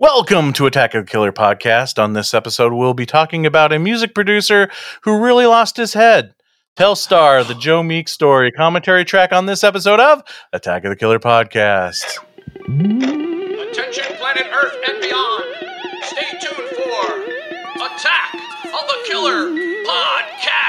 Welcome to Attack of the Killer podcast. On this episode, we'll be talking about a music producer who really lost his head. Telstar, the Joe Meek story, commentary track on this episode of Attack of the Killer podcast. Attention, planet Earth and beyond. Stay tuned for Attack of the Killer Podcast.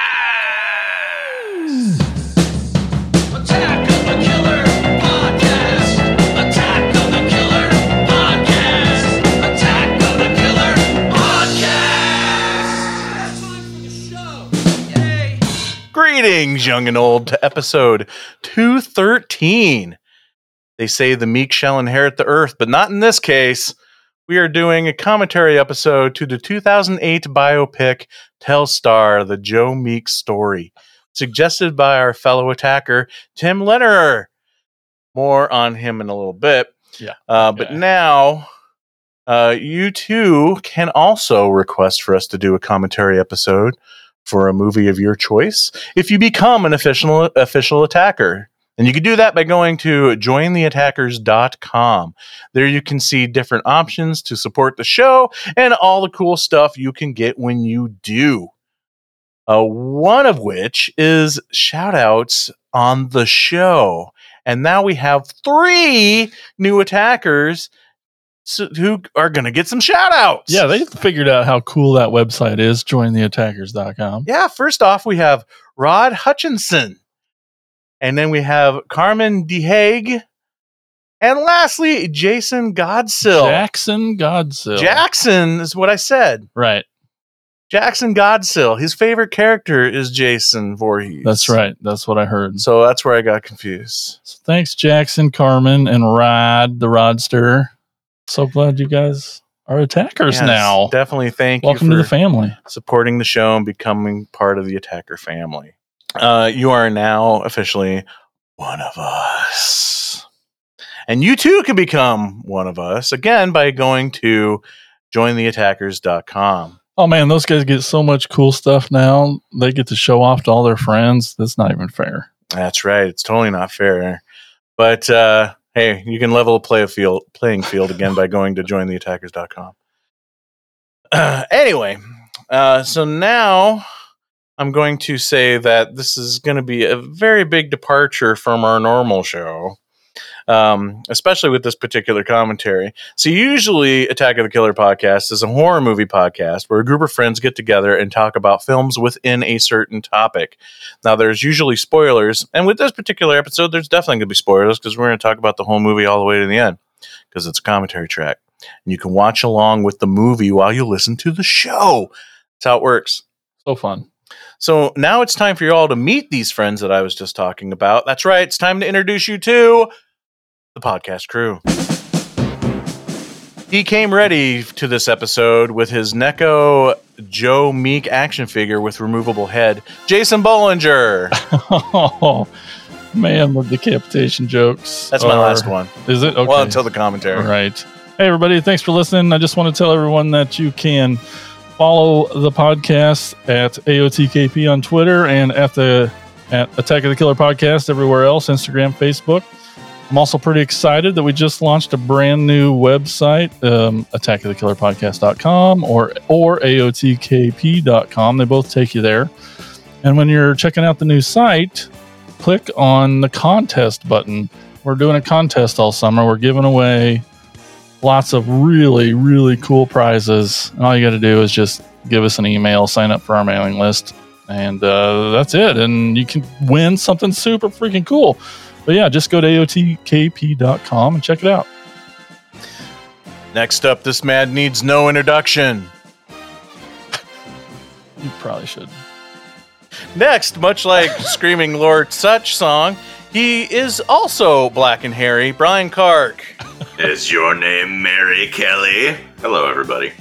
Greetings, young and old, to episode 213. They say the meek shall inherit the earth, but not in this case. We are doing a commentary episode to the 2008 biopic Telstar, the Joe Meek story, suggested by our fellow attacker, Tim Lennerer. More on him in a little bit. Yeah. Uh, but Okay. now, uh, you too can also request for us to do a commentary episode for a movie of your choice if you become an official official attacker. And you can do that by going to jointheattackers.com. There you can see different options to support the show and all the cool stuff you can get when you do. Uh, one of which is shout outs on the show. And now we have three new attackers so, who are going to get some shout outs. Yeah, they figured out how cool that website is, jointheattackers.com. Yeah, first off, we have Rod Hutchinson. And then we have Carmen DeHague. And lastly, Jason Godsill. Jackson Godsill. Jackson is what I said. Right. Jackson Godsill. His favorite character is Jason Voorhees. That's right. That's what I heard. So that's where I got confused. So thanks, Jackson, Carmen, and Rod, the Rodster. So glad you guys are attackers Yes, now. Definitely thank Welcome you Welcome to the family. supporting the show and becoming part of the attacker family. Uh, you are now officially one of us. And you too can become one of us again by going to jointheattackers.com. Oh man, those guys get so much cool stuff now. They get to show off to all their friends. That's not even fair. That's right. It's totally not fair. But uh, hey, you can level a play field, playing field again by going to jointheattackers.com. Uh, anyway, uh, so now I'm going to say that this is going to be a very big departure from our normal show, um, especially with this particular commentary. So, usually, Attack of the Killer podcast is a horror movie podcast where a group of friends get together and talk about films within a certain topic. Now, there's usually spoilers, and with this particular episode, there's definitely going to be spoilers because we're going to talk about the whole movie all the way to the end because it's a commentary track. And you can watch along with the movie while you listen to the show. That's how it works. So fun. So now it's time for you all to meet these friends that I was just talking about. That's right, it's time to introduce you to the podcast crew. He came ready to this episode with his NECA Joe Meek action figure with removable head, Jason Bollinger. Oh man, the decapitation jokes. That's my are- last one. Is it? Okay. Well, until the commentary. All right. Hey, everybody. Thanks for listening. I just want to tell everyone that you can follow the podcast at AOTKP on Twitter and at the at Attack of the Killer podcast everywhere else, Instagram, Facebook. I'm also pretty excited that we just launched a brand new website, um, attackofthekillerpodcast.com or, or AOTKP.com. They both take you there. And when you're checking out the new site, click on the contest button. We're doing a contest all summer. We're giving away lots of really, really cool prizes. And all you got to do is just give us an email, sign up for our mailing list, and uh, that's it. And you can win something super freaking cool. But yeah, just go to AOTKP.com and check it out. Next up, this man needs no introduction. You probably should. Next, much like Screaming Lord Sutch song, he is also black and hairy, Brian Kark. Is your name Mary Kelly? Hello, everybody.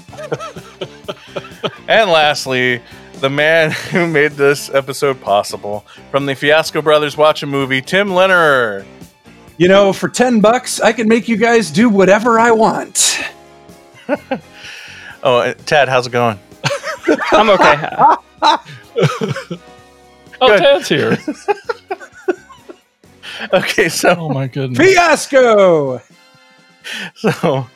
And lastly, the man who made this episode possible from the Fiasco Brothers Watch a Movie, Tim Lennerer. You know, for 10 bucks, I can make you guys do whatever I want. Oh, uh, Tad, how's it going? I'm okay. Oh, Good. Ted's here. Okay, so Oh my goodness. Fiasco! so,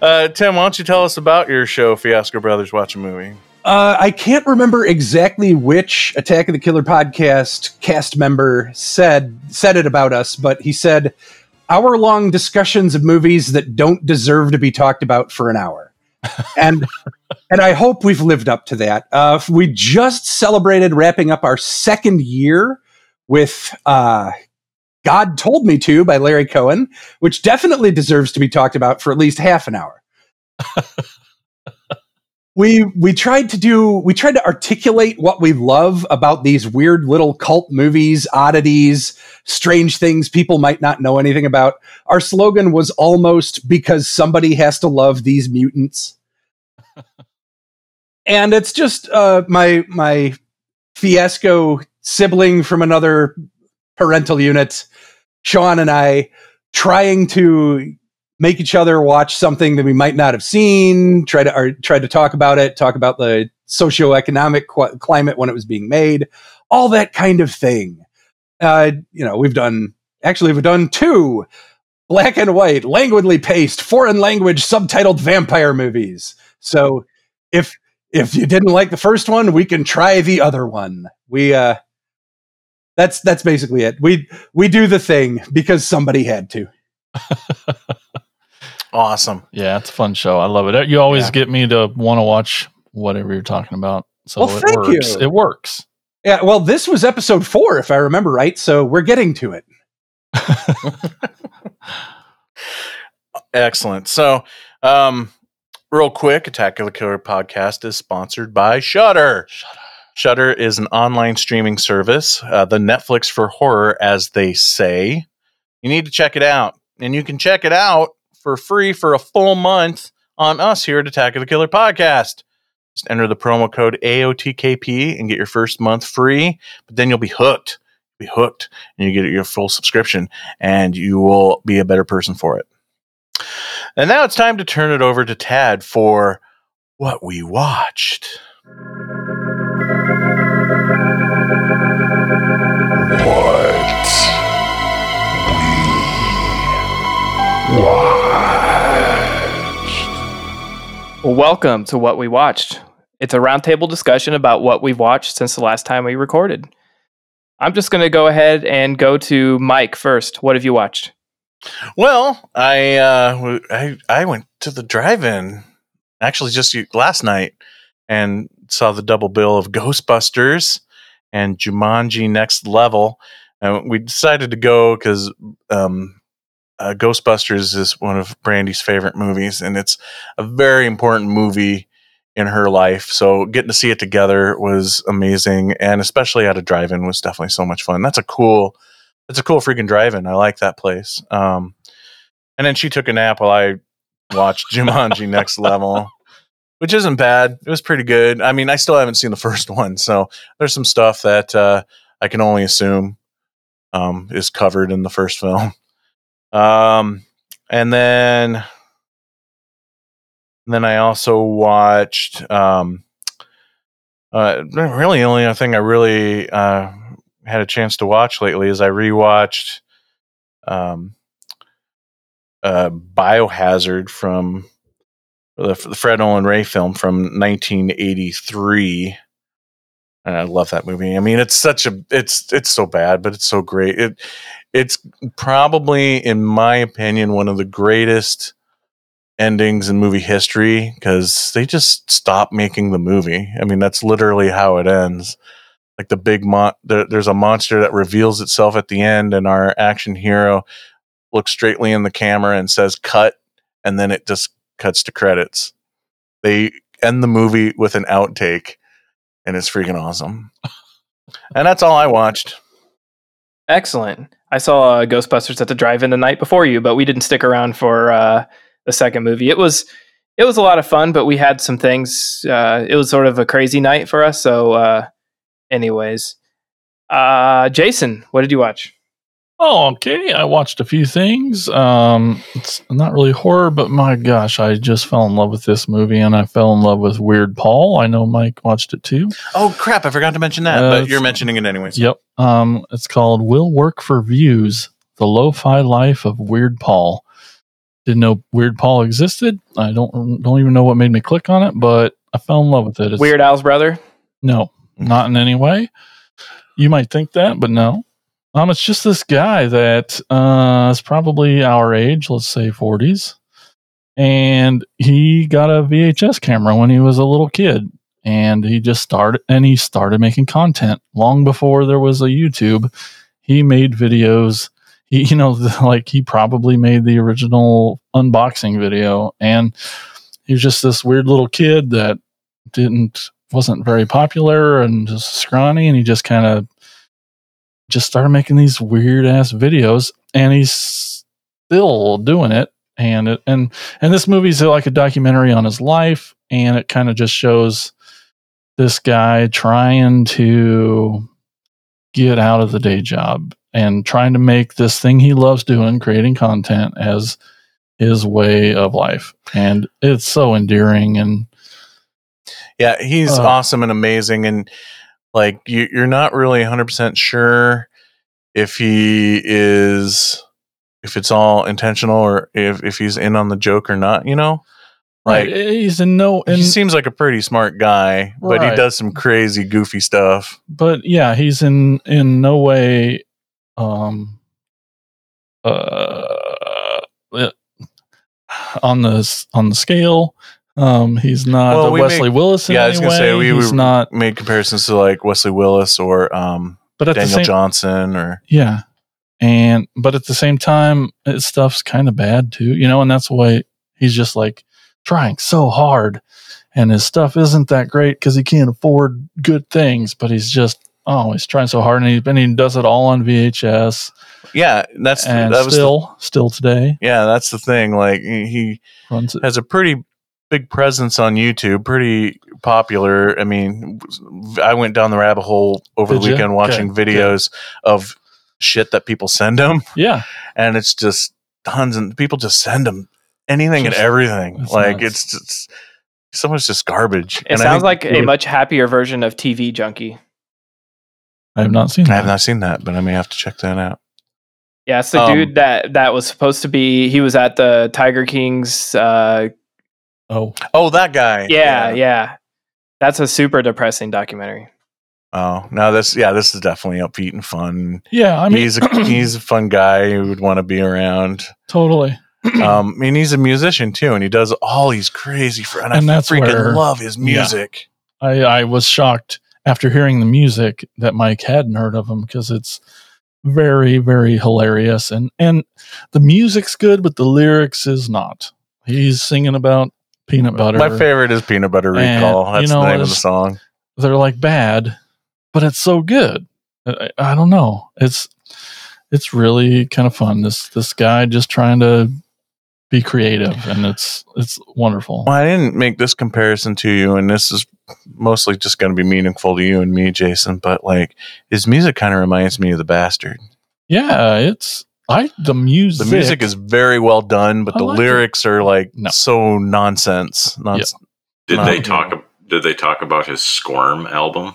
uh, Tim, why don't you tell us about your show, Fiasco Brothers Watch a Movie? Uh, I can't remember exactly which Attack of the Killer podcast cast member said said it about us, but he said hour long discussions of movies that don't deserve to be talked about for an hour. and and I hope we've lived up to that. Uh, we just celebrated wrapping up our second year with uh, God Told Me To by Larry Cohen, which definitely deserves to be talked about for at least half an hour. we we tried to do we tried to articulate what we love about these weird little cult movies, oddities, strange things people might not know anything about. Our slogan was almost because somebody has to love these mutants. and it's just uh, my my fiasco sibling from another parental unit, Sean and I trying to make each other watch something that we might not have seen, try to or try to talk about it, talk about the socioeconomic qu- climate when it was being made, all that kind of thing. Uh, you know, we've done actually we've done two black and white, languidly paced, foreign language subtitled vampire movies. So if if you didn't like the first one, we can try the other one. We uh that's that's basically it. We we do the thing because somebody had to. Awesome. Yeah, it's a fun show. I love it. You always Yeah. get me to want to watch whatever you're talking about. So Well, it thank works. you. It works. Yeah, well, this was episode four, if I remember right. So we're getting to it. Excellent. So, um, real quick, Attack of the Killer podcast is sponsored by Shudder. Shudder is an online streaming service, uh, the Netflix for horror, as they say. You need to check it out, and you can check it out for free for a full month on us here at Attack of the Killer podcast. Just enter the promo code AOTKP and get your first month free, but then you'll be hooked. Be hooked, and you get your full subscription, and you will be a better person for it. And now it's time to turn it over to Tad for what we watched. Well, welcome to what we watched. It's a roundtable discussion about what we've watched since the last time we recorded. I'm just going to go ahead and go to Mike first. What have you watched? Well, I uh, I I went to the drive-in actually just last night and saw the double bill of Ghostbusters and Jumanji Next Level. And we decided to go because um, uh, Ghostbusters is one of Brandy's favorite movies, and it's a very important movie in her life. So getting to see it together was amazing, and especially at a drive-in was definitely so much fun. That's a cool, it's a cool freaking drive-in. I like that place. Um, and then she took a nap while I watched Jumanji Next Level, which isn't bad. It was pretty good. I mean, I still haven't seen the first one, so there's some stuff that uh, I can only assume um, is covered in the first film. Um, and then, and then I also watched. Um, uh, really, the only thing I really uh, had a chance to watch lately is I rewatched um, uh, Biohazard from the, the Fred Olen Ray film from 1983. And I love that movie. I mean, it's such a it's it's so bad, but it's so great. It it's probably, in my opinion, one of the greatest endings in movie history because they just stop making the movie. I mean, that's literally how it ends. Like the big mon, there, there's a monster that reveals itself at the end, and our action hero looks straightly in the camera and says "cut," and then it just cuts to credits. They end the movie with an outtake, and it's freaking awesome. and that's all I watched. Excellent. I saw uh, Ghostbusters at the drive-in the night before you, but we didn't stick around for uh, the second movie. It was it was a lot of fun, but we had some things. Uh, it was sort of a crazy night for us. So, uh, anyways, uh, Jason, what did you watch? Oh, okay. I watched a few things. Um, it's not really horror, but my gosh, I just fell in love with this movie, and I fell in love with Weird Paul. I know Mike watched it too. Oh crap! I forgot to mention that, Uh, but you're mentioning it anyways. Yep. Um, it's called "Will Work for Views: The Lo-Fi Life of Weird Paul." didn't know Weird Paul existed. I don't don't even know what made me click on it, but I fell in love with it. It's, Weird Al's brother. No, not in any way. You might think that, but no. Um, it's just this guy that uh, is probably our age, let's say 40s, and he got a VHS camera when he was a little kid, and he just started and he started making content long before there was a YouTube. He made videos. He, you know, like he probably made the original unboxing video, and he was just this weird little kid that didn't wasn't very popular and just scrawny, and he just kind of just started making these weird ass videos, and he's still doing it. And it, and and this movie's like a documentary on his life, and it kind of just shows this guy trying to get out of the day job and trying to make this thing he loves doing, creating content, as his way of life. And it's so endearing and Yeah, he's Uh, awesome and amazing, and like you, you're not really 100 percent sure if he is if it's all intentional or if if he's in on the joke or not. You know, right. like He's in no and he seems like a pretty smart guy, but he does some crazy, goofy stuff. but yeah, he's in in no way um uh on the on the scale. Um he's not Well, the we Wesley make- Willis in yeah, I was gonna say, we he's were- not Made comparisons to like Wesley Willis or um, but Daniel same Johnston or yeah. And but at the same time his stuff's kind of bad too, you know, and that's why he's just like trying so hard and his stuff isn't that great cuz he can't afford good things, but he's just oh, he's trying so hard and he, and he does it all on VHS yeah, that's and that was the, still still today yeah, that's the thing. Like he, he runs it. has a pretty big presence on YouTube, pretty popular. I mean, I went down the rabbit hole over Did the ya? weekend watching Okay, videos of shit that people send him, Yeah, and it's just tons and people just send him anything Just- and everything. it's Like nuts. it's just so much just garbage. It And sounds think- like a much happier version of TV Junkie. I have not seen I have not seen that, but I may have to check that out. Yeah, it's the Um, dude that that was supposed to be. He was at the Tiger King's. Uh, oh, Oh, that guy. yeah, yeah, That's a super depressing documentary. Oh no, this yeah, this is definitely upbeat and fun. yeah. I mean, he's a he's a fun guy who would want to be around. totally. Um, I mean, he's a musician too, and he does all these crazy. Fr- and, And I that's freaking where- love his yeah. music. I I was shocked after hearing the music that Mike hadn't heard of him because it's very very hilarious and and the music's good, but the lyrics is not. He's singing about peanut butter. My favorite is Peanut Butter And, Recall. That's you know, the name of the song. They're like bad, but it's so good. I, I don't know. It's it's really kind of fun. This this guy just trying to be creative, and it's it's wonderful. Well, I didn't make this comparison to you, and this is mostly just going to be meaningful to you and me, Jason. But like, his music kind of reminds me of the Bastard. Yeah, it's I the music. The music is very well done, but I the like it. lyrics are like No. so nonsense. Nonsense. Did No. they talk? Did they talk about his Squirm album?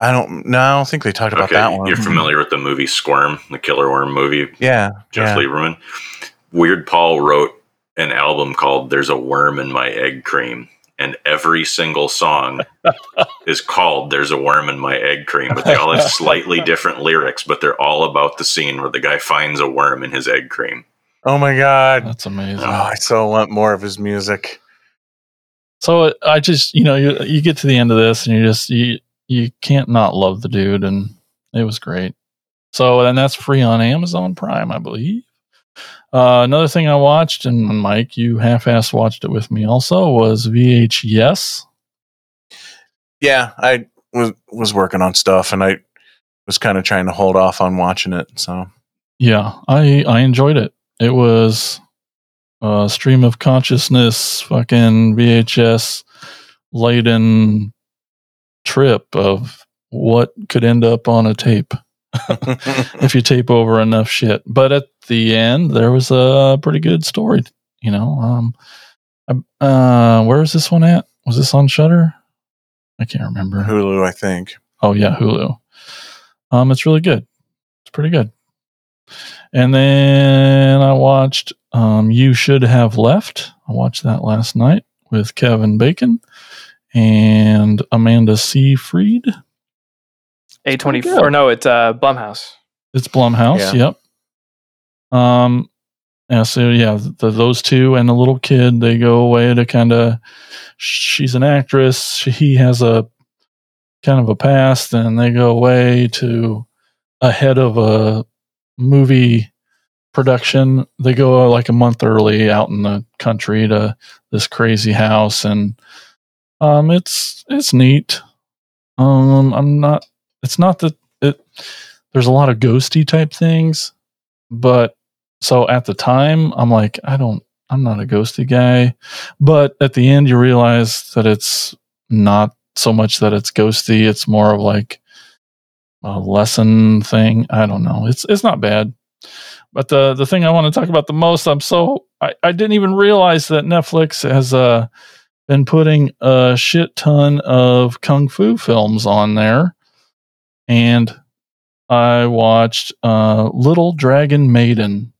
I don't. No, I don't think they talked about okay, that one. you're familiar with the movie Squirm, the Killer Worm movie, Yeah, Jeff yeah. Lieberman. Weird Paul wrote an album called "There's a Worm in My Egg Cream," and every single song is called "There's a Worm in My Egg Cream," but they all have slightly different lyrics, but they're all about the scene where the guy finds a worm in his egg cream. Oh my god! That's amazing. Oh, I so want more of his music. So I just, you know, you you get to the end of this and you just you you can't not love the dude, and it was great. So and that's free on Amazon Prime, I believe. Uh, another thing I watched, and Mike, you half-ass watched it with me also, was VHS. Yeah, I was was working on stuff, and I was kind of trying to hold off on watching it. So Yeah, I I enjoyed it. It was a stream of consciousness, fucking VHS laden trip of what could end up on a tape if you tape over enough shit. But at the end, there was a pretty good story. You know, um, uh, where is this one at? Was this on Shudder? I can't remember. Hulu, I think. Oh yeah, Hulu. Um, it's really good. It's pretty good. And then I watched um, You Should Have Left. I watched that last night with Kevin Bacon and Amanda Seyfried. A twenty good. four. No, it's uh, Blumhouse. It's Blumhouse. Yeah. Yep. Um. Yeah. So yeah, the, those two and the little kid they go away to kind of. She's an actress. She, he has a kind of a past, and they go away to ahead of a movie production. They go uh, like a month early out in the country to this crazy house, and um, it's it's neat. Um, I'm not. It's not that it. There's a lot of ghosty type things, but so at the time, I'm like, I don't. I'm not a ghosty guy, but at the end, you realize that it's not so much that it's ghosty. It's more of like a lesson thing. I don't know. It's it's not bad. But the the thing I want to talk about the most, I'm so I, I didn't even realize that Netflix has uh been putting a shit ton of kung fu films on there. And I watched uh Little Dragon Maiden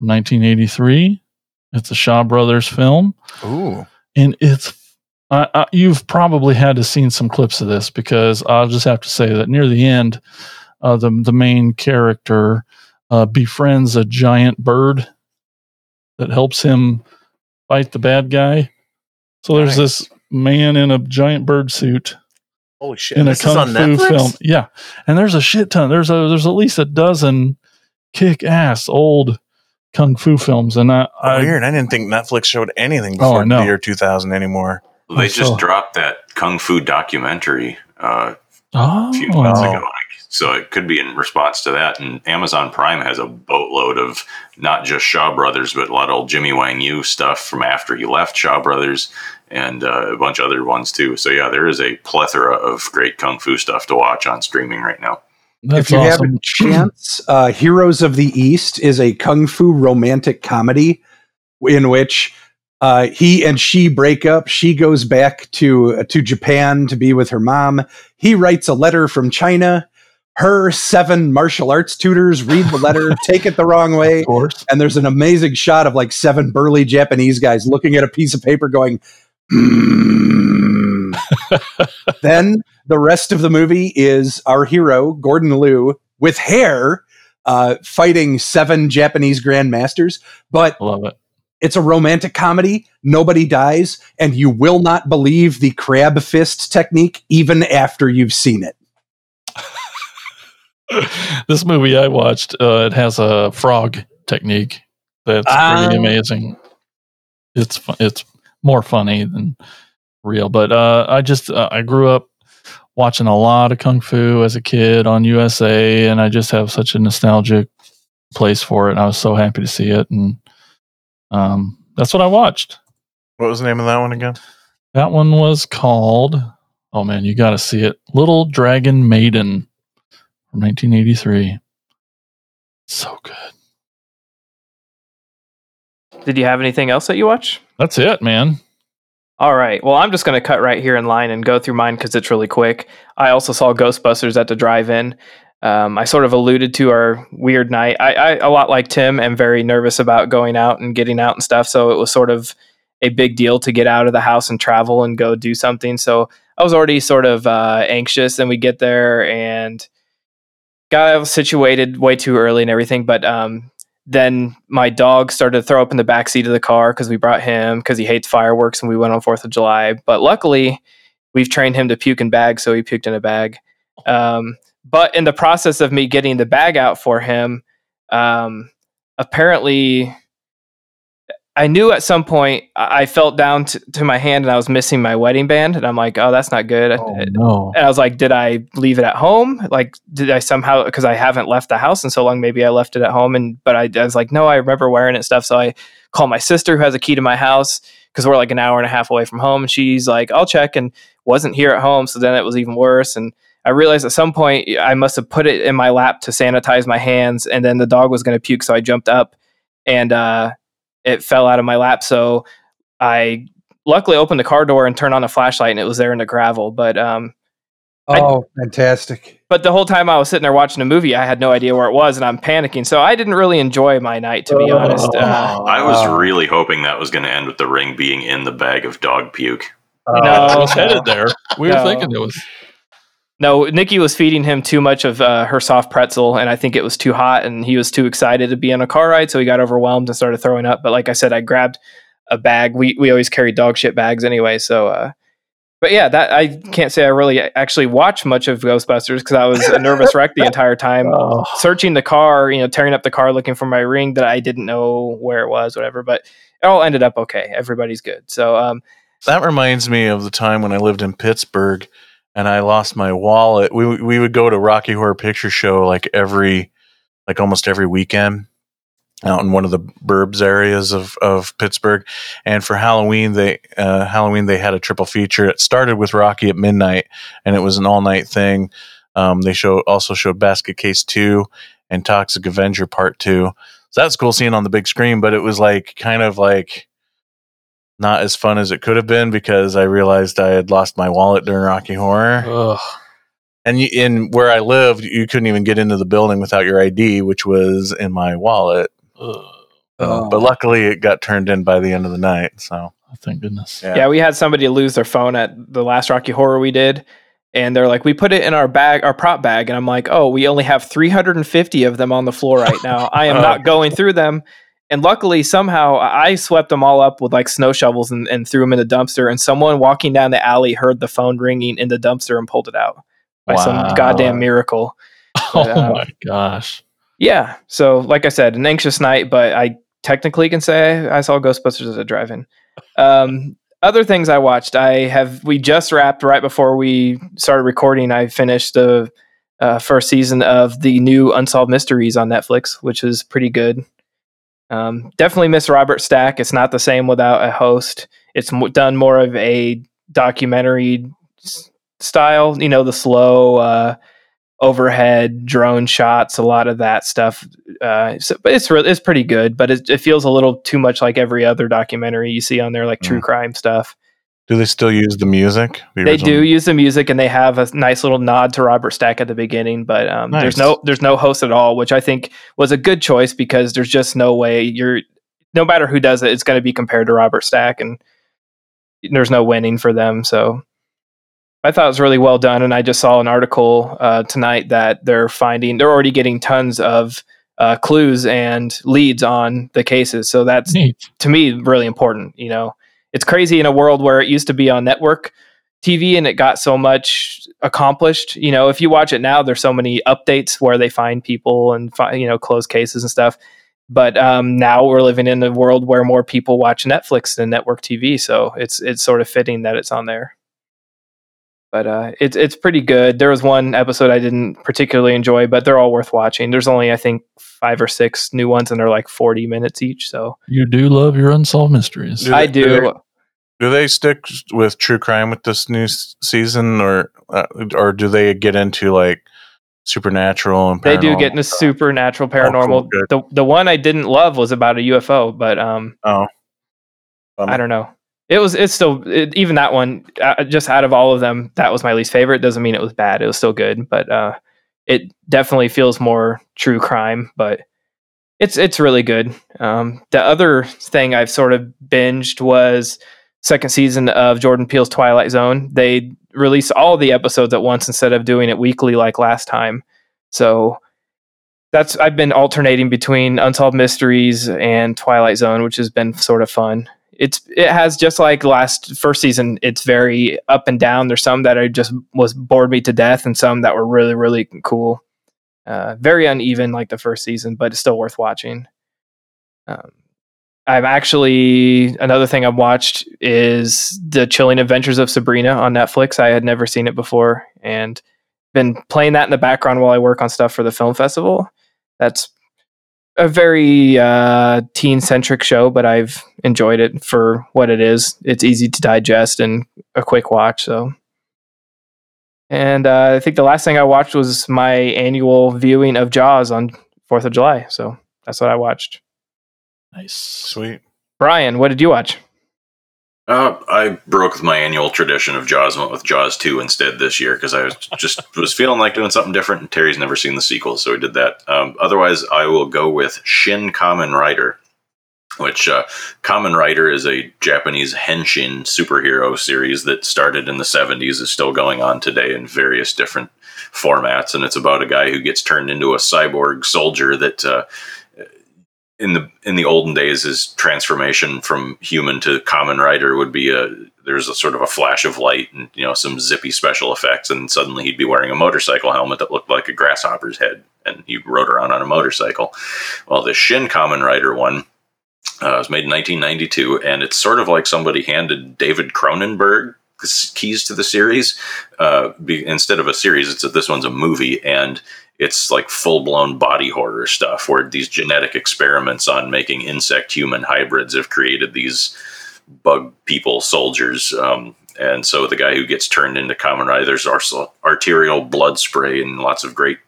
1983. It's a Shaw Brothers film Ooh. and it's I, I, you've probably had to seen some clips of this because I'll just have to say that near the end, uh, the the main character uh, befriends a giant bird that helps him fight the bad guy. So there's Nice. this man in a giant bird suit Holy shit. in a this is kung on fu Netflix? film. Yeah, and there's a shit ton. There's a there's at least a dozen kick ass old kung fu films, and I, I Weird. I didn't think Netflix showed anything Oh, I before the year 2000 anymore. They Oh, just so- dropped that kung fu documentary uh, oh a few months Oh. ago, so it could be in response to that. And Amazon Prime has a boatload of not just Shaw Brothers, but a lot of old Jimmy Wang Yu stuff from after he left Shaw Brothers, and uh, a bunch of other ones too. So yeah, there is a plethora of great kung fu stuff to watch on streaming right now. that's if you have awesome. a chance, uh, Heroes of the East is a kung fu romantic comedy in which uh, he and she break up. She goes back to uh, to Japan to be with her mom. He writes a letter from China. Her seven martial arts tutors read the letter, take it the wrong way, of course. and there's an amazing shot of like seven burly Japanese guys looking at a piece of paper going, "Hmm." then the rest of the movie is our hero, Gordon Liu, with hair, uh, fighting seven Japanese grandmasters. But I love it. it's a romantic comedy. Nobody dies, and you will not believe the crab fist technique even after you've seen it. this movie I watched, uh, it has a frog technique that's Ah. pretty amazing. It's it's more funny than real, but uh, I just uh, I grew up watching a lot of kung fu as a kid on USA, and I just have such a nostalgic place for it. And I was so happy to see it, and um, that's what I watched. What was the name of that one again? That one was called. Oh man, you got to see it. Little Dragon Maiden from 1983. So good. Did you have anything else that you watch? That's it, man. All right. Well, I'm just going to cut right here in line and go through mine because it's really quick. I also saw Ghostbusters at the drive-in. Um, I sort of alluded to our weird night. I, I, a lot like Tim, am very nervous about going out and getting out and stuff. So it was sort of a big deal to get out of the house and travel and go do something. So I was already sort of uh, anxious. And we get there and got situated way too early and everything. But um, then my dog started to throw up in the back seat of the car because we brought him because he hates fireworks and we went on Fourth of July. But luckily, we've trained him to puke in bags, so he puked in a bag. Um, but in the process of me getting the bag out for him, um, apparently, I knew at some point I felt down t- to my hand and I was missing my wedding band, and I'm like, "Oh, that's not good." Oh no. And I was like, did I leave it at home? Like, did I somehow, because I haven't left the house in so long, maybe I left it at home. And, but I, I was like, no, I remember wearing it and stuff. So I called my sister who has a key to my house because we're like an hour and a half away from home. And she's like, I'll check and wasn't here at home. So then it was even worse. And I realized at some point I must have put it in my lap to sanitize my hands. And then the dog was going to puke. So I jumped up and uh, it fell out of my lap. So I luckily opened the car door and turned on the flashlight and it was there in the gravel. But, um, Oh, fantastic! But the whole time I was sitting there watching a movie, I had no idea where it was, and I'm panicking. So I didn't really enjoy my night, to be Oh. honest. Uh, I was Oh. really hoping that was going to end with the ring being in the bag of dog puke. Uh, No. I was headed there. We No. were thinking it was. No, Nikki was feeding him too much of uh, her soft pretzel, and I think it was too hot, and he was too excited to be on a car ride, so he got overwhelmed and started throwing up. But like I said, I grabbed a bag. We we always carry dog shit bags anyway, so. Uh, but yeah, that I can't say I really actually watched much of Ghostbusters because I was a nervous wreck the entire time. Oh, searching the car, you know, tearing up the car looking for my ring that I didn't know where it was, whatever. But it all ended up okay. Everybody's good. So um, That reminds me of the time when I lived in Pittsburgh and I lost my wallet. We we would go to Rocky Horror Picture Show like every like almost every weekend out in one of the burbs areas of, of Pittsburgh. And for Halloween they uh, Halloween they had a triple feature. It started with Rocky at midnight and it was an all night thing. Um, they show also showed Basket Case Two and Toxic Avenger Part Two. So that's cool seeing on the big screen, but it was like kind of like not as fun as it could have been because I realized I had lost my wallet during Rocky Horror. ugh. And you, in where I lived, you couldn't even get into the building without your ID, which was in my wallet. Ugh. Oh. But luckily, it got turned in by the end of the night. So oh, Thank goodness. Yeah. yeah. we had somebody lose their phone at the last Rocky Horror we did. And they're like, we put it in our bag, our prop bag. And I'm like, oh, we only have 350 of them on the floor right now. I am Oh, not going through them. And luckily, somehow, I swept them all up with like snow shovels and, and threw them in the dumpster. And someone walking down the alley heard the phone ringing in the dumpster and pulled it out by Wow. some goddamn miracle. Oh But, uh, my gosh. Yeah. So, like I said, an anxious night, but I technically can say I saw Ghostbusters as a drive-in. Um, other things I watched, I have. We just wrapped right before we started recording. I finished the uh, first season of the new Unsolved Mysteries on Netflix, which is pretty good. Um, definitely miss Robert Stack. It's not the same without a host. It's done more of a documentary s- style. You know, the slow. Uh, overhead drone shots, a lot of that stuff. Uh, so, but it's re- it's pretty good, but it, it feels a little too much like every other documentary you see on there, like true Mm. crime stuff. Do they still use the music? The They original- do use the music, and they have a nice little nod to Robert Stack at the beginning. But um, there's no there's no host at all, which I think was a good choice because there's just no way you're no matter who does it, it's going to be compared to Robert Stack, and there's no winning for them. So I thought it was really well done, and I just saw an article uh, tonight that they're finding they're already getting tons of uh, clues and leads on the cases. So that's Neat. to me really important. You know, it's crazy in a world where it used to be on network TV and it got so much accomplished. You know, if you watch it now, there's so many updates where they find people and fi- you know close cases and stuff. But um, now we're living in a world where more people watch Netflix than network TV, so it's it's sort of fitting that it's on there. But uh, it's it's pretty good. There was one episode I didn't particularly enjoy, but they're all worth watching. There's only I think five or six new ones, and they're like 40 minutes each. So You do love your unsolved mysteries. I do do. they- stick with true crime with this new s- season, or uh, or do they get into like supernatural and They do paranormal get into supernatural paranormal. good. the the one I didn't love was about a UFO, but um, Oh, I don't know. It was it's still it, even that one. Uh, just out of all of them, that was my least favorite. Doesn't mean it was bad. It was still good, but uh, it definitely feels more true crime. But it's it's really good. Um, the other thing I've sort of binged was second season of Jordan Peele's Twilight Zone. They release all the episodes at once instead of doing it weekly like last time. So that's I've been alternating between Unsolved Mysteries and Twilight Zone, which has been sort of fun. It's it has just like last first season. It's very up and down. There's some that I just was bored me to death, and some that were really really cool. Uh, very uneven like the first season, but it's still worth watching. Um, I've actually another thing I've watched is the Chilling Adventures of Sabrina on Netflix. I had never seen it before, and been playing that in the background while I work on stuff for the film festival. That's a very uh, teen centric show, but I've enjoyed it for what it is. It's easy to digest and a quick watch. So, and uh, I think the last thing I watched was my annual viewing of Jaws on Fourth of July. So that's what I watched. Nice. sweet. Brian, what did you watch? Uh, I broke with my annual tradition of Jaws. Went with Jaws two instead this year because I was just was feeling like doing something different. And Terry's never seen the sequel, so we did that. Um, otherwise, I will go with Shin Kamen Rider, which uh, Kamen Rider is a Japanese henshin superhero series that started in the '70s, is still going on today in various different formats, and it's about a guy who gets turned into a cyborg soldier that. Uh, in the in the olden days his transformation from human to Kamen Rider would be a there's a sort of a flash of light and you know some zippy special effects and suddenly he'd be wearing a motorcycle helmet that looked like a grasshopper's head and he rode around on a motorcycle. Well the shin Kamen Rider one uh, was made in 1992 and it's sort of like somebody handed david cronenberg keys to the series uh, be, instead of a series it's this one's a movie and it's like full blown body horror stuff where these genetic experiments on making insect human hybrids have created these bug people soldiers. Um, and so the guy who gets turned into Kamen Rider, there's arterial blood spray and lots of great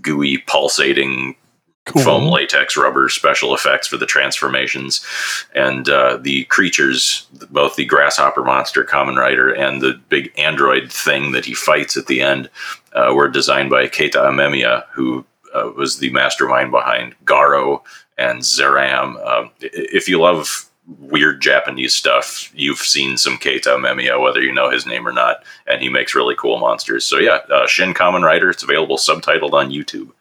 gooey pulsating Cool. foam latex rubber special effects for the transformations. And uh, the creatures both the grasshopper monster Kamen Rider and the big android thing that he fights at the end uh, were designed by keita amemiya who uh, was the mastermind behind garo and zeram. Um, if you love weird japanese stuff you've seen some keita amemiya whether you know his name or not and he makes really cool monsters. So yeah uh, shin Kamen Rider it's available subtitled on youtube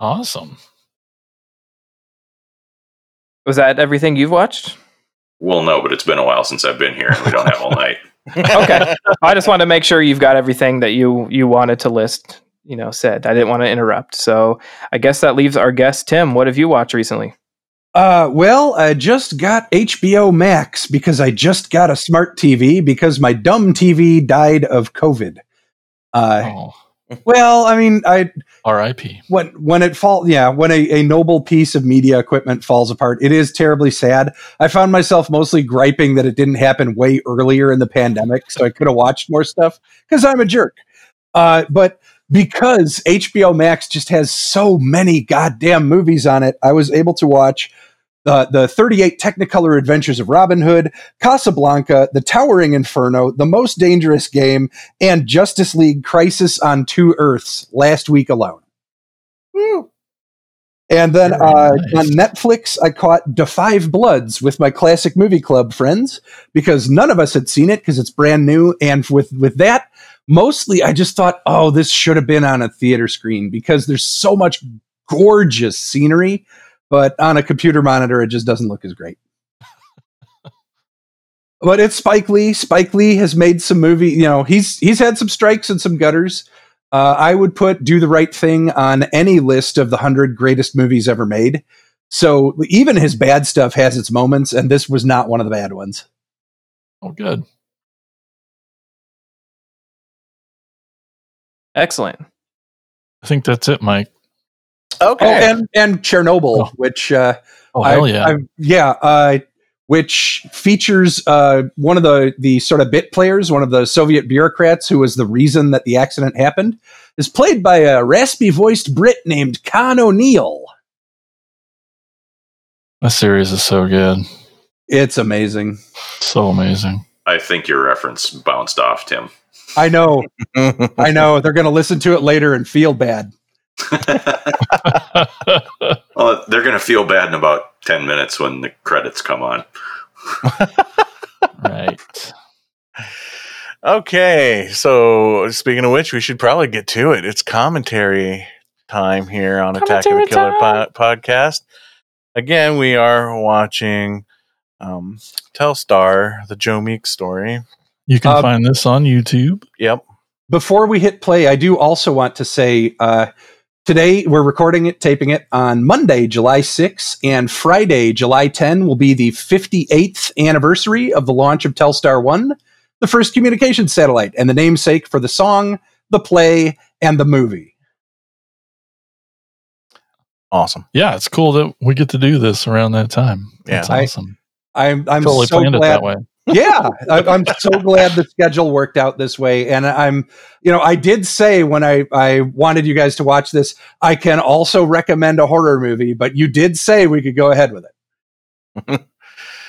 Awesome. Was that everything you've watched? Well, no, but it's been a while since I've been here, and we don't have all night. Okay. I just wanted to make sure you've got everything that you you wanted to list. You know, said I didn't want to interrupt. So I guess that leaves our guest Tim. What have you watched recently? Uh, well, I just got HBO Max because I just got a smart TV because my dumb TV died of COVID. Uh, Oh, well, I mean, I R.I.P. when when it fall, yeah, when a, a noble piece of media equipment falls apart, it is terribly sad. I found myself mostly griping that it didn't happen way earlier in the pandemic, so I could have watched more stuff because I'm a jerk. Uh, but because HBO Max just has so many goddamn movies on it, I was able to watch the the 38 Technicolor Adventures of Robin Hood, Casablanca, The Towering Inferno, The Most Dangerous Game, and Justice League Crisis on Two Earths last week alone. And then uh, nice. on Netflix, I caught The Five Bloods with my classic movie club friends because none of us had seen it because it's brand new. And with with that, mostly I just thought, oh, this should have been on a theater screen because there's so much gorgeous scenery, but on a computer monitor, it just doesn't look as great. but it's Spike Lee. Spike Lee has made some movie. You know, he's he's had some strikes and some gutters. Uh, I would put "Do the Right Thing" on any list of the hundred greatest movies ever made. So even his bad stuff has its moments, and this was not one of the bad ones. Oh, good. Excellent. I think that's it, Mike. Oh, Okay. and and Chernobyl, Oh. which uh, Oh, I- hell yeah. I- yeah, uh, which features uh, one of the the sort of bit players, one of the Soviet bureaucrats who was the reason that the accident happened, is played by a raspy voiced Brit named Con O'Neill. that series is so good. It's amazing. So amazing. I think your reference bounced off, Tim. I know, I know. They're going to listen to it later and feel bad. Well, they're going to feel bad in about 10 minutes when the credits come on. right. okay. So speaking of which, we should probably get to it. It's commentary time here on Attack of the Killer po- podcast. Again, we are watching um, Telstar, the Joe Meek story. You can Uh, find this on YouTube. Yep. Before we hit play, I do also want to say uh, today we're recording it, taping it on Monday, July 6, and Friday, July 10 will be the 58th anniversary of the launch of Telstar 1, the first communications satellite, and the namesake for the song, the play, and the movie. Awesome. Yeah, it's cool that we get to do this around that time. That's Yeah. I- awesome. I'm, I'm totally so planned it glad that way. Yeah I, i'm so glad the schedule worked out this way and i'm you know i did say when i i wanted you guys to watch this i can also recommend a horror movie but you did say we could go ahead with it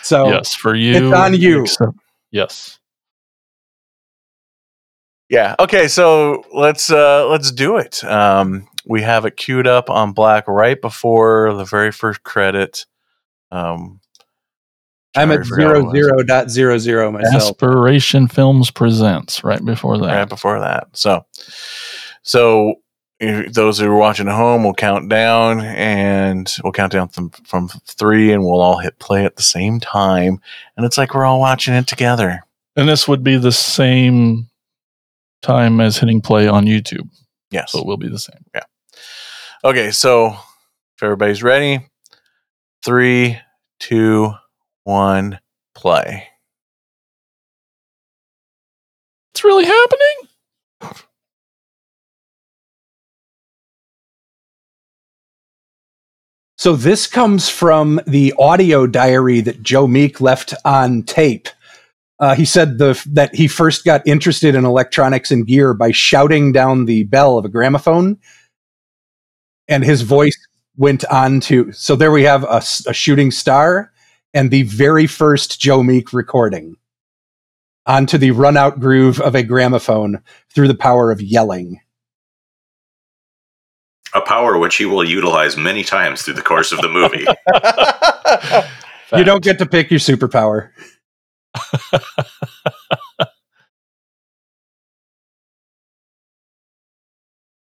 So yes, for you. it's on you. except- yes. Yeah. Okay. So let's uh let's do it. Um, we have it queued up on black right before the very first credit. Um, I'm at I forgot zero what it was. zero dot zero zero myself. Aspiration Films presents right before that. right before that. So, so if those who are watching at home will count down, and we'll count down from, from three, and we'll all hit play at the same time, and it's like we're all watching it together. And this would be the same time as hitting play on YouTube. Yes. So it will be the same. Yeah. Okay. So, if everybody's ready, three, two, one, play. It's really happening. So this comes from the audio diary that Joe Meek left on tape. Uh, he said the that he first got interested in electronics and gear by shouting down the bell of a gramophone, and his voice went on to. So there we have a shooting star and the very first Joe Meek recording onto the run out groove of a gramophone through the power of yelling. A power which he will utilize many times through the course of the movie. You don't get to pick your superpower.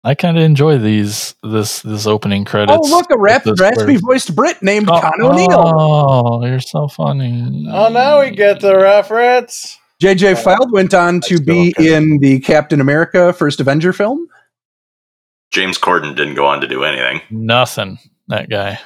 I kind of enjoy these this this opening credits. oh, look, a rap, raspy voiced Brit named Oh, Con O'Neill. oh, you're so funny. oh, now we get the reference. JJ Feild went on to be okay. in the Captain America First Avenger film. James Corden didn't go on to do anything. nothing. That guy.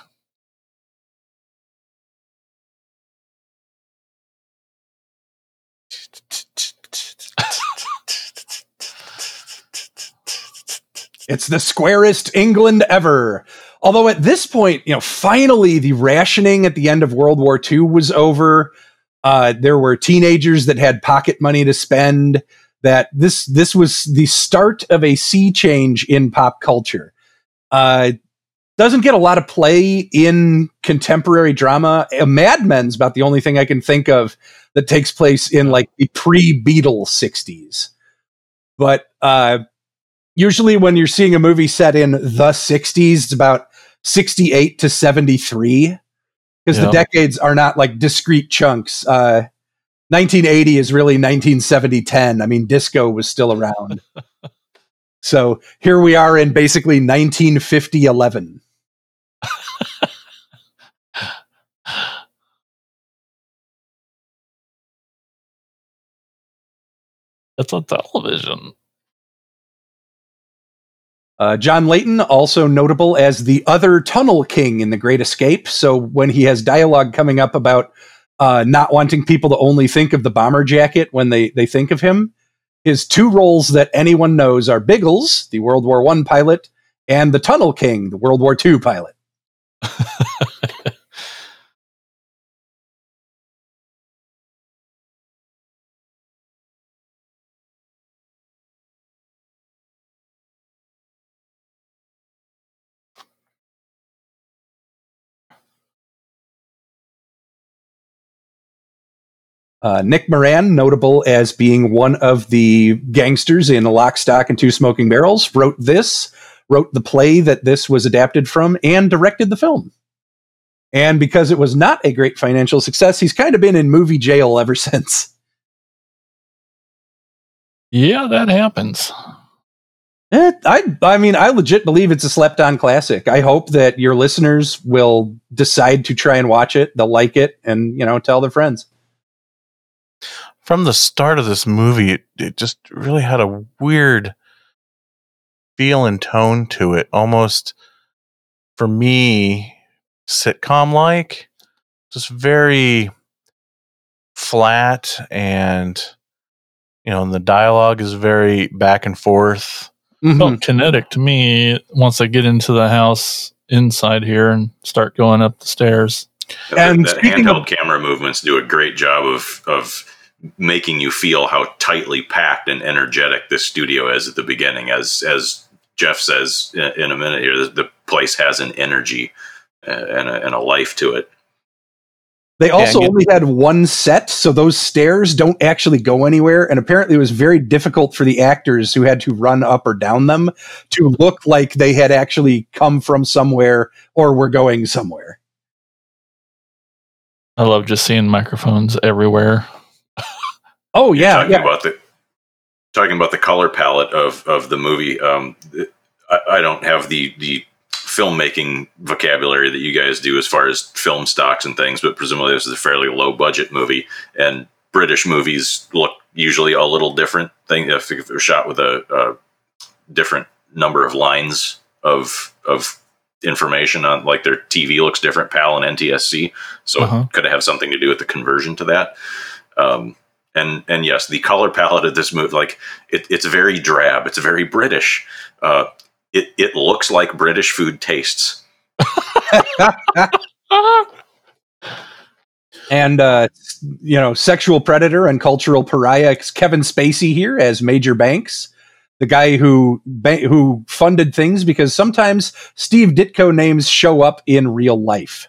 It's the squarest England ever. Although at this point, you know, finally the rationing at the end of World War II was over. Uh, there were teenagers that had pocket money to spend. That this this was the start of a sea change in pop culture. Uh, doesn't get a lot of play in contemporary drama. Uh, Mad Men's about the only thing I can think of that takes place in like the pre-Beatles '60s. But uh, usually when you're seeing a movie set in the 60s it's about 68 to 73 because Yeah. the decades are not like discrete chunks. Uh 1980 is really 1970 10 i mean disco was still around. So here we are in basically 1950 11 It's on television. Uh, John Leyton, also notable as the other Tunnel King in The Great Escape. So when he has dialogue coming up about uh, not wanting people to only think of the bomber jacket when they, they think of him, his two roles that anyone knows are Biggles, the World War One pilot, and the Tunnel King, the World War II pilot. Uh, Nick Moran, notable as being one of the gangsters in Lock, Stock, and Two Smoking Barrels, wrote this, wrote the play that this was adapted from, and directed the film. And because it was not a great financial success, he's kind of been in movie jail ever since. Yeah, that happens. Eh, I, I mean, I legit believe it's a slept on classic. I hope that your listeners will decide to try and watch it. They'll like it and, you know, tell their friends. From the start of this movie, it, it just really had a weird feel and tone to it. Almost, for me, sitcom like. Just very flat and, you know, and the dialogue is very back and forth. Mhm. Felt kinetic to me once I get into the house inside here and start going up the stairs. And that speaking handheld of- camera movements do a great job of of making you feel how tightly packed and energetic this studio is at the beginning. As as Jeff says in, in a minute here, the, the place has an energy uh, and, a, and a life to it. They also Dang it. only had one set, so those stairs don't actually go anywhere. And apparently, it was very difficult for the actors who had to run up or down them to look like they had actually come from somewhere or were going somewhere. I love just seeing microphones everywhere. Oh yeah, talking yeah. about the talking about the color palette of of the movie. Um, I, I don't have the the filmmaking vocabulary that you guys do as far as film stocks and things, but presumably this is a fairly low budget movie, and British movies look usually a little different. Thing if they're shot with a, a different number of lines of of information on like their TV looks different, PAL and NTSC, so Uh-huh. it could have something to do with the conversion to that. Um, and and yes, the color palette of this movie, like it, it's very drab. It's very British. Uh, it it looks like British food tastes. and uh, you know, sexual predator and cultural pariah Kevin Spacey here as Major Banks, the guy who ba- who funded things because sometimes Steve Ditko names show up in real life.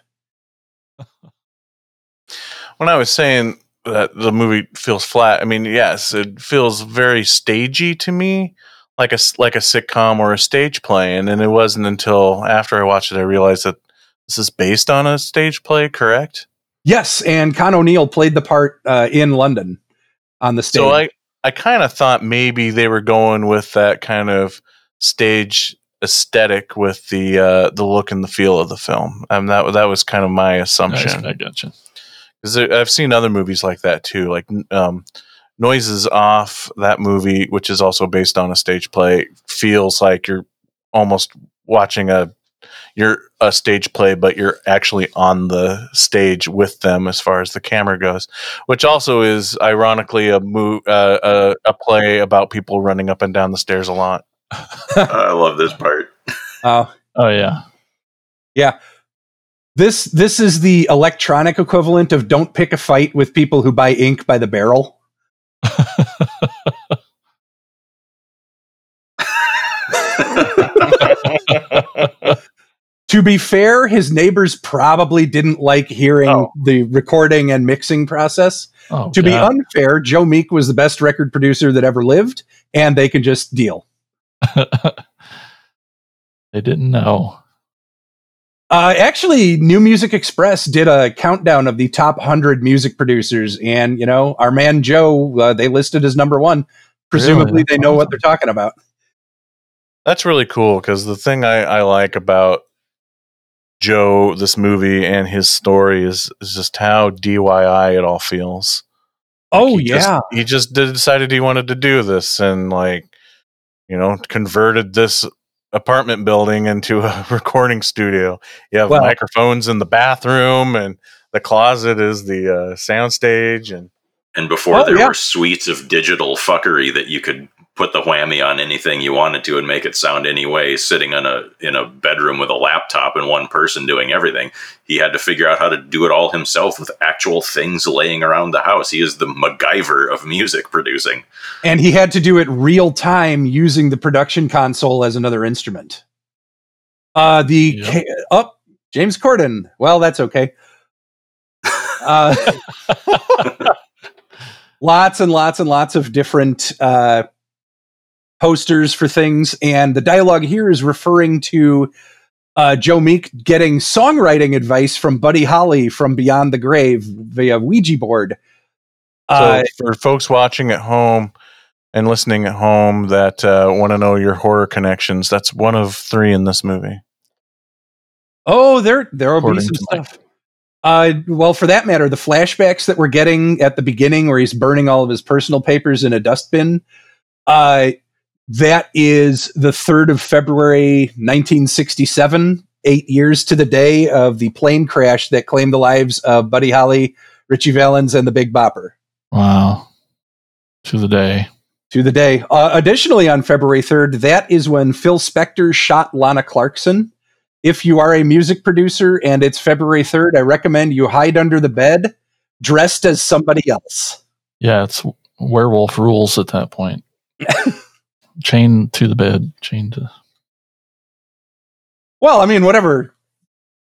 when I was saying that the movie feels flat, I mean, yes, it feels very stagey to me, like a s- like a sitcom or a stage play. And then it wasn't until after I watched it I realized that this is based on a stage play. Correct? Yes, and Con O'Neill played the part uh, in London on the stage. So I I kind of thought maybe they were going with that kind of stage aesthetic with the uh, the look and the feel of the film. And that that was kind of my assumption. Nice, I gotcha. Because I've seen other movies like that too, like um, Noises Off. That movie, which is also based on a stage play, feels like you're almost watching a you're a stage play, but you're actually on the stage with them as far as the camera goes. Which also is ironically a mo- uh, a, a play about people running up and down the stairs a lot. I love this part. Uh, Oh yeah, yeah. This this is the electronic equivalent of "Don't pick a fight with people who buy ink by the barrel." To be fair, his neighbors probably didn't like hearing Oh. the recording and mixing process. Oh, To be unfair, Joe Meek was the best record producer that ever lived, and they can just deal. they didn't know. Uh, actually, New Music Express did a countdown of the top 100 music producers, and, you know, our man Joe, uh, they listed as number one. Presumably, Really? they know what they're talking about. That's really cool because the thing I, I like about Joe, this movie, and his story is, is just how DIY it all feels. Oh, he just- yeah. he just decided he wanted to do this and like, you know, converted this apartment building into a recording studio. You have Well- microphones in the bathroom, and the closet is the uh, sound stage, and And before Oh, there yeah. were suites of digital fuckery that you could put the whammy on anything you wanted to and make it sound any way, sitting in a in a bedroom with a laptop and one person doing everything. He had to figure out how to do it all himself with actual things laying around the house. He is the MacGyver of music producing. And he had to do it real time using the production console as another instrument. Uh, the Yep. ca- oh, James Corden. Well, that's okay. Uh, lots and lots and lots of different uh, posters for things, and the dialogue here is referring to uh, Joe Meek getting songwriting advice from Buddy Holly from Beyond the Grave via Ouija board. so Uh, for folks watching at home and listening at home that uh, want to know your horror connections, that's one of three in this movie. Oh, there there will be some stuff. Uh, well, for that matter, the flashbacks that we're getting at the beginning, where he's burning all of his personal papers in a dustbin, uh, that is the third of February, 1967, eight years to the day of the plane crash that claimed the lives of Buddy Holly, Ritchie Valens, and the Big Bopper. Wow. To the day. To the day. Uh, additionally, on February 3rd, that is when Phil Spector shot Lana Clarkson. If you are a music producer and it's February 3rd, I recommend you hide under the bed dressed as somebody else. Yeah, it's werewolf rules at that point. chain to the bed, chain to. Well, I mean, whatever,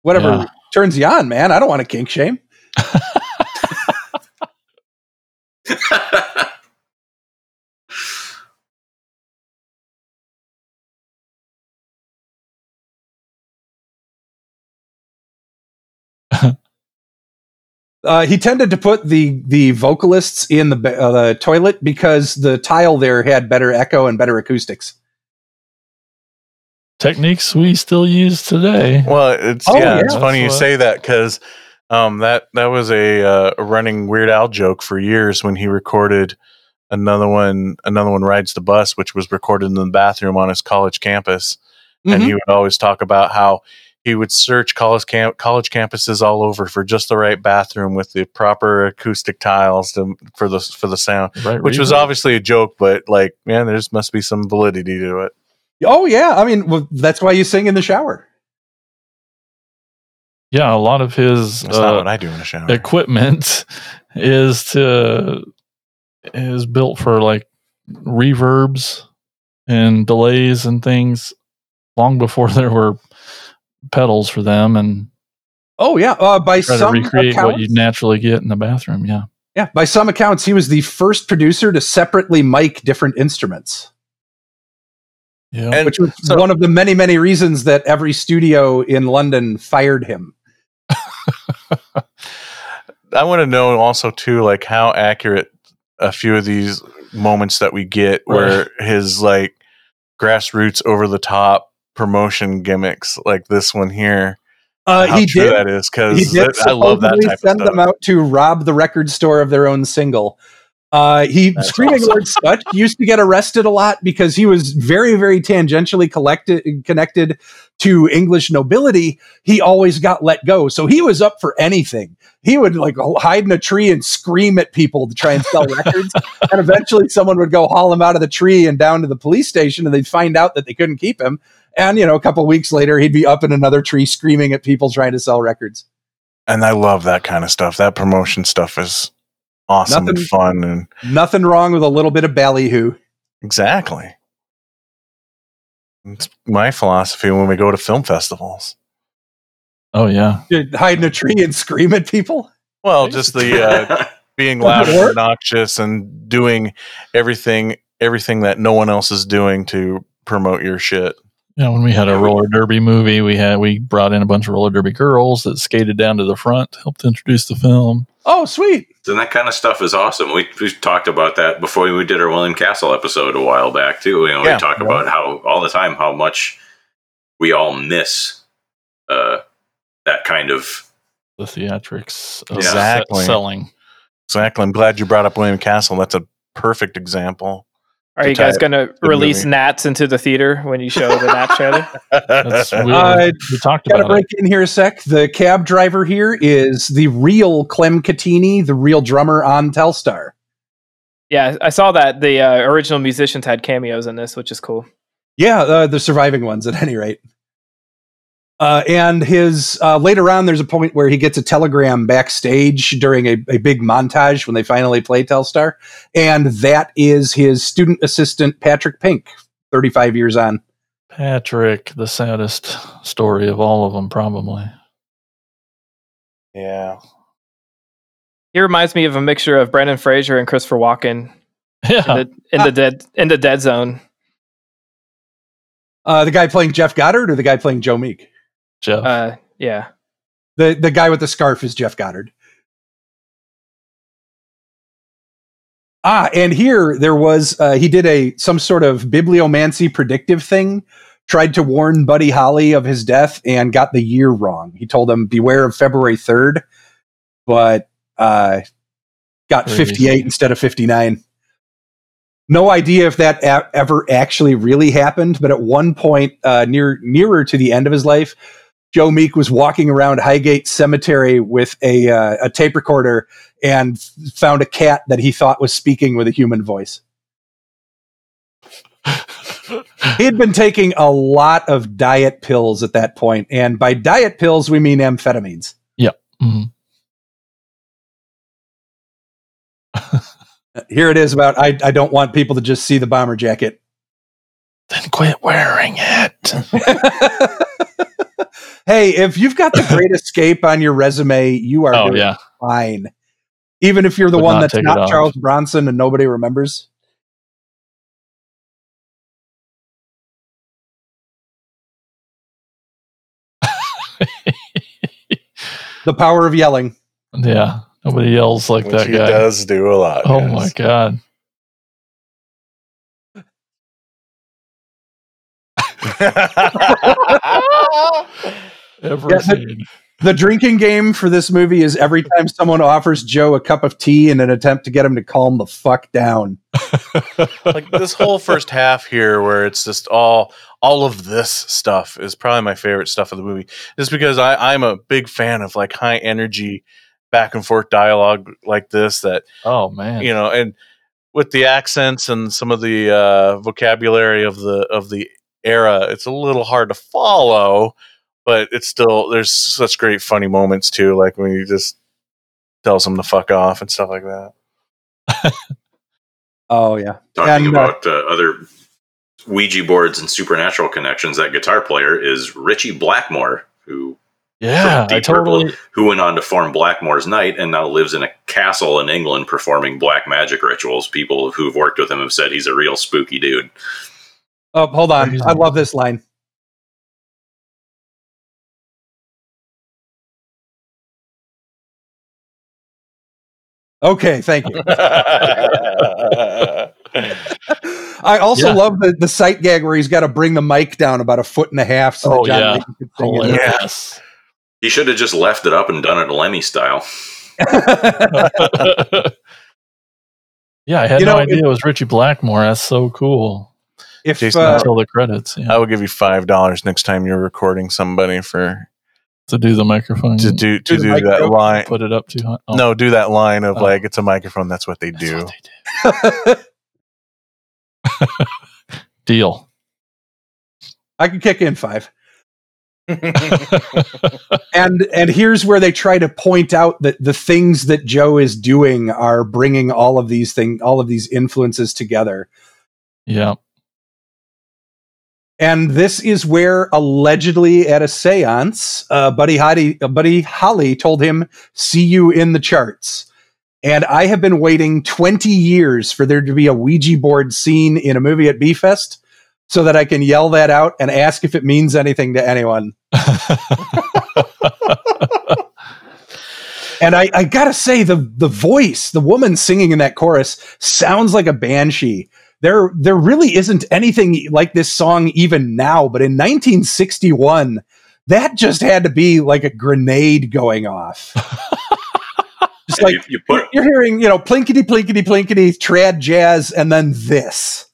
whatever yeah. turns you on, man. I don't want to kink shame. Uh, he tended to put the the vocalists in the uh, the toilet because the tile there had better echo and better acoustics. Techniques we still use today. Well, it's Oh, yeah, it's yeah. funny you say that because um, that that was a, uh, running Weird Al joke for years when he recorded another one. Another one rides the bus, which was recorded in the bathroom on his college campus, and Mhm. he would always talk about how he would search college camp college campuses all over for just the right bathroom with the proper acoustic tiles to, for the for the sound, Right, which was obviously a joke, but like man, there's must be some validity to it. Oh yeah, I mean well, that's why you sing in the shower. yeah. A lot of his That's not uh, what I do in a shower. equipment is to is built for like reverbs and delays and things long before there were pedals for them and Oh yeah, uh, by try to some recreate what accounts, you naturally get in the bathroom. Yeah. yeah, by some accounts, he was the first producer to separately mic different instruments, Yeah. And which was so- one of the many many reasons that every studio in London fired him. I want to know also too, like how accurate a few of these moments that we get, where his like grassroots over the top promotion gimmicks, like this one here, Uh, how he true did. that is because I love that type send them out to rob the record store of their own single. Uh, he That's screaming awesome. Lord Sutch used to get arrested a lot because he was very, very tangentially collected, connected to English nobility. He always got let go, so he was up for anything. He would like hide in a tree and scream at people to try and sell records, and eventually someone would go haul him out of the tree and down to the police station, and they'd find out that they couldn't keep him. And you know, a couple weeks later, he'd be up in another tree screaming at people trying to sell records. and I love that kind of stuff. That promotion stuff is awesome Nothing- and fun, and Nothing wrong with a little bit of ballyhoo. exactly. It's my philosophy when we go to film festivals. Oh yeah. You hide in a tree and scream at people. Well, just the uh, being loud and obnoxious and doing everything everything that no one else is doing to promote your shit. Yeah, when we had a roller derby movie, we had we brought in a bunch of roller derby girls that skated down to the front, helped introduce the film. Oh, sweet. And that kind of stuff is awesome. We we talked about that before we did our William Castle episode a while back too. You know, Yeah. we talk about how all the time how much we all miss uh, that kind of The theatrics of Yeah. Exactly. selling. Exactly. I'm glad you brought up William Castle. That's a perfect example. Are you guys going to release movie. gnats into the theater when you show the gnat trailer? That's we, Uh, we talked Gotta break it. in here a sec. The cab driver here is the real Clem Cattini, the real drummer on Telstar. Yeah, I saw that the uh, original musicians had cameos in this, which is cool. Yeah, uh, the surviving ones at any rate. Uh, and his uh, later on, there's a point where he gets a telegram backstage during a, a big montage when they finally play Telstar, and that is his student assistant Patrick Pink, 35 years on. Patrick, the saddest story of all of them, probably. yeah. He reminds me of a mixture of Brandon Fraser and Christopher Walken Yeah, in the, in the dead in the dead zone. Uh, the guy playing Geoff Goddard or the guy playing Joe Meek? Geoff. Uh, yeah, The the guy with the scarf is Geoff Goddard. Ah, and here there was uh, he did a some sort of bibliomancy predictive thing, tried to warn Buddy Holly of his death and got the year wrong. He told him beware of February third, but uh, got fifty eight instead of fifty nine. No idea if that a- ever actually really happened, but at one point uh, near nearer to the end of his life, Joe Meek was walking around Highgate Cemetery with a uh, a tape recorder and found a cat that he thought was speaking with a human voice. He had been taking a lot of diet pills at that point, and by diet pills we mean amphetamines. Mhm. Here it is about I, I don't want people to just see the bomber jacket. Then quit wearing it. hey, if you've got the great escape on your resume, you are oh yeah, fine. Even if you're the Would one not that's take it not off. Charles Bronson and nobody remembers. the power of yelling. yeah. Nobody yells like Which that he guy. does do a lot. Oh yes. my god. Ever Yeah, but- seen. The drinking game for this movie is every time someone offers Joe a cup of tea in an attempt to get him to calm the fuck down. like this whole first half here where it's just all all of this stuff is probably my favorite stuff of the movie just because I, i'm a big fan of like high energy back and forth dialogue like this that Oh man. you know and with the accents and some of the uh, vocabulary of the of the era it's a little hard to follow but it's still there's such great funny moments too like when he just tells him to fuck off and stuff like that Oh yeah. Talking And, about uh, other Ouija boards and supernatural connections, that guitar player is Ritchie Blackmore, who yeah, from I Deep Purple. totally who went on to form Blackmore's Night and now lives in a castle in England performing black magic rituals. People who've worked with him have said he's a real spooky dude. Oh, hold on. I love this line. Okay, thank you. I also Yeah. love the, the sight gag where he's got to bring the mic down about a foot and a half so Oh, that John yeah. Legend can it. hilarious. He should have just left it up and done it Lemmy style. yeah, I had You no know, idea it was Ritchie Blackmore. That's so cool. if Jason, uh, Until the credits, yeah. I will give you five dollars next time you're recording somebody for to do the microphone. to do to Do do that line. put it up too high. Oh, No, do that line of Oh. like it's a microphone. That's what they that's do. what they do. Deal. I could kick in five. and and here's where they try to point out that the things that Joe is doing are bringing all of these thing all of these influences together. yeah. And this is where allegedly at a séance, uh, Buddy Holly, uh, Buddy Holly told him, "See you in the charts." And I have been waiting 20 years for there to be a Ouija board scene in a movie at B-Fest so that I can yell that out and ask if it means anything to anyone. And I, I gotta say, the the voice, the woman singing in that chorus, sounds like a banshee. There, there really isn't anything like this song even now, but in 1961, that just had to be like a grenade going off. just like you, you put you're hearing, you know, plinkety plinkety plinkety, trad jazz, and then this.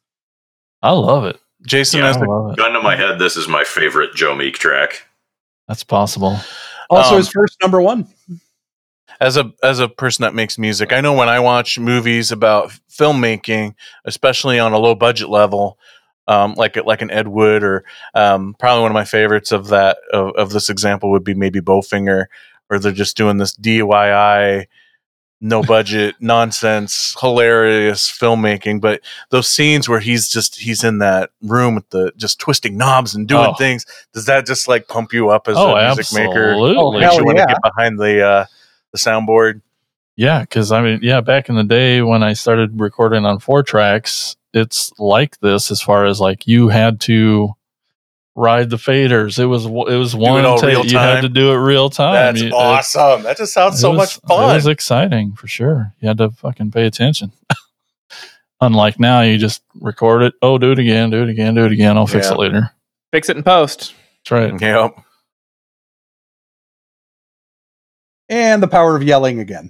I love it. Jason, Yeah. as I the, love it. gun to my head. This is my favorite Joe Meek track. That's possible. Also, Um, his first number one. As a as a person that makes music, I know when I watch movies about filmmaking, especially on a low budget level, um, like like an Ed Wood or um, probably one of my favorites of that of, of this example would be maybe Bowfinger, where they're just doing this DIY, no budget nonsense, hilarious filmmaking. But those scenes where he's just he's in that room with the just twisting knobs and doing Oh. things, does that just like pump you up as oh, a music maker? absolutely. Oh, Makes hell you want yeah. to get behind the uh, the soundboard. Yeah, because I mean, yeah, back in the day when I started recording on four tracks, it's like this as far as like you had to ride the faders. It was it was one all take. real You had to do it real time. That's You- it- awesome. That just sounds so was- much fun. It was exciting for sure. You had to fucking pay attention. Unlike now, you just record it. Oh, do it again. Do it again. Do it again. I'll fix Yeah. it later. Fix it in post. That's right. yep. And the power of yelling again.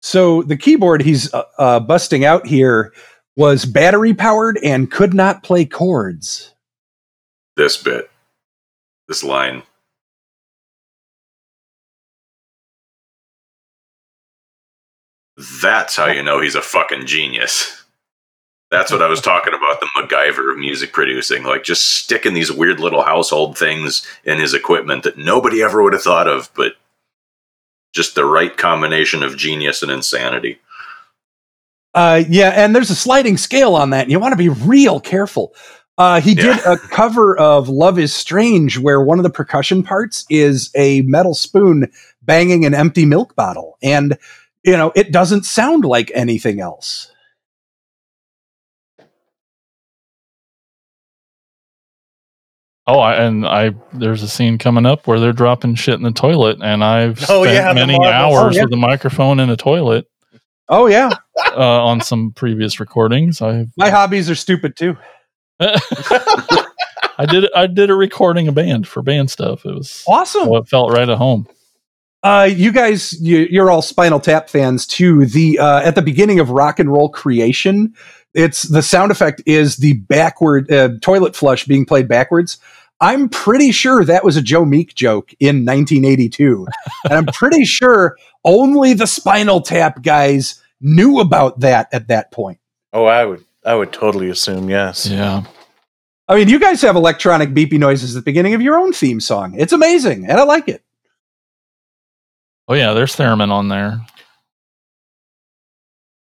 So the keyboard he's uh, uh, busting out here was battery powered and could not play chords. This bit, this line. That's how you know he's a fucking genius. That's what I was talking about the MacGyver of music producing. Like just sticking these weird little household things in his equipment that nobody ever would have thought of, but just the right combination of genius and insanity. Uh, yeah, and there's a sliding scale on that, and you want to be real careful. Uh, he did a cover of Love is Strange where one of the percussion parts is a metal spoon banging an empty milk bottle. And, you know, it doesn't sound like anything else. Oh, I, and I there's a scene coming up where they're dropping shit in the toilet, and I've Oh, spent yeah, many hours Oh, yeah. with a microphone in a toilet Oh yeah, uh, on some previous recordings. I my hobbies are stupid too. I did I did a recording a band for band stuff. It was Awesome. well, it felt right at home. Uh, you guys, you, you're all Spinal Tap fans too. The uh, at the beginning of Rock and Roll Creation, it's the sound effect is the backward uh, toilet flush being played backwards. I'm pretty sure that was a Joe Meek joke in 1982, and I'm pretty sure only the Spinal Tap guys knew about that at that point. Oh, I would I would totally assume yes. Yeah. I mean, you guys have electronic beepy noises at the beginning of your own theme song. It's amazing, and I like it. Oh yeah, there's theremin on there.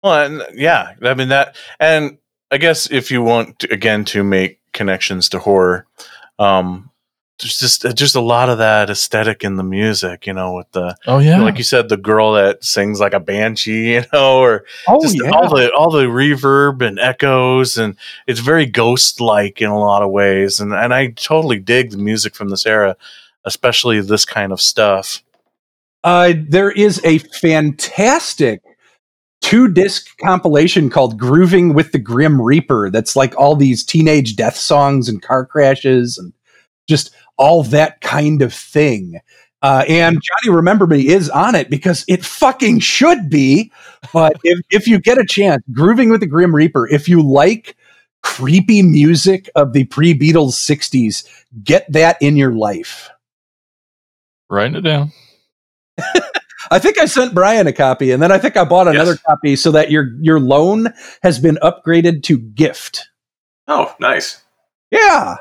Well, and, yeah, I mean that, and I guess if you want to, again to make connections to horror, um, there's just just a lot of that aesthetic in the music, you know, with the Oh yeah. like you said, the girl that sings like a banshee, you know, or Oh just all the all the reverb and echoes, and it's very ghost like in a lot of ways, and and I totally dig the music from this era, especially this kind of stuff. Uh, there is a fantastic two disc compilation called Grooving with the Grim Reaper that's like all these teenage death songs and car crashes and just all that kind of thing. Uh, and Johnny Remember Me is on it because it fucking should be. But if, if you get a chance, Grooving with the Grim Reaper, if you like creepy music of the pre Beatles 60s, get that in your life. Writing it down. I think I sent Brian a copy, and then I think I bought another Yes. copy so that your your loan has been upgraded to gift. Oh, nice. Yeah,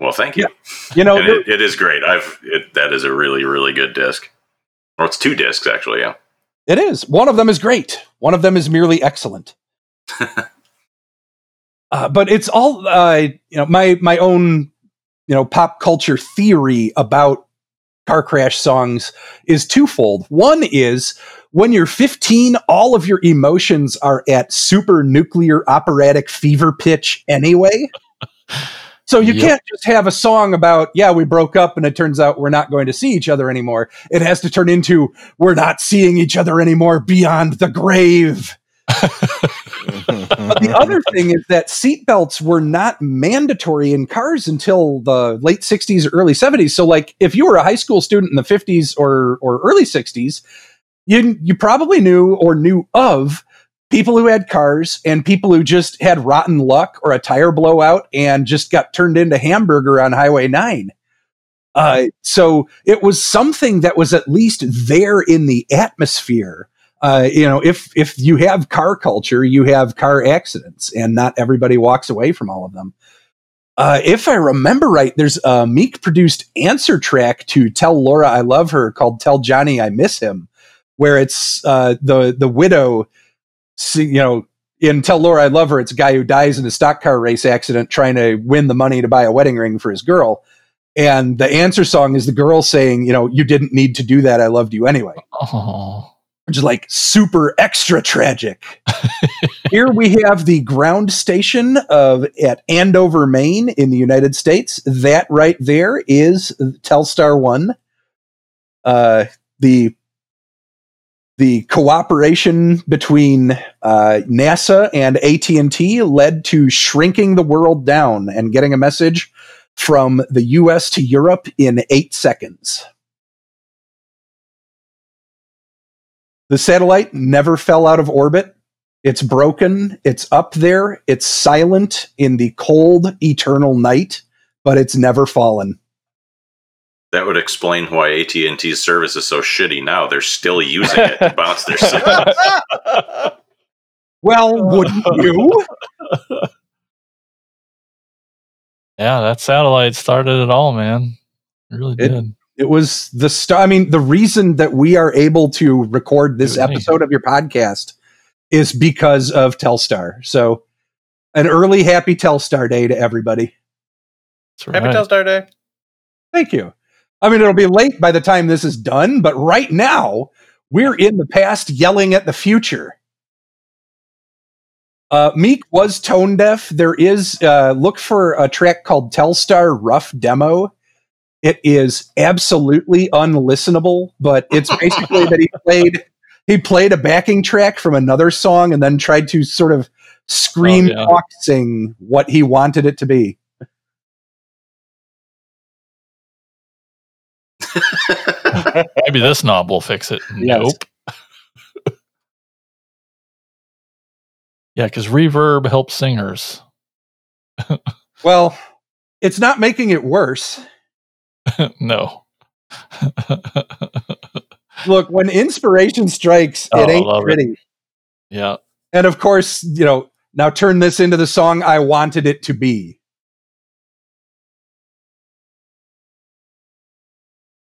Well, thank you. you know, it, it is great. I've it, that is a really really good disc. Or it's two discs actually. Yeah. it is. One of them is great. One of them is merely excellent. uh, but it's all uh, you know. My my own you know pop culture theory about car crash songs is twofold. One is when you're 15, all of your emotions are at super nuclear operatic fever pitch anyway. So you Yep. can't just have a song about, yeah, we broke up and it turns out we're not going to see each other anymore. It has to turn into, we're not seeing each other anymore beyond the grave. But the other thing is that seatbelts were not mandatory in cars until the late 60s or early 70s. So, like, if you were a high school student in the 50s or, or early 60s, you, you probably knew or knew of people who had cars and people who just had rotten luck or a tire blowout and just got turned into hamburger on Highway 9. Uh, so it was something that was at least there in the atmosphere uh, you know, if if you have car culture, you have car accidents, and not everybody walks away from all of them. Uh, if I remember right, there's a Meek produced answer track to "Tell Laura I Love Her" called "Tell Johnny I Miss Him," where it's uh, the the widow, you know, in "Tell Laura I Love Her," it's a guy who dies in a stock car race accident trying to win the money to buy a wedding ring for his girl. And the answer song is the girl saying, you know, you didn't need to do that. I loved you anyway Oh. Which is like super extra tragic. Here we have the ground station of at Andover, Maine, in the United States. That right there is Telstar One. Uh, the the cooperation between uh, NASA and AT and T led to shrinking the world down and getting a message from the U.S. to Europe in eight seconds. The satellite never fell out of orbit. It's broken. It's up there. It's silent in the cold, eternal night, but it's never fallen. That would explain why AT and T's service is so shitty now. They're still using it to bounce their signal. Well, wouldn't you? Yeah, that satellite started it all, man. It really It- did. It was the star. I mean, the reason that we are able to record this Right. episode of your podcast is because of Telstar. So, an early happy Telstar day to everybody. That's right. Happy Telstar Day. Thank you. I mean, it'll be late by the time this is done, but right now we're in the past yelling at the future. Uh, Meek was tone deaf. There is uh, look for a track called Telstar Rough Demo. It is absolutely unlistenable, but it's basically that he played he played a backing track from another song and then tried to sort of scream Oh, yeah. talk sing what he wanted it to be. Maybe this knob will fix it. Yes. Nope. yeah, because reverb helps singers. Well, it's not making it worse. no. Look, when inspiration strikes, Oh, it ain't love it. pretty. yeah. And of course, you know, now turn this into the song I wanted it to be.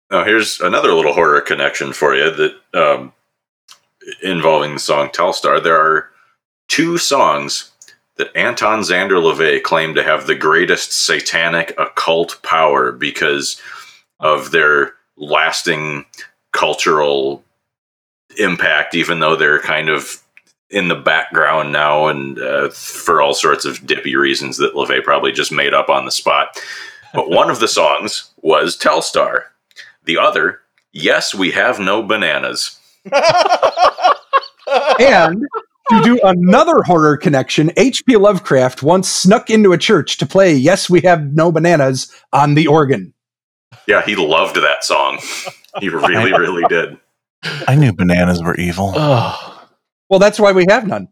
Now, here's another little horror connection for you that um, involving the song Telstar. There are two songs that Anton Szandor LaVey claimed to have the greatest satanic occult power because of their lasting cultural impact, even though they're kind of in the background now and uh, for all sorts of dippy reasons that LeVay probably just made up on the spot. But one of the songs was Telstar. The other, yes, we have no bananas. And to do another horror connection, H.P. Lovecraft once snuck into a church to play Yes, We Have No Bananas on the organ. Yeah, he loved that song. He really, really did. I knew bananas were evil. Oh, Well, that's why we have none.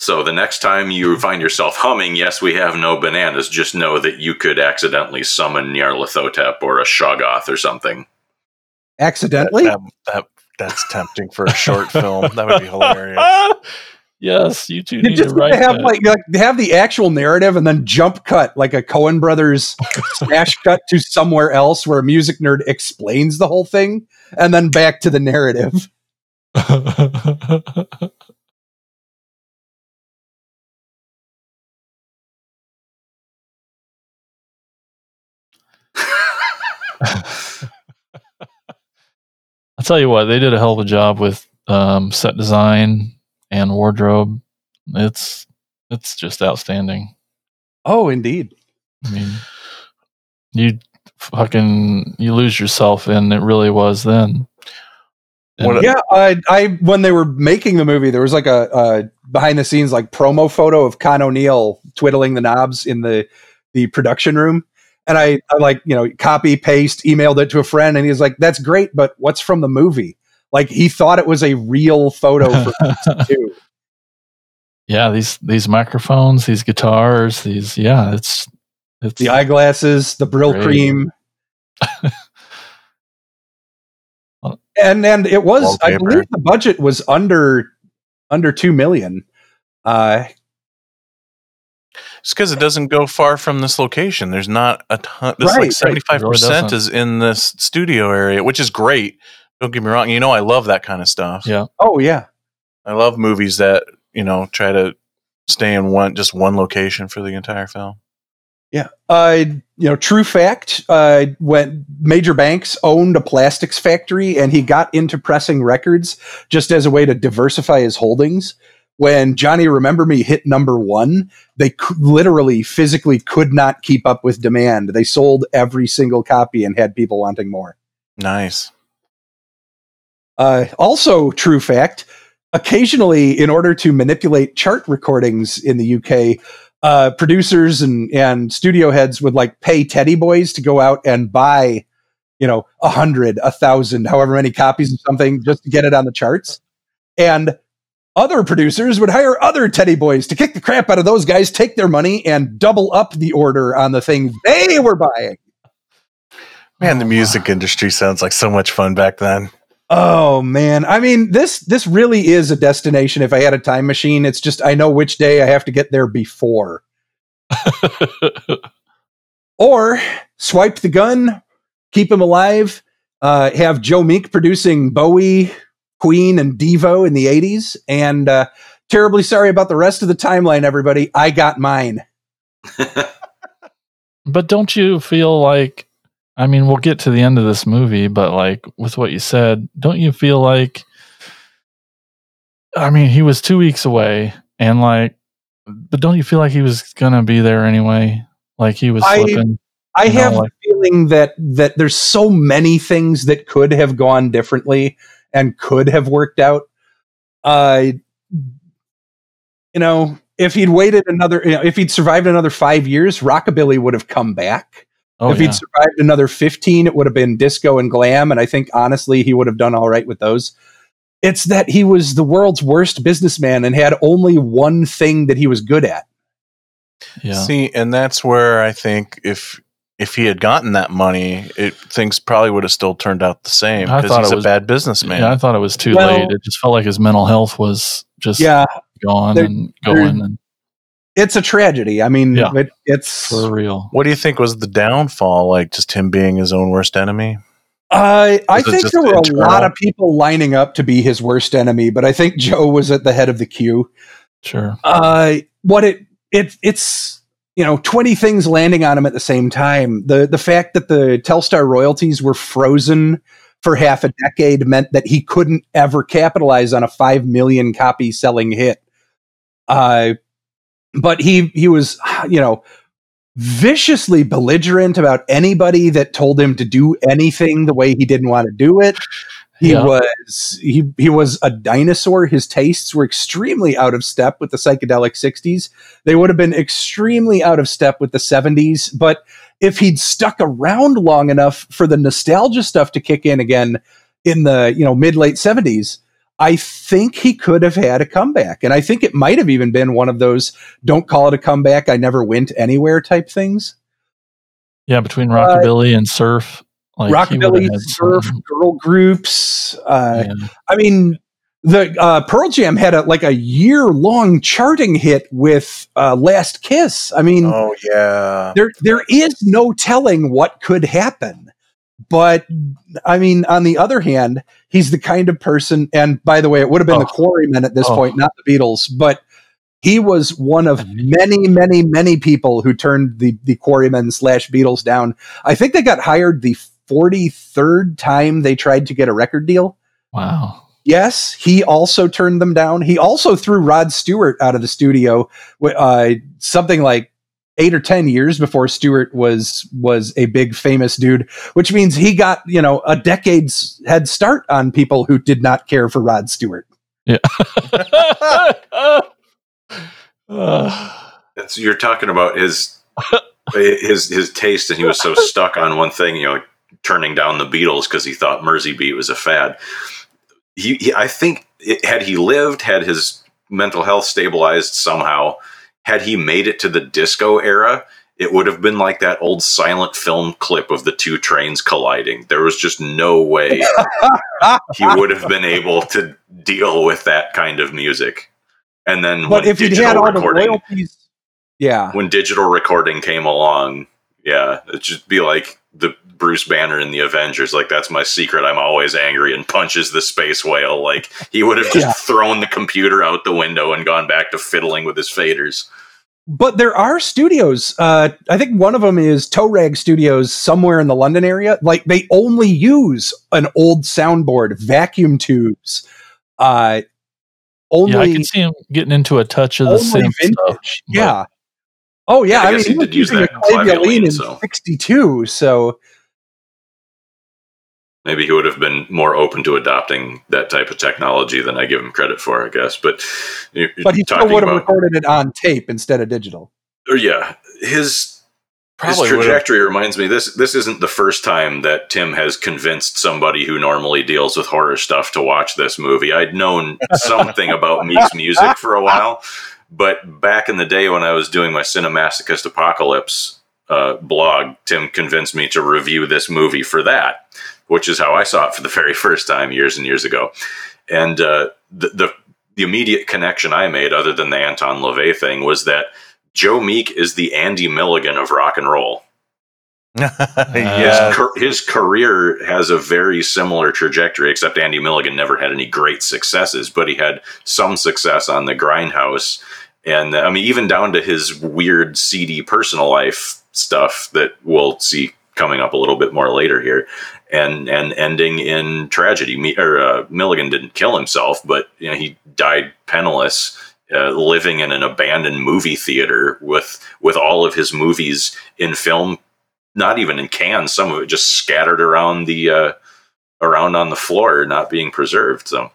So the next time you find yourself humming, yes, we have no bananas, just know that you could accidentally summon Nyarlathotep or a Shoggoth or something. Accidentally? That, that, that's tempting for a short film. That would be hilarious. yes, you two You need just to write to have that. like, like have the actual narrative and then jump cut like a Coen Brothers smash cut to somewhere else where a music nerd explains the whole thing and then back to the narrative. I'll tell you what, they did a hell of a job with um, set design and wardrobe. It's it's just outstanding. Oh, indeed. I mean, you fucking you lose yourself, and it really was then. A- Yeah, I, I when they were making the movie, there was like a, a behind the scenes like promo photo of Con O'Neill twiddling the knobs in the the production room, and I, I like you know copy paste emailed it to a friend, and he's like, "That's great, but what's from the movie?" Like he thought it was a real photo for too. yeah, these these microphones, these guitars, these yeah, it's it's The eyeglasses, the Brill Great. cream. and and it was I believe the budget was under under 2 million. Uh It's because it doesn't go far from this location. There's not a ton. This Right, like seventy five percent is in this studio area, which is great. Don't get me wrong. You know I love that kind of stuff. yeah. oh yeah. I love movies that you know try to stay in one just one location for the entire film. Yeah. Uh, you know, true fact, uh, when Major Banks owned a plastics factory and he got into pressing records just as a way to diversify his holdings. When Johnny Remember Me hit number one, they c- literally physically could not keep up with demand. They sold every single copy and had people wanting more. Nice. Uh, also, true fact, occasionally, in order to manipulate chart recordings in the UK, uh, producers and, and studio heads would like pay teddy boys to go out and buy, you know, a hundred, a thousand, however many copies of something just to get it on the charts. And other producers would hire other teddy boys to kick the crap out of those guys, take their money, and double up the order on the thing they were buying. Man, the music industry sounds like so much fun back then. Oh man, I mean this this really is a destination. If I had a time machine, it's just I know which day I have to get there before, or swipe the gun, keep him alive. Uh, have Joe Meek producing Bowie, Queen, and Devo in the '80s, and uh, terribly sorry about the rest of the timeline. Everybody, I got mine. But don't you feel like I mean, we'll get to the end of this movie, but like with what you said, don't you feel like I mean, he was 2 weeks away and like but don't you feel like he was gonna be there anyway? Like he was I- flipping. I know, have like- the feeling that that there's so many things that could have gone differently and could have worked out. Uh, you know, if he'd waited another, you know, if he'd survived another five years, rockabilly would have come back. Oh if yeah. he'd survived another 15, it would have been disco and glam. And I think honestly, he would have done all right with those. It's that he was the world's worst businessman and had only one thing that he was good at. yeah. See, and that's where I think if if he had gotten that money, it things probably would have still turned out the same I because thought he's it a bad businessman. Yeah, I thought it was too Well- late. It just felt like his mental health was just Yeah, gone There- and there- going and it's a tragedy. I mean, Yeah. it, it's. for real. What do you think was the downfall? Like just him being his own worst enemy? Uh, I think there were internal? a lot of people lining up to be his worst enemy, but I think Joe was at the head of the queue. Sure. Uh, what it it it's you know twenty things landing on him at the same time. The the fact that the Telstar royalties were frozen for half a decade meant that he couldn't ever capitalize on a five million copy selling hit. Uh, but he he was you know viciously belligerent about anybody that told him to do anything the way he didn't want to do it. He Yeah. was he he was a dinosaur. His tastes were extremely out of step with the psychedelic 60s. They would have been extremely out of step with the 70s, but if he'd stuck around long enough for the nostalgia stuff to kick in again in the, you know, mid late 70s, I think he could have had a comeback. And I think it might have even been one of those don't call it a comeback, I never went anywhere type things. Yeah, between rockabilly and surf, like Rockabilly, surf, something. girl groups, uh, Yeah. I mean, the uh, Pearl Jam had a like a year long charting hit with uh, "Last Kiss." I mean, Oh yeah. there there is no telling what could happen. But I mean, on the other hand, he's the kind of person. And by the way, it would have been the Oh. Quarrymen at this Oh. point, not the Beatles. But he was one of many, many, many people who turned the the Quarrymen slash Beatles down. I think they got hired the forty third time they tried to get a record deal. Wow. Yes, he also turned them down. He also threw Rod Stewart out of the studio, uh, something like eight or ten years before Stewart was was a big famous dude. Which means he got you know a decade's head start on people who did not care for Rod Stewart. It's, you're talking about his his his taste, and he was so stuck on one thing, you know, turning down the Beatles because he thought Mersey Beat was a fad. He, he I think, it, had he lived, had his mental health stabilized somehow, had he made it to the disco era, it would have been like that old silent film clip of the two trains colliding. There was just no way he would have been able to deal with that kind of music. And then But when if he'd had all the royalties, yeah, when digital recording came along, yeah, it'd just be like the Bruce Banner in the Avengers. Like that's my secret. I'm always angry and punches the space whale. Like he would have just Yeah. thrown the computer out the window and gone back to fiddling with his faders. but there are studios. Uh, I think one of them is Toe Rag Studios somewhere in the London area. Like they only use an old soundboard, vacuum tubes. Uh, only yeah, I can see him getting into a touch of the only synth stuff. vintage. Yeah. Oh yeah, I I, guess mean he he was did use using a that in clavioline Clavioline, in so. '62. So Maybe he would have been more open to adopting that type of technology than I give him credit for, I guess. But but he still would have about, recorded it on tape instead of digital. or yeah, his Probably his would've- trajectory reminds me this this isn't the first time that Tim has convinced somebody who normally deals with horror stuff to watch this movie. I'd known something about Meek's music for a while, but back in the day when I was doing my Cinemasochist Apocalypse uh, blog, Tim convinced me to review this movie for that, which is how I saw it for the very first time years and years ago. And uh, the, the the immediate connection I made, other than the Anton LaVey thing, was that Joe Meek is the Andy Milligan of rock and roll. yeah. His, his career has a very similar trajectory, except Andy Milligan never had any great successes, but he had some success on the Grindhouse. And I mean, even down to his weird, seedy personal life stuff that we'll see coming up a little bit more later here, and and ending in tragedy. Me, or uh, Milligan didn't kill himself, but you know he died penniless uh, living in an abandoned movie theater with with all of his movies in film, not even in cans. Some of it just scattered around the uh, around on the floor, not being preserved. So,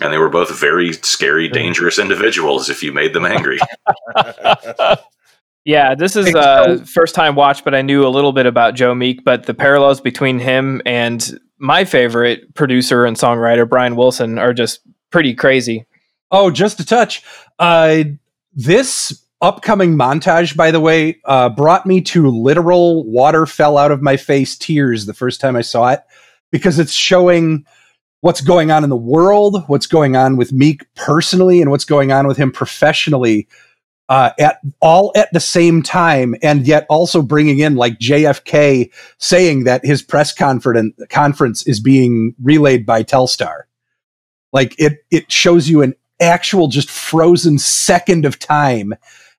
and they were both very scary, dangerous individuals. If you made them angry, Yeah, this is a first time watch, but I knew a little bit about Joe Meek. But the parallels between him and my favorite producer and songwriter, Brian Wilson, are just pretty crazy. Oh, just a touch. Uh, this upcoming montage, by the way, uh, brought me to literal water fell out of my face tears the first time I saw it because it's showing what's going on in the world, what's going on with Meek personally, and what's going on with him professionally. Uh, at all at the same time, and yet also bringing in like JFK saying that his press conference conference is being relayed by Telstar. Like it, it shows you an actual just frozen second of time.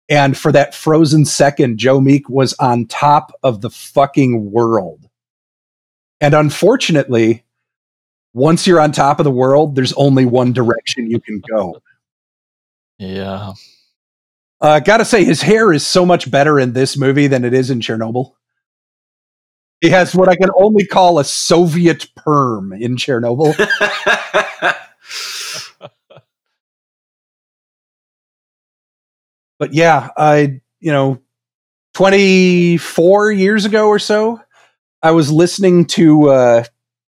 And for that frozen second, Joe Meek was on top of the fucking world. And unfortunately, once you're on top of the world, there's only one direction you can go. yeah. Uh, gotta say, his hair is so much better in this movie than it is in Chernobyl. He has what I can only call a Soviet perm in Chernobyl. but yeah, I you know, 24 years ago or so, I was listening to uh,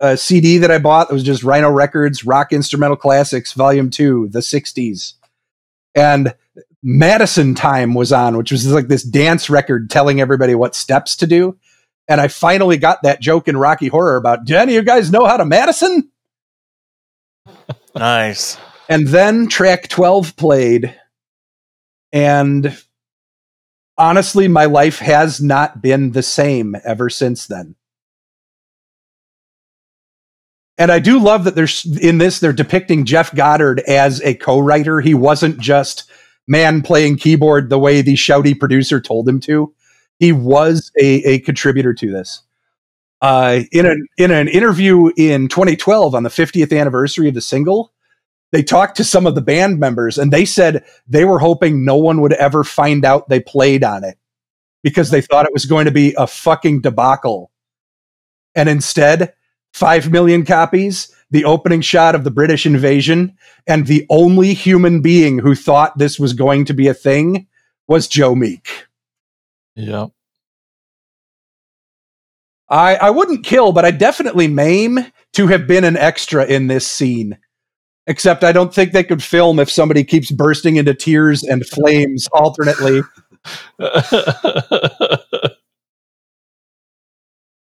a CD that I bought that was just Rhino Records Rock Instrumental Classics Volume 2, the 60s. And Madison Time was on, which was like this dance record telling everybody what steps to do. And I finally got that joke in Rocky Horror about, do any of you guys know how to Madison? nice. And then track 12 played. And honestly, my life has not been the same ever since then. And I do love that there's in this, they're depicting Geoff Goddard as a co writer. He wasn't just man playing keyboard the way the shouty producer told him to. He was a, a contributor to this. Uh, in, an, in an interview in 2012 on the 50th anniversary of the single, they talked to some of the band members and they said they were hoping no one would ever find out they played on it because they thought it was going to be a fucking debacle. And instead, 5 million copies, the opening shot of the British invasion, and the only human being who thought this was going to be a thing was Joe Meek. Yeah. I, I wouldn't kill, but I definitely maim to have been an extra in this scene. Except I don't think they could film if somebody keeps bursting into tears and flames alternately.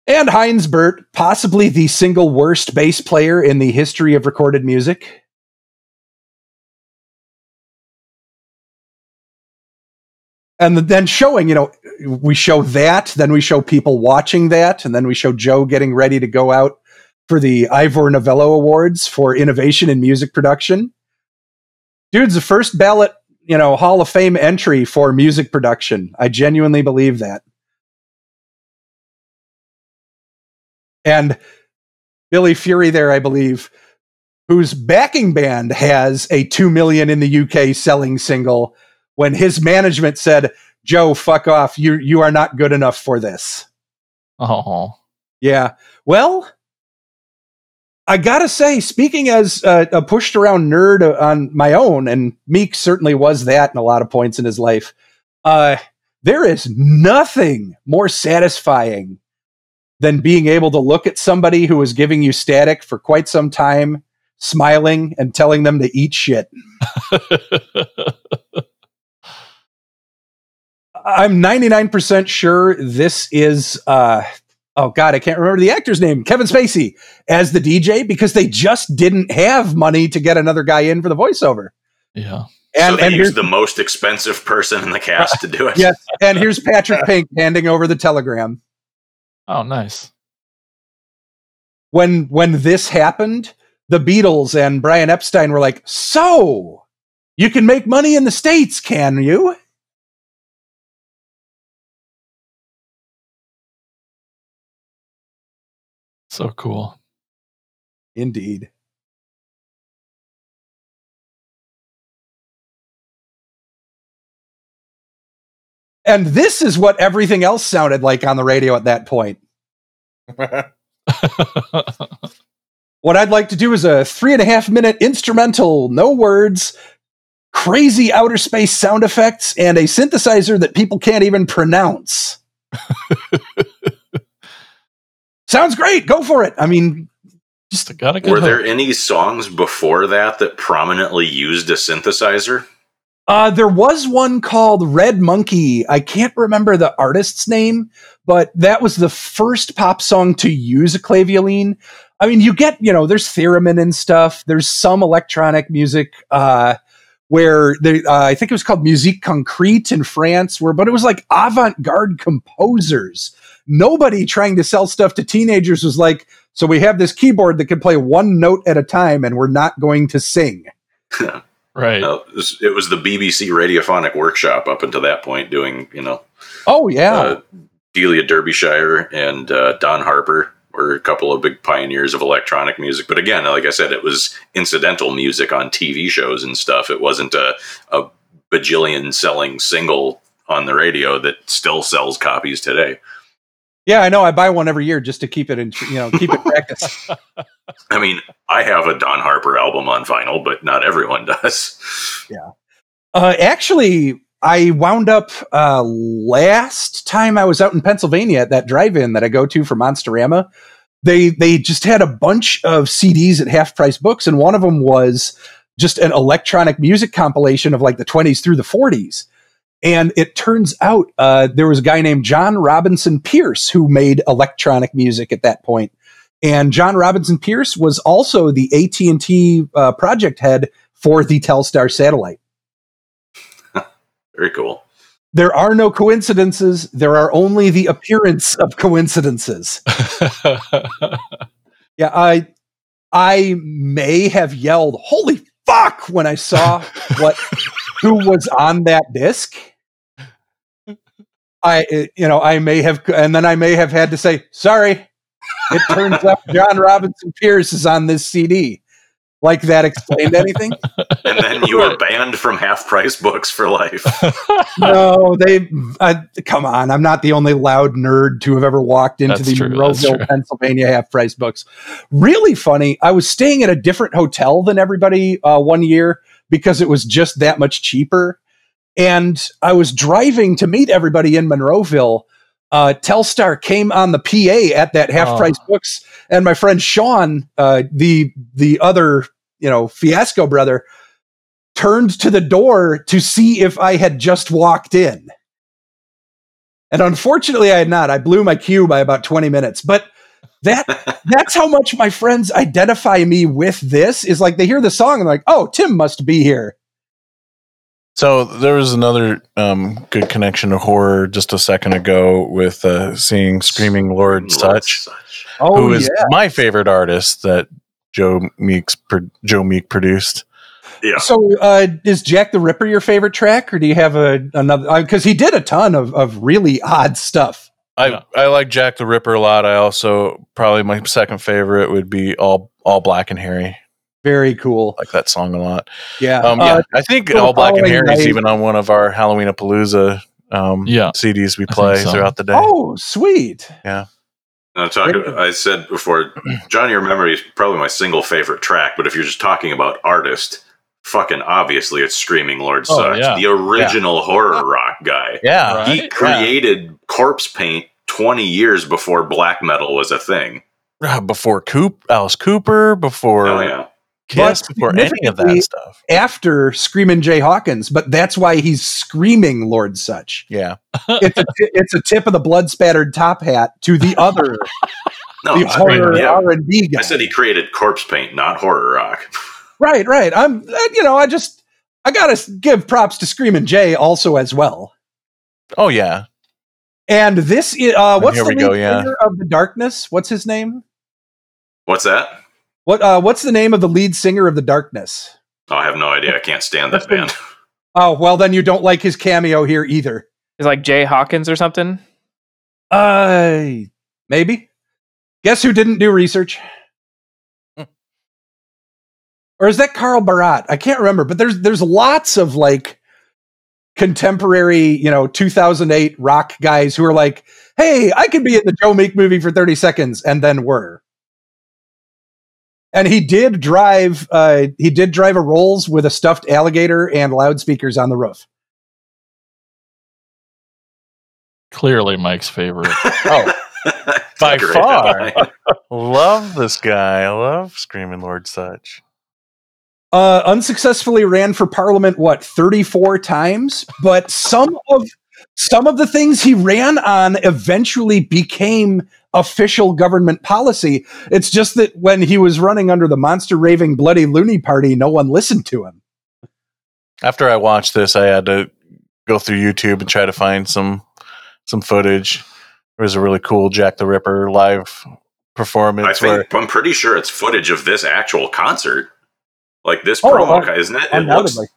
And Heinz Burt, possibly the single worst bass player in the history of recorded music. And then showing, you know, we show that, then we show people watching that, and then we show Joe getting ready to go out for the Ivor Novello Awards for innovation in music production. Dude's the first ballot, you know, Hall of Fame entry for music production. I genuinely believe that. And Billy Fury there, I believe, whose backing band has a two million in the UK selling single. When his management said, "Joe, fuck off! You you are not good enough for this." oh. Yeah. Well, I gotta say, speaking as uh, a pushed around nerd on my own, and Meek certainly was that in a lot of points in his life. Uh, there is nothing more satisfying than being able to look at somebody who was giving you static for quite some time, smiling and telling them to eat shit. I'm 99% sure this is uh oh god, I can't remember the actor's name, Kevin Spacey as the DJ because they just didn't have money to get another guy in for the voiceover. yeah. so And they and used the most expensive person in the cast to do it. yes, and here's Patrick Pink handing over the telegram. Oh, nice. when when this happened, the Beatles and Brian Epstein were like, "So, you can make money in the states, can you?" So cool. Indeed. And this is what everything else sounded like on the radio at that point. What I'd like to do is a three and a half minute instrumental, no words, crazy outer space sound effects, and a synthesizer that people can't even pronounce. Sounds great. Go for it. I mean, Just got a good Were there any songs before that that prominently used a synthesizer? Uh, there was one called Red Monkey. I can't remember the artist's name, but that was the first pop song to use a clavioline. I mean, you get, you know, there's theremin and stuff. There's some electronic music, uh, where they, uh, I think it was called Musique Concrete in France, where, but it was like avant garde composers. Nobody trying to sell stuff to teenagers was like, so we have this keyboard that can play one note at a time and we're not going to sing. right. No, it, was, it was the BBC Radiophonic Workshop up until that point doing, you know, Oh, yeah. uh, Delia Derbyshire and uh, Don Harper were a couple of big pioneers of electronic music. But again, like I said, it was incidental music on TV shows and stuff. It wasn't a, a bajillion selling single on the radio that still sells copies today. Yeah, I know. I buy one every year just to keep it in, you know, keep it practice. I mean, I have a Don Harper album on vinyl, but not everyone does. Yeah. Uh, actually, I wound up uh, last time I was out in Pennsylvania at that drive-in that I go to for Monsterama. They they just had a bunch of CDs at half price books, and one of them was just an electronic music compilation of like the 20s through the 40s. And it turns out uh, there was a guy named John Robinson Pierce who made electronic music at that point. And John Robinson Pierce was also the AT&T uh, project head for the Telstar satellite. Very cool. There are no coincidences. There are only the appearance of coincidences. Yeah, I I may have yelled "Holy fuck!" when I saw what who was on that disc. I uh, you know I may have and then I may have had to say sorry. It turns out John Robinson Pierce is on this CD. Like that explained anything? And then you were banned from half price books for life. no, they. Uh, come on, I'm not the only loud nerd to have ever walked into That's the true, Monroeville. Pennsylvania half price books. Really funny. I was staying at a different hotel than everybody uh, one year because it was just that much cheaper, and I was driving to meet everybody in Monroeville. Uh, Telstar came on the PA at that half price Oh. books, and my friend Sean, uh, the the other you know fiasco brother, turned to the door to see if I had just walked in. And unfortunately, I had not. I blew my cue by about 20 minutes. But that that's how much my friends identify me with this is like they hear the song and they're like, oh, Tim must be here. So there was another um, good connection to horror just a second ago with uh, seeing Screaming Lord Sutch, Oh, who is yeah. my favorite artist that Joe Meeks pro- Joe Meek produced. Yeah. So, uh, is Jack the Ripper your favorite track, or do you have a another? Because he did a ton of, of really odd stuff. I, Yeah. I like Jack the Ripper a lot. I also probably my second favorite would be all all black and hairy. Very cool. I like that song a lot. Yeah. Um, Uh, yeah, I think all black and following hairy is even on one of our Halloween Palooza um, Yeah. CDs we play so. throughout the day. oh, sweet. Now, talk, I said before, Johnny Remember Me is probably my single favorite track, but if you're just talking about artist, fucking obviously it's Screaming Lord Oh, Sutch, yeah. the original horror rock guy. Yeah, Right. He Yeah. created corpse paint 20 years before black metal was a thing. Uh, before Coop, Alice Cooper, before Oh, yeah. Kiss, But before any of that significantly- stuff. After Screaming Jay Hawkins, but that's why he's screaming Lord Sutch. Yeah, It's a, it's a tip of the blood spattered top hat to the other No, the I, horror yeah. R and B guy. I said he created corpse paint, not horror rock. right, right. I'm, uh, you know, I just I gotta give props to Screaming Jay also as well. oh yeah. And this, i- uh, what's here the we lead go, yeah. of the Darkness? What's his name? What's that? What uh, what's the name of the lead singer of the Darkness? Oh, I have no idea. I can't stand that band. Oh well, then you don't like his cameo here either. It's like Jay Hawkins or something. Uh, maybe. Guess who didn't do research? or is that Carl Barat? I can't remember. But there's there's lots of like contemporary, you know, 2008 rock guys who are like, "Hey, I could be in the Joe Meek movie for 30 seconds," and then were. And he did drive. Uh, he did drive a Rolls with a stuffed alligator and loudspeakers on the roof. Clearly, Mike's favorite. Oh, by far. line. love this guy. I love Screaming Lord Sutch. uh, unsuccessfully ran for parliament what 34 times but some of some of the things he ran on eventually became official government policy it's just that when he was running under the monster raving bloody loony party no one listened to him After I watched this, I had to go through YouTube and try to find some some footage. There was a really cool Jack the Ripper live I performance where think I'm pretty sure it's footage of this actual concert. Like this Oh, promo, un- isn't it? It looks undoubtedly.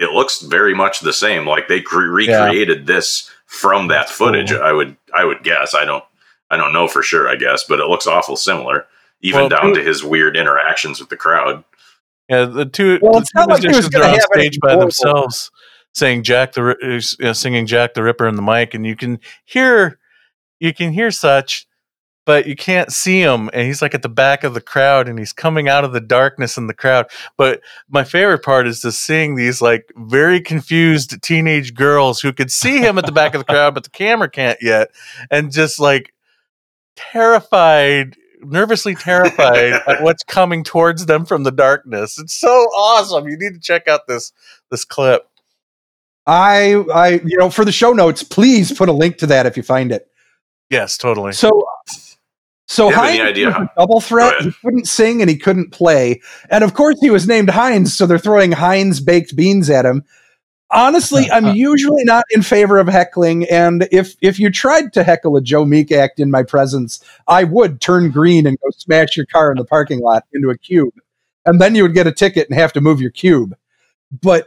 it looks very much the same. Like they cre- Yeah. recreated this from that That's footage. cool. I would I would guess. I don't I don't know for sure. I guess, but it looks awful similar, even Well, down to his weird interactions with the crowd. yeah, the two, Well, the it's two not like he are on stage by themselves saying Jack the Ri- uh, you know, singing Jack the Ripper in the mic, and you can hear you can hear Sutch, but you can't see him, and he's like at the back of the crowd, and he's coming out of the darkness in the crowd. But my favorite part is just seeing these like very confused teenage girls who could see him at the back of the crowd, but the camera can't yet, and just like terrified. Nervously terrified at what's coming towards them from the darkness. It's so awesome. You need to check out this this clip. i i you know for the show notes please put a link to that if you find it Yes, totally. So, so Do you Heinz idea was how- a double threat. He couldn't sing and he couldn't play, and of course he was named Heinz, so they're throwing Heinz baked beans at him. Honestly, I'm usually not in favor of heckling, and if if you tried to heckle a Joe Meek act in my presence, I would turn green and go smash your car in the parking lot into a cube, and then you would get a ticket and have to move your cube. But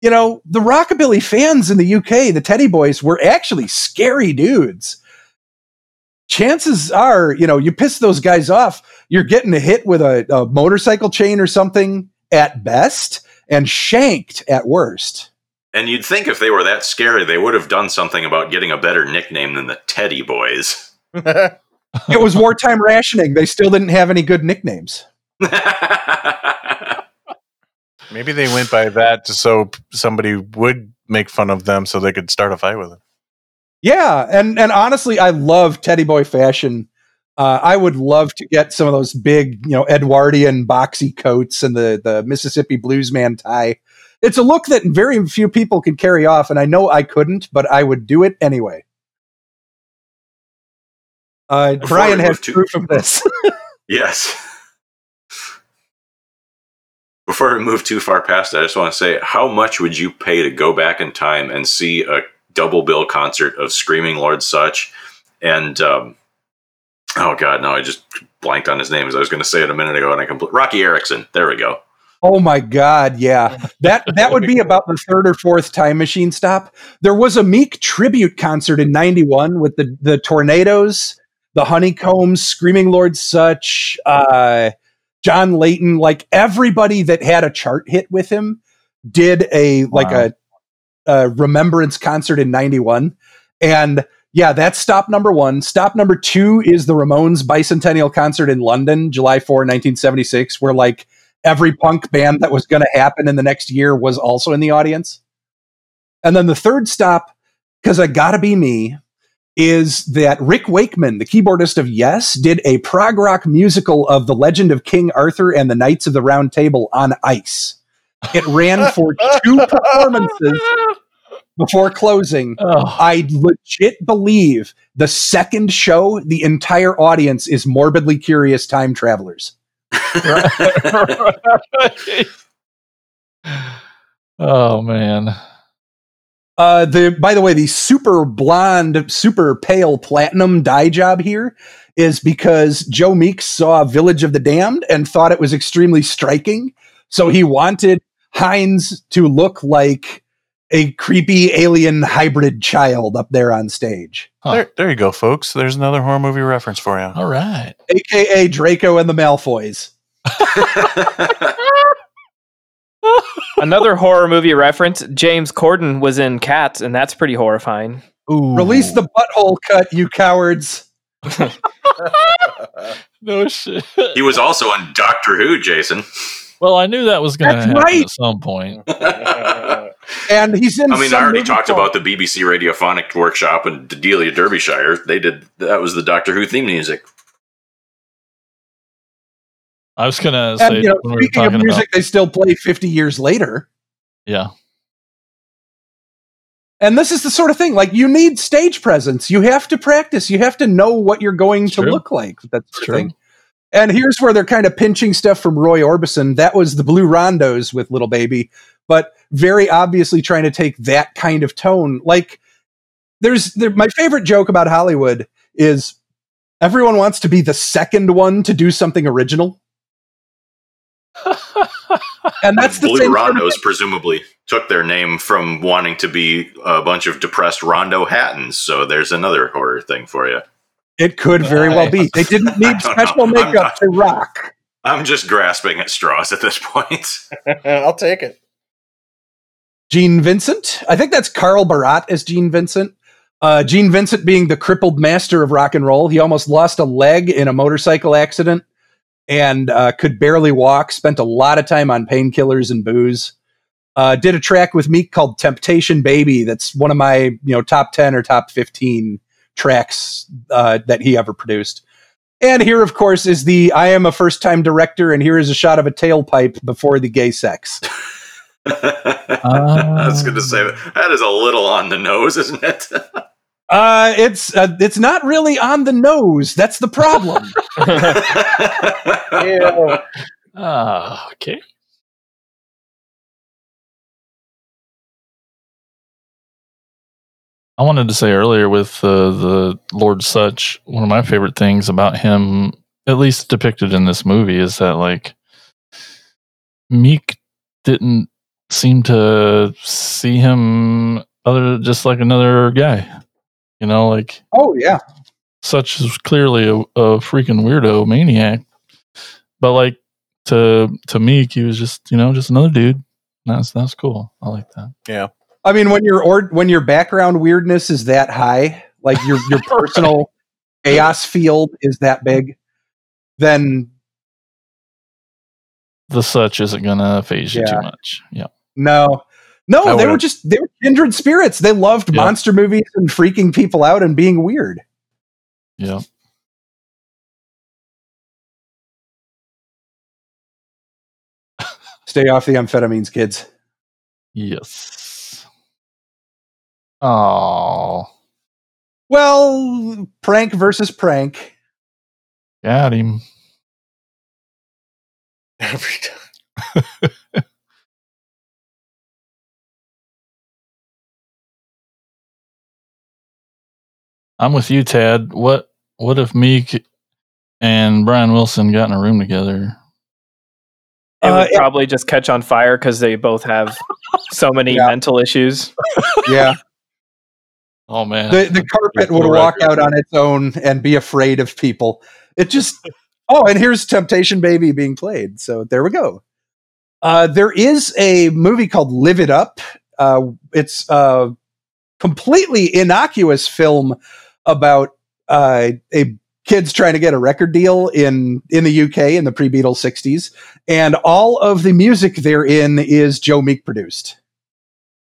you know, the rockabilly fans in the UK, the Teddy Boys, were actually scary dudes chances are, you know, you piss those guys off, you're getting a hit with a, a motorcycle chain or something at best and shanked at worst. And you'd think if they were that scary, they would have done something about getting a better nickname than the Teddy Boys. It was wartime rationing. They still didn't have any good nicknames. Maybe they went by that just so somebody would make fun of them so they could start a fight with them. Yeah, and and honestly, I love Teddy Boy fashion. Uh, I would love to get some of those big, you know, Edwardian boxy coats and the the Mississippi Bluesman tie. It's a look that very few people can carry off, and I know I couldn't, but I would do it anyway. Uh, Brian has move to- proof of this. Yes. Before we move too far past that, I just want to say how much would you pay to go back in time and see a double bill concert of Screaming Lord Sutch and um, oh god, no, I just blanked on his name as I was going to say it a minute ago, and I compl- Roky Erickson. There we go. Oh my God, yeah. That that would be about the third or fourth time machine stop. There was a Meek tribute concert in 91 with the the tornadoes, the honeycombs, Screaming Lord Sutch, uh John Leyton, like everybody that had a chart hit with him did a like a, a remembrance concert in 91. And yeah, that's stop number one. Stop number two is the Ramones bicentennial concert in London, July 4, 1976, where like every punk band that was going to happen in the next year was also in the audience. And then the third stop, because I gotta be me, is that Rick Wakeman, the keyboardist of Yes, did a prog rock musical of The Legend of King Arthur and the Knights of the Round Table on ice. It ran for two performances before closing. Oh, I legit believe the second show, the entire audience is morbidly curious time travelers. oh man. Uh, the by the way, the super blonde, super pale platinum dye job here is because Joe Meeks saw Village of the Damned and thought it was extremely striking, so he wanted Heinz to look like a creepy alien hybrid child up there on stage, Huh. There, there you go, folks. There's another horror movie reference for you. All right. aka Draco and the Malfoys. Another horror movie reference: James Corden was in Cats, and that's pretty horrifying. Ooh. Release the butthole cut, you cowards. no shit. He was also in Doctor Who, Jason. Well, I knew that was going to That's happen right. at some point. And he's in. I mean, some I already talked called- about the BBC Radiophonic Workshop and Delia Derbyshire. They did that was the Doctor Who theme music. I was going to say And you know, when we were speaking of talking music, they still play 50 years later. yeah, And this is the sort of thing like you need stage presence. You have to practice. You have to know what you're going It's to true. look like. That's sort of true. thing. And here's where they're kind of pinching stuff from Roy Orbison. That was the Blue Rondos with Little Baby, but very obviously trying to take that kind of tone. Like there's there, my favorite joke about Hollywood is everyone wants to be the second one to do something original. and that's the Blue same sort of Rondos presumably took their name from wanting to be a bunch of depressed Rondo Hattons. So there's another horror thing for you. It could very well be. They didn't need special know. Makeup not- to rock. I'm just grasping at straws at this point. I'll take it. Gene Vincent. I think that's Carl Barat as Gene Vincent. Uh, Gene Vincent being the crippled master of rock and roll. He almost lost a leg in a motorcycle accident and uh, could barely walk. Spent a lot of time on painkillers and booze. Uh, did a track with Meek called "Temptation Baby." That's one of my you know top ten or top fifteen tracks uh, that he ever produced. And here, of course, is the I am a first time director, and here is a shot of a tailpipe before the gay sex. I was going to say that, that is a little on the nose, isn't it? Uh, it's uh, it's not really on the nose. That's the problem. Ah, okay. I wanted to say earlier with uh, the Lord Sutch, one of my favorite things about him, at least depicted in this movie, is that like Meek didn't seem to see him other just like another guy. You know, like oh yeah, Sutch is clearly a, a freaking weirdo maniac. But like to to Meek, he was just you know just another dude. That's that's cool. I like that. I mean when your or when your background weirdness is that high, like your your personal chaos field is that big, then The search isn't gonna phase you Yeah. too much. Yeah. no, no, I they were would've- just they were kindred spirits. They loved Yeah. monster movies and freaking people out and being weird. Yeah. Stay off the amphetamines, kids. Yes. Oh, Well, prank versus prank. got him. Every time. I'm with you, Tad. What what if Meek and Brian Wilson got in a room together? It Uh, would probably just catch on fire because they both have so many Yeah. mental issues. Yeah, Oh man, the the carpet would walk out on its own and be afraid of people. It just oh, and here's Temptation Baby being played. So there we go. Uh, there is a movie called Live It Up. Uh, it's a completely innocuous film about uh, a kids trying to get a record deal in in the UK in the pre Beatles '60s, and all of the music therein is Joe Meek produced.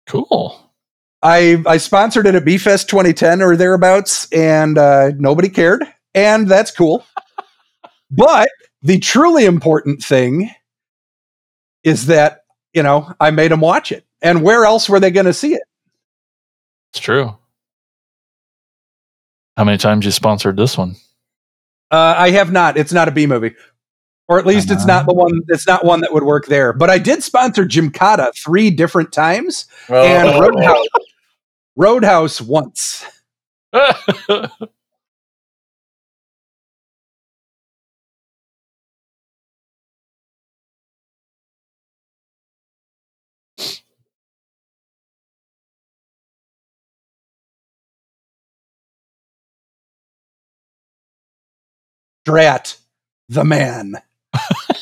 cool. I I sponsored it at BFest 2010 or thereabouts, and uh, nobody cared, and that's cool. but the truly important thing is that you know I made them watch it, and where else were they going to see it? It's true. How many times you sponsored this one? Uh, I have not. It's not a B movie, or at least it's not the one. It's not one that would work there. But I did sponsor Jim Gymkata three different times, and Oh. Roadhouse, Roadhouse once. Drat, the man.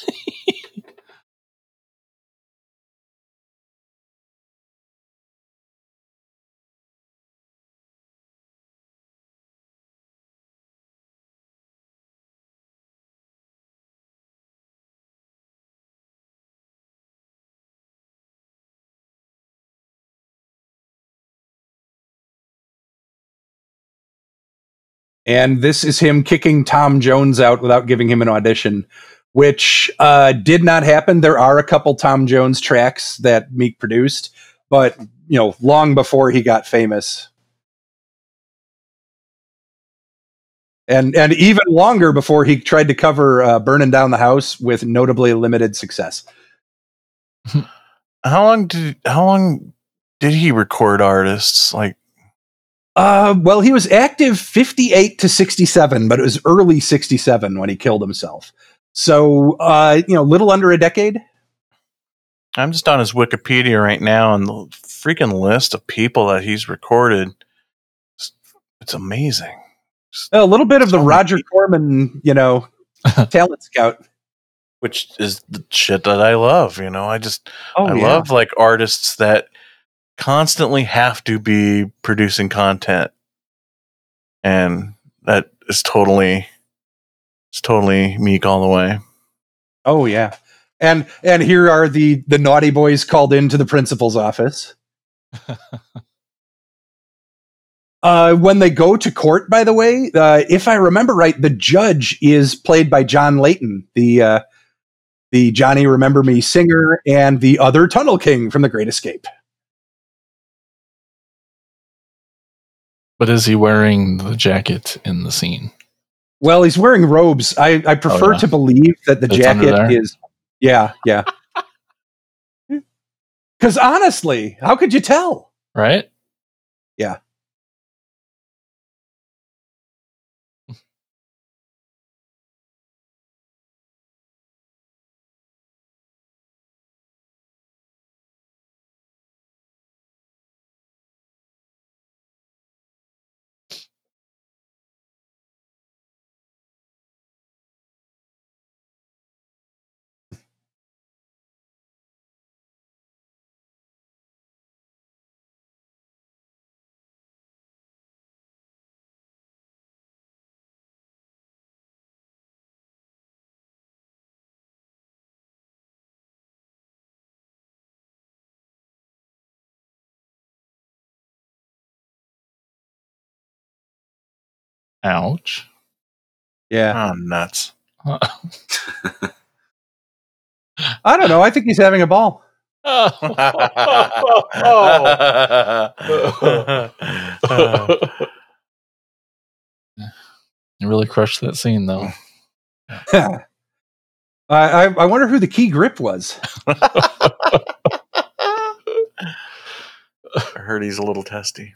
And this is him kicking Tom Jones out without giving him an audition, which uh, did not happen. There are a couple Tom Jones tracks that Meek produced, but you know, long before he got famous. And and even longer before he tried to cover uh, "Burning Down the House" with notably limited success. How long did how long did he record artists? Like Uh, well, he was active 58 to 67, but it was early 67 when he killed himself. So, uh, you know, little under a decade. I'm just on his Wikipedia right now, and the freaking list of people that he's recorded. It's, amazing. A little bit of the So Roger Corman, you know, talent scout. Which is the shit that I love. You know, I just Oh, I love like artists that constantly have to be producing content, and that is totally, it's totally meek all the way. Oh, yeah. And and here are the the naughty boys called into the principal's office. Uh, when they go to court, by the way, uh, if I remember right, the judge is played by John Leyton, the uh, the Johnny Remember Me singer and the other Tunnel King from The Great Escape. But is he wearing the jacket in the scene? Well, he's wearing robes. I, I prefer Oh, yeah. to believe that the It's jacket is. Yeah, yeah. Because honestly, how could you tell? Right? Yeah. Ouch. Yeah. Oh, nuts. I don't know. I think he's having a ball. You really crushed that scene, though. I, I I wonder who the key grip was. I heard he's a little testy.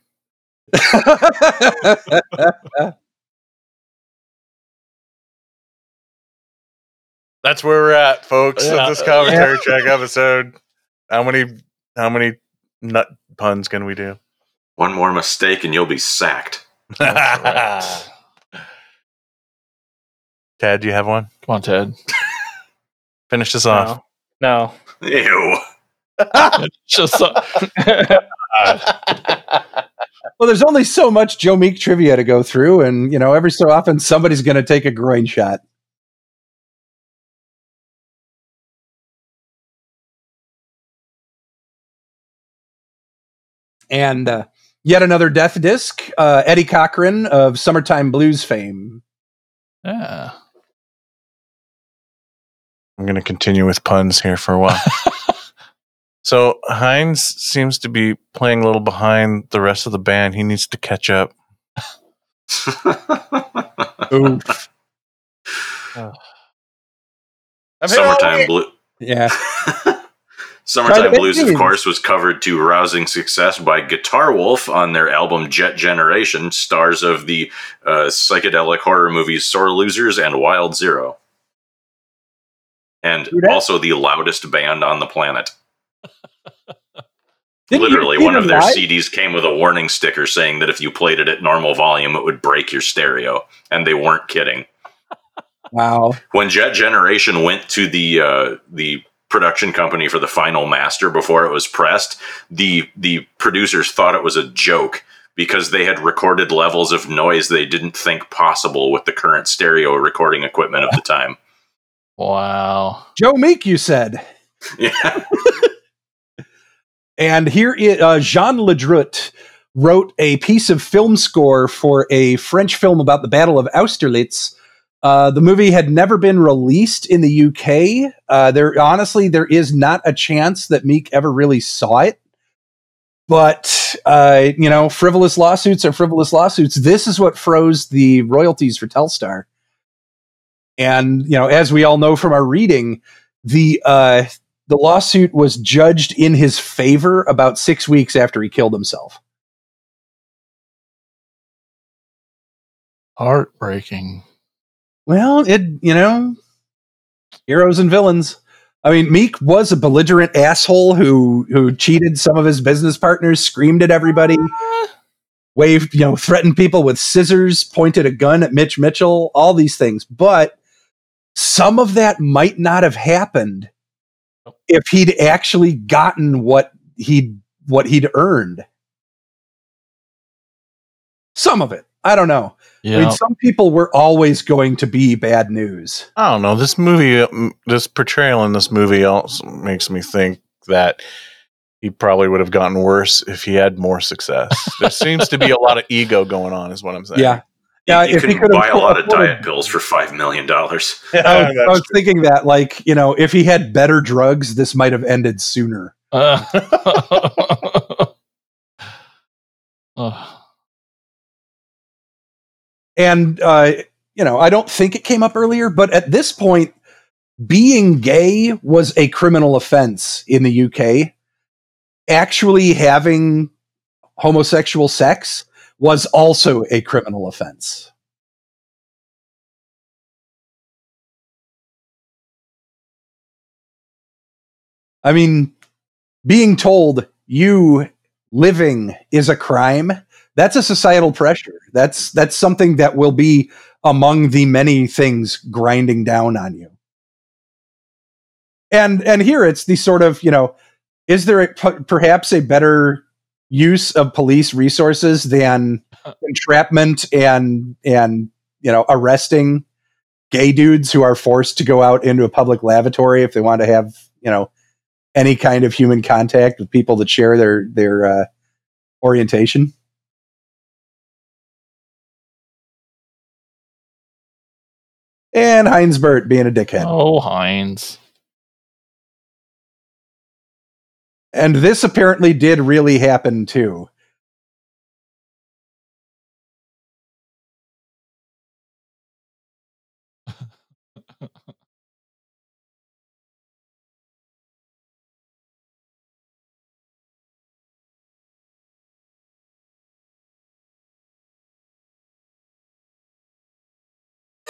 That's where we're at, folks. Yeah. Of this commentary track episode. How many how many nut puns can we do? One more mistake and you'll be sacked. That's Tad, do you have one? Come on, Ted. Finish this off. No. no. Ew. Just so- well, there's only so much Joe Meek trivia to go through, and you know, every so often somebody's going to take a groin shot. And uh, yet another death disc, uh, Eddie Cochran of Summertime Blues fame. yeah. I'm going to continue with puns here for a while. so Heinz seems to be playing a little behind the rest of the band. He needs to catch up. Oof. Summertime Blue. Yeah. Summertime Blues, of course, was covered to rousing success by Guitar Wolf on their album Jet Generation, stars of the uh, psychedelic horror movies Sore Losers and Wild Zero. And also the loudest band on the planet. Literally, one of their live? CDs came with a warning sticker saying that if you played it at normal volume, it would break your stereo. And they weren't kidding. Wow. when Jet Generation went to the uh, the production company for the final master before it was pressed, the the producers thought it was a joke because they had recorded levels of noise they didn't think possible with the current stereo recording equipment of the time. Wow. Joe Meek, you said. Yeah. And here is uh, Jean Ledrut wrote a piece of film score for a French film about the Battle of Austerlitz. Uh, the movie had never been released in the UK. Uh, there, honestly, there is not a chance that Meek ever really saw it. But uh, you know, frivolous lawsuits are frivolous lawsuits. This is what froze the royalties for Telstar. And you know, as we all know from our reading, the uh, the lawsuit was judged in his favor about six weeks after he killed himself. Heartbreaking. Well, it you know, heroes and villains. I mean, Meek was a belligerent asshole who who cheated some of his business partners, screamed at everybody, waved, you know, threatened people with scissors, pointed a gun at Mitch Mitchell, all these things. But some of that might not have happened if he'd actually gotten what he'd what he'd earned. Some of it. I don't know. I Yeah. mean, some people were always going to be bad news. I don't know. This movie, um, this portrayal in this movie also makes me think that he probably would have gotten worse if he had more success. there seems to be a lot of ego going on, is what I'm saying. Yeah. Yeah, you if he could buy a lot of afforded- diet pills for five million dollars. I was, I was thinking that, like, you know, if he had better drugs, this might have ended sooner. Uh, uh, And, uh, you know, I don't think it came up earlier, but at this point, being gay was a criminal offense in the UK. Actually having homosexual sex was also a criminal offense. I mean, being told you living is a crime, that's a societal pressure. That's that's something that will be among the many things grinding down on you. And and here it's the sort of, you know, is there a, p- perhaps a better use of police resources than entrapment and and you know arresting gay dudes who are forced to go out into a public lavatory if they want to have you know any kind of human contact with people that share their their uh, orientation. And Heinz Burt being a dickhead. oh, Heinz. And this apparently did really happen too.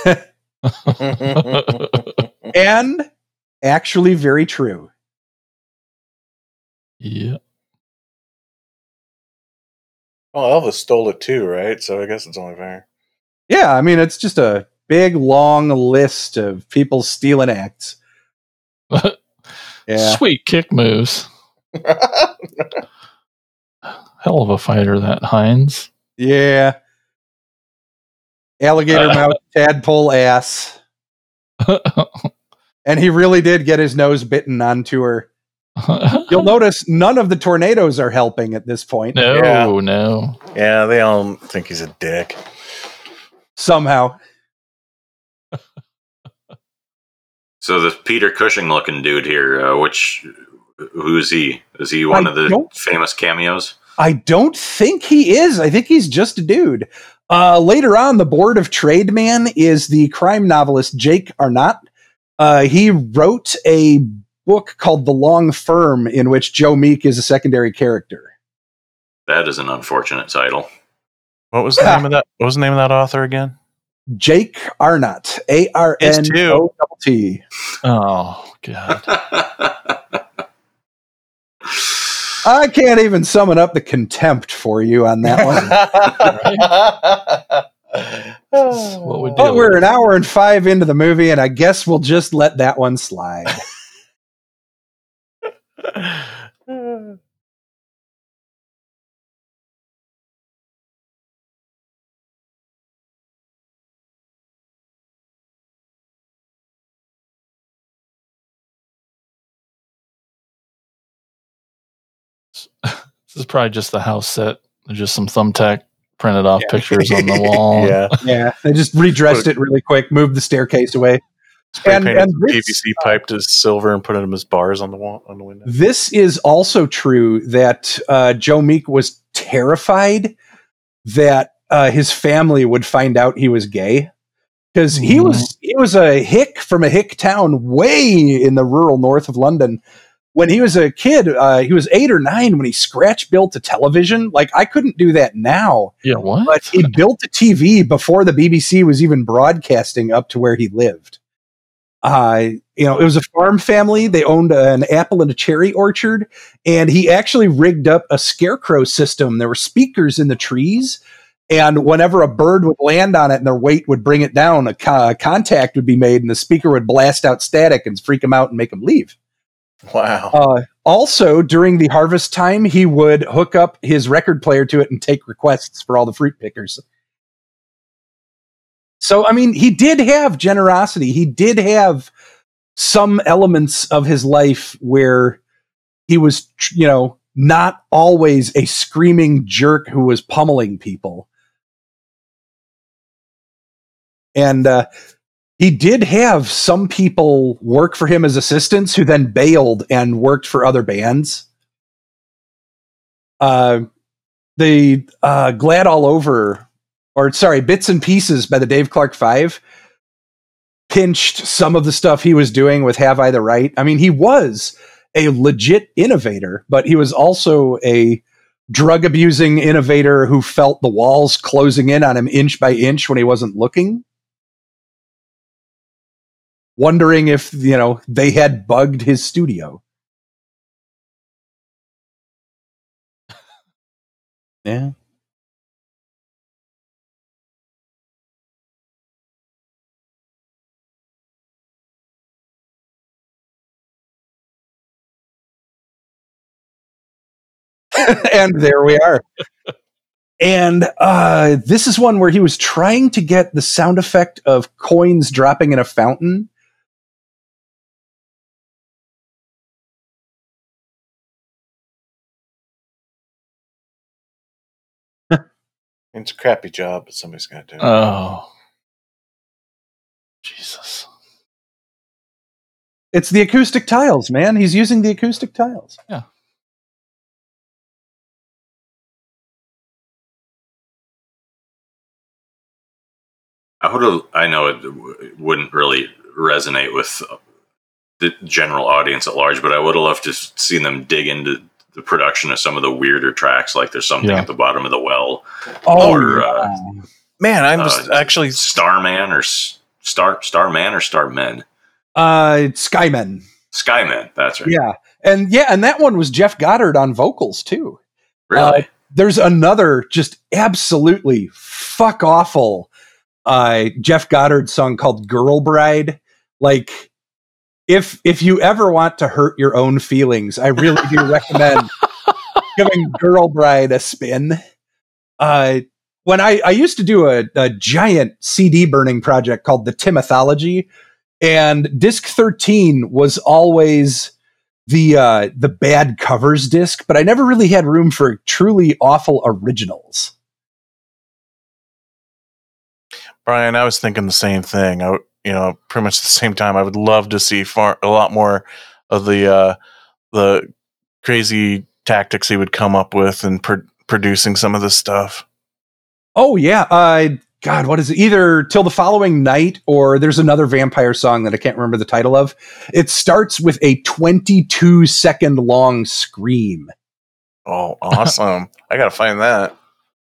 And actually very true. yeah. well, Elvis stole it too, right? So I guess it's only fair. Yeah, I mean it's just a big long list of people stealing acts. Yeah. Sweet kick moves. Hell of a fighter, that Heinz. Yeah. Alligator mouth, tadpole ass. And he really did get his nose bitten on tour. You'll notice none of the Tornados are helping at this point. no, Yeah. no. Yeah, they all think he's a dick. Somehow. So the Peter Cushing looking dude here, uh, which who's he? Is he one I of the famous cameos? I don't think he is. I think he's just a dude. Uh, later on, the board of trade man is the crime novelist Jake Arnott. Uh, he wrote a book called The Long Firm, in which Joe Meek is a secondary character. That is an unfortunate title. What was the name of that? What was the name of that author again? Jake Arnott, A R N O T. Oh, God. I can't even summon up the contempt for you on that one. what we but we're an hour and five into the movie, and I guess we'll just let that one slide. This is probably just the house set Just some thumbtack printed off Yeah. pictures on the wall. yeah. Yeah, they just redressed it really quick, moved the staircase away. Spray And- painted and some this, PVC pipe to silver and put them as bars on the wall on the window. This is also true that uh, Joe Meek was terrified that uh, his family would find out he was gay because he Mhm. was he was a hick from a hick town way in the rural north of London. When he was a kid, uh, he was eight or nine when he scratch built a television. Like I couldn't do that now, Yeah, what? but he built a TV before the BBC was even broadcasting up to where he lived. Uh, you know, it was a farm family. They owned an apple and a cherry orchard, and he actually rigged up a scarecrow system. There were speakers in the trees, and whenever a bird would land on it and their weight would bring it down, a, co- a contact would be made, and the speaker would blast out static and freak them out and make them leave. Wow. Uh, also, during the harvest time, he would hook up his record player to it and take requests for all the fruit pickers. So, I mean, he did have generosity. He did have some elements of his life where he was, you know, not always a screaming jerk who was pummeling people. And uh, he did have some people work for him as assistants who then bailed and worked for other bands. Uh, the uh, Glad All Over, or sorry, Bits and Pieces by the Dave Clark Five, pinched some of the stuff he was doing with Have I the Right? I mean, he was a legit innovator, but he was also a drug abusing innovator who felt the walls closing in on him inch by inch when he wasn't looking wondering if you know they had bugged his studio. Yeah. and there we are. And uh, this is one where he was trying to get the sound effect of coins dropping in a fountain It's a crappy job, but somebody's got to do it. Oh. Jesus. It's the acoustic tiles, man. He's using the acoustic tiles. Yeah. I would have. I know it w- wouldn't really resonate with the general audience at large, but I would have loved to s- seen them dig into the production of some of the weirder tracks. Like there's something Yeah. at the bottom of the well, Oh, Or, uh, Man, I'm just Uh, actually Starman or Star Starman or Starmen, uh, Skymen. Skymen. That's right. Yeah, and yeah, and that one was Geoff Goddard on vocals too. Really? There's another just absolutely fuck awful uh, Geoff Goddard song called "Girl Bride." Like, if if you ever want to hurt your own feelings, I really do recommend giving "Girl Bride" a spin. Uh, when I, I used to do a, a giant CD burning project called the Timothology, and disc 13 was always the uh, the bad covers disc, but I never really had room for truly awful originals. Brian. I was thinking the same thing. I, you know, pretty much at the same time. I would love to see far a lot more of the uh, the crazy tactics he would come up with in pro- producing some of this stuff. Oh yeah, uh, God, what is it? Either till the following night or there's another vampire song that I can't remember the title of. It starts with a 22 second long scream. Oh, awesome! I gotta find that.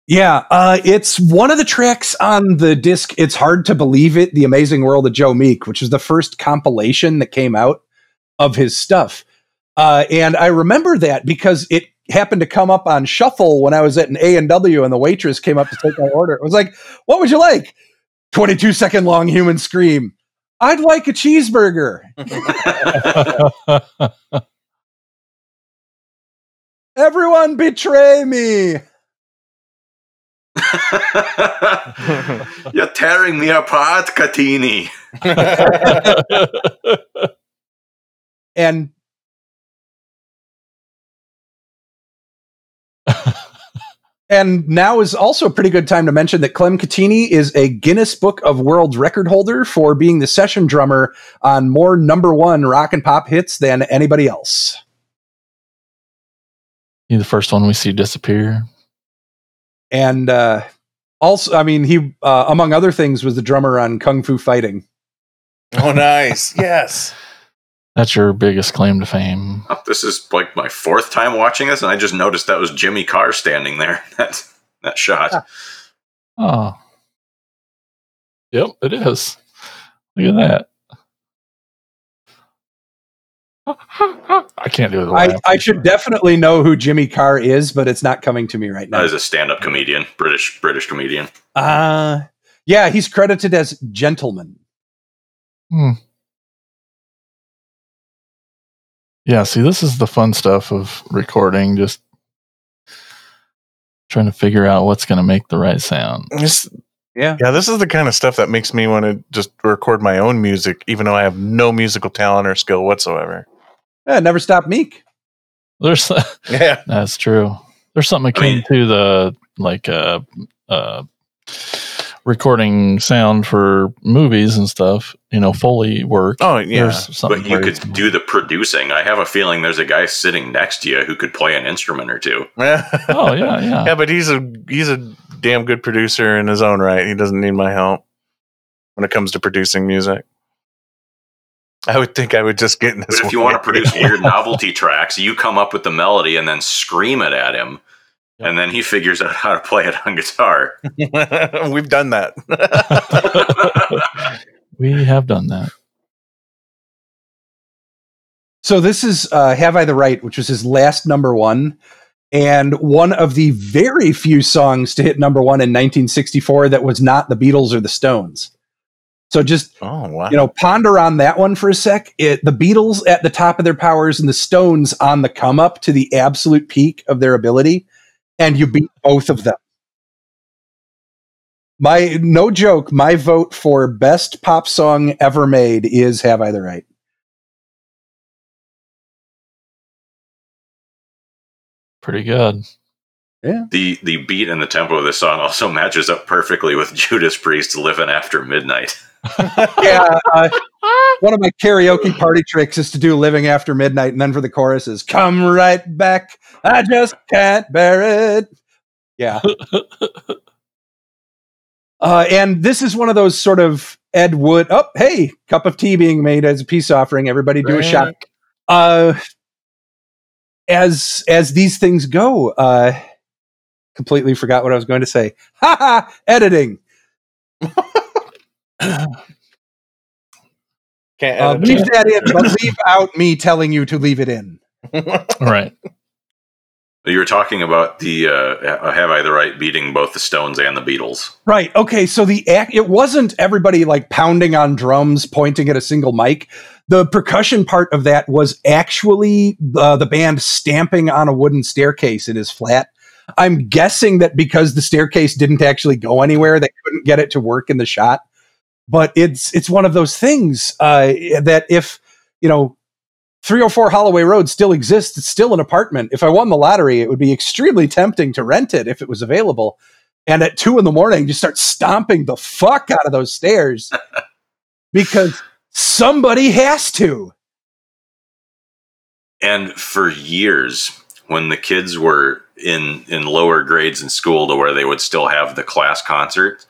Yeah, uh, it's one of the tracks on the disc. It's hard to believe it. The Amazing World of Joe Meek, which is the first compilation that came out of his stuff. Uh, and I remember that because it happened to come up on shuffle when I was at an A and W, and the waitress came up to take my order. It was like, "What would you like?" Twenty-two second long human scream. I'd like a cheeseburger. Everyone betray me. You're tearing me apart, Cattini. and And now is also a pretty good time to mention that Clem Cattini is a Guinness Book of World Record holder for being the session drummer on more number one rock and pop hits than anybody else. He's the first one we see disappear. And uh, also, I mean, he, uh, among other things, was the drummer on Kung Fu Fighting. Oh, nice. yes. That's your biggest claim to fame. This is like my fourth time watching this, and I just noticed that was Jimmy Carr standing there. That that shot. Oh. Yep, it is. Look at that. I can't do it. I, I should definitely know who Jimmy Carr is, but it's not coming to me right now. is a stand-up comedian, British British comedian. Uh, yeah, he's credited as Gentleman. Hmm. Yeah, see, this is the fun stuff of recording, just trying to figure out what's going to make the right sound. This, Yeah. yeah, this is the kind of stuff that makes me want to just record my own music, even though I have no musical talent or skill whatsoever. Yeah, never stop meek. There's Yeah. that's true. There's something I akin mean- to the like uh uh recording sound for movies and stuff, you know, Foley work. Oh, yeah. There's something But you very could do the producing. I have a feeling there's a guy sitting next to you who could play an instrument or two. Yeah. Oh yeah, yeah. Yeah, but he's a he's a damn good producer in his own right. He doesn't need my help when it comes to producing music. I would think I would just get in But this. if you want to produce weird novelty tracks, you come up with the melody and then scream it at him. Yep. And then he figures out how to play it on guitar. we've done that. we have done that. So this is uh, "Have I the Right," which was his last number one, and one of the very few songs to hit number one in 1964 that was not the Beatles or the Stones. So just oh wow! you know, ponder on that one for a sec. It, the Beatles at the top of their powers and the Stones on the come up to the absolute peak of their ability, and you beat both of them. My no joke, my vote for best pop song ever made is "Have I the Right." Pretty good. Yeah. The the beat and the tempo of this song also matches up perfectly with Judas Priest's Living After Midnight. yeah. Uh, one of my karaoke party tricks is to do "Living After Midnight," and then for the choruses, "Come right back, I just can't bear it." Yeah. uh, and this is one of those sort of Ed Wood. Oh, hey, cup of tea being made as a peace offering. Everybody do a shot. Uh, as as these things go, uh, completely forgot what I was going to say. Ha ha! Editing. Can't Uh, leave that in, but leave out me telling you to leave it in. it. All right. You were talking about the uh, Have I the Right beating both the Stones and the Beatles. Right. Okay. So the act, it wasn't everybody like pounding on drums, pointing at a single mic. The percussion part of that was actually uh, the band stamping on a wooden staircase in his flat. I'm guessing that because the staircase didn't actually go anywhere, they couldn't get it to work in the shot. But it's it's one of those things uh, that if you know 304 Holloway Road still exists, it's still an apartment. If I won the lottery, it would be extremely tempting to rent it if it was available and at two in the morning just start stomping the fuck out of those stairs because somebody has to. And for years, when the kids were in in lower grades in school to where they would still have the class concerts,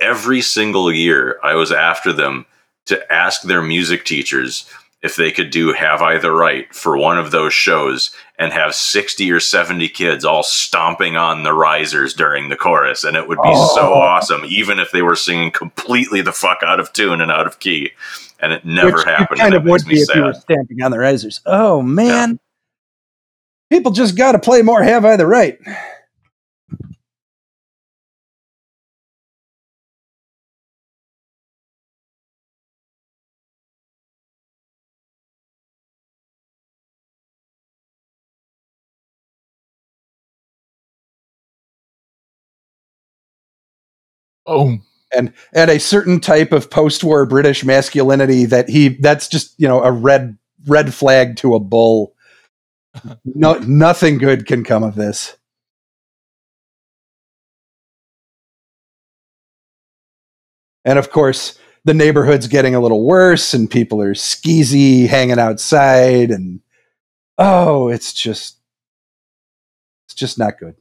every single year I was after them to ask their music teachers if they could do Have I the Right for one of those shows and have 60 or 70 kids all stomping on the risers during the chorus. And it would be so Oh. awesome, even if they were singing completely the fuck out of tune and out of key. And it never which it happened. kind of would be if you were sad. stamping on the risers. Oh man. People just got to play more Have I the Right. Oh. And and a certain type of post-war British masculinity that he that's just, you know, a red red flag to a bull. no nothing good can come of this. And of course, the neighborhood's getting a little worse and people are skeezy hanging outside and oh, it's just it's just not good.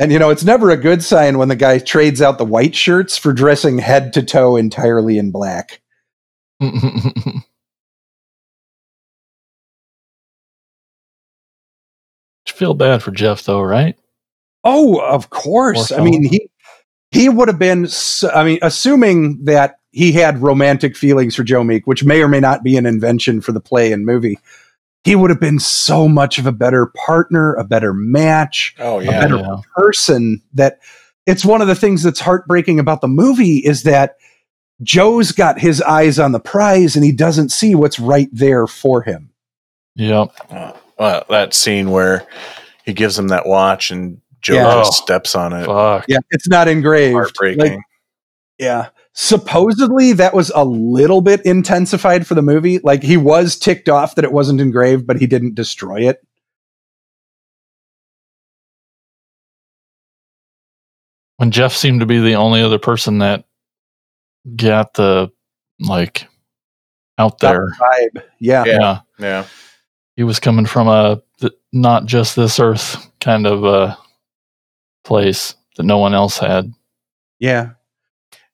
And you know, it's never a good sign when the guy trades out the white shirts for dressing head to toe entirely in black. feel bad for Geoff though, right? Oh, of course. I mean, he he would have been. I mean, assuming that he had romantic feelings for Joe Meek, which may or may not be an invention for the play and movie, he would have been so much of a better partner, a better match, Oh a better Yeah. person. That it's one of the things that's heartbreaking about the movie is that Joe's got his eyes on the prize and he doesn't see what's right there for him. Yep. Uh, well, that scene where he gives him that watch and Joe Yeah. just steps on it. Fuck. Yeah, it's not engraved. Heartbreaking. Like, Yeah. Supposedly that was a little bit intensified for the movie. Like he was ticked off that it wasn't engraved, but he didn't destroy it. When Geoff seemed to be the only other person that got the like out there. the vibe. Yeah. Yeah. Yeah. yeah. He was coming from a th- not just this earth kind of uh place that no one else had. Yeah.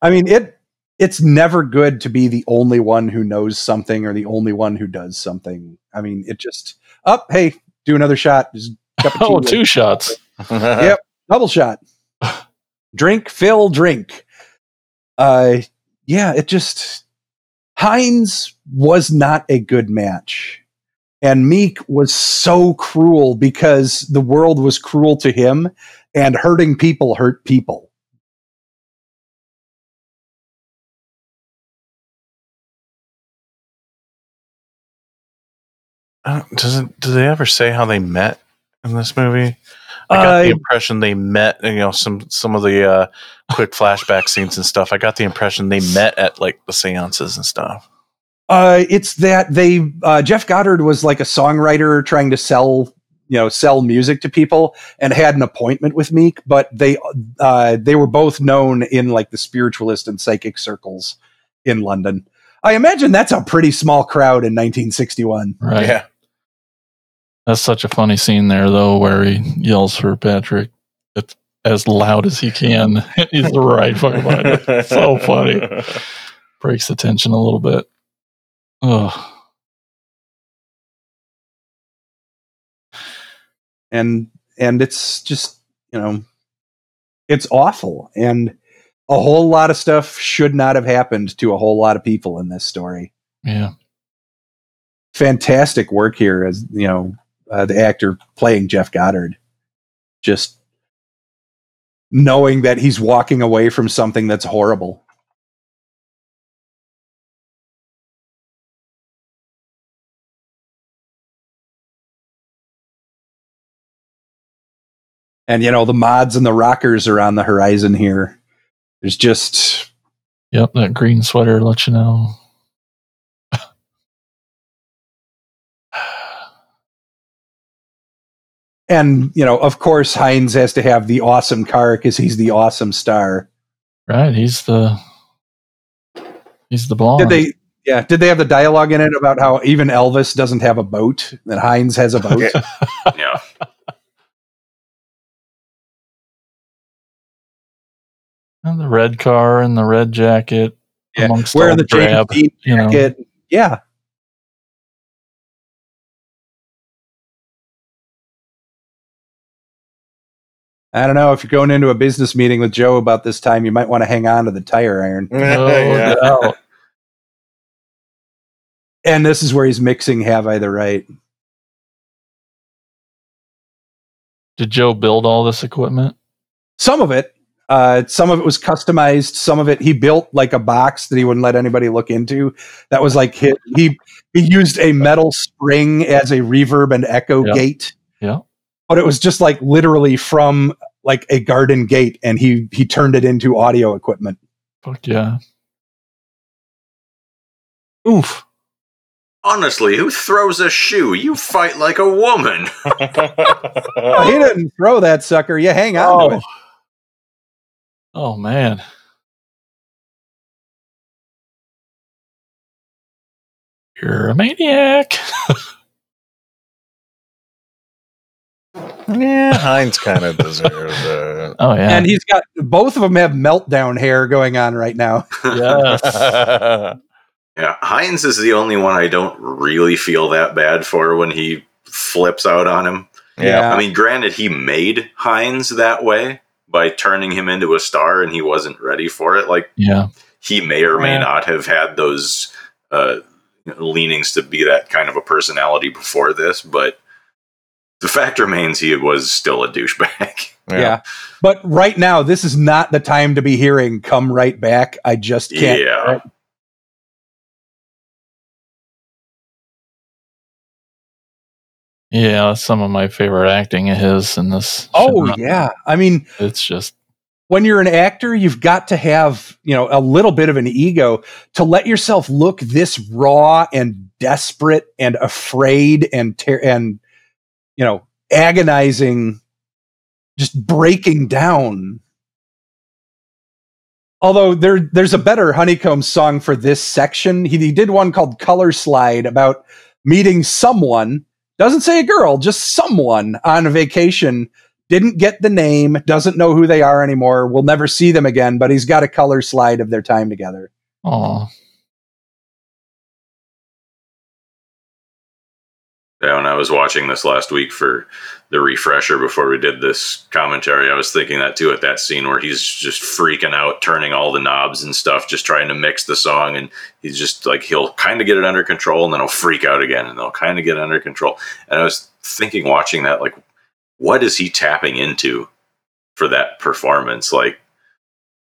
I mean, it it's never good to be the only one who knows something or the only one who does something. I mean, it just up, hey, do another shot. Just cup of tea Oh, with- two shots. Yep. double shot. drink, fill, drink. Uh yeah, it just Heinz was not a good match. And Meek was so cruel because the world was cruel to him and hurting people hurt people. Does it, do they ever say how they met in this movie? I got the Uh, impression they met. You know, some some of the uh, quick flashback scenes and stuff. I got the impression they met at like the seances and stuff. Uh, it's that they uh, Geoff Goddard was like a songwriter trying to sell you know sell music to people and had an appointment with Meek, but they uh, they were both known in like the spiritualist and psychic circles in London. I imagine that's a pretty small crowd in 1961. Right. Yeah, That's such a funny scene there, though, where he yells for Patrick as loud as he can. He's the right fucking behind him. So funny. Breaks the tension a little bit. Oh, and and it's just you know it's awful and a whole lot of stuff should not have happened to a whole lot of people in this story yeah. fantastic work here as you know uh, the actor playing geoff goddard just knowing that he's walking away from something that's horrible and you know the mods and the rockers are on the horizon here there's just Yep. That green sweater lets you know. And you know of course heinz has to have the awesome car because he's the awesome star Right. He's the. He's the blonde. did they yeah did they have the dialogue in it about how even elvis doesn't have a boat that heinz has a boat Yeah. And the red car and the red jacket. Yeah, amongst wearing all the James drab, Dean you know. jacket yeah I don't know. If you're going into a business meeting with Joe about this time, you might want to hang on to the tire iron. No Yeah. doubt. And this is where he's mixing Have I the Right. Did Joe build all this equipment? Some of it, uh, some of it was customized. Some of it he built like a box that he wouldn't let anybody look into. That was like his, he he used a metal spring as a reverb and echo Yeah. gate. Yeah. But it was just like literally from like a garden gate, and he he turned it into audio equipment. Fuck yeah. Oof. Honestly, who throws a shoe? You fight like a woman. Oh, he didn't throw that sucker. You hang on to Oh. it. oh man. You're a maniac. yeah, Heinz kind of deserves it. Oh yeah. And he's got both of them have meltdown hair going on right now. yes. Yeah, Heinz is the only one I don't really feel that bad for when he flips out on him. yeah. I mean, granted, he made Heinz that way by turning him into a star and he wasn't ready for it. Like, Yeah. he may or may Yeah. not have had those uh, leanings to be that kind of a personality before this, but the fact remains he was still a douchebag. Yeah. But right now, this is not the time to be hearing come right back. I just can't. yeah. Yeah, some of my favorite acting of his in this. Oh, yeah. I mean, It's just when you're an actor, you've got to have, you know, a little bit of an ego to let yourself look this raw and desperate and afraid and ter- and you know, agonizing just breaking down. Although there there's a better honeycomb song for this section. He, he did one called Color Slide about meeting someone, doesn't say a girl, just someone on vacation didn't get the name, doesn't know who they are anymore, will never see them again, but he's got a color slide of their time together. oh Yeah, when I was watching this last week for the refresher before we did this commentary, I was thinking that too at that scene where he's just freaking out, turning all the knobs and stuff, just trying to mix the song. And he's just like, he'll kind of get it under control and then he'll freak out again and they'll kind of get it under control. And I was thinking, watching that, like, what is he tapping into for that performance? Like,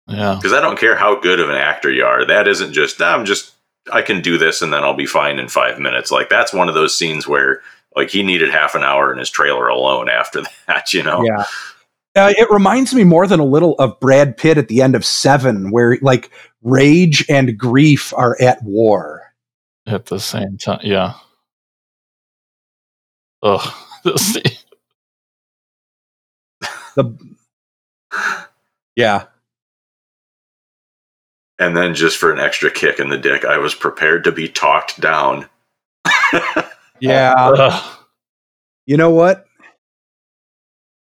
yeah. because I don't care how good of an actor you are. That isn't just I'm just I can do this and then I'll be fine in five minutes. Like that's one of those scenes where like he needed half an hour in his trailer alone after that. You know? Yeah. Uh, it reminds me more than a little of Brad Pitt at the end of Seven, where like rage and grief are at war. At the same time, yeah. Ugh. The yeah, And then just for an extra kick in the dick, I was prepared to be talked down. yeah. Ugh. you know what?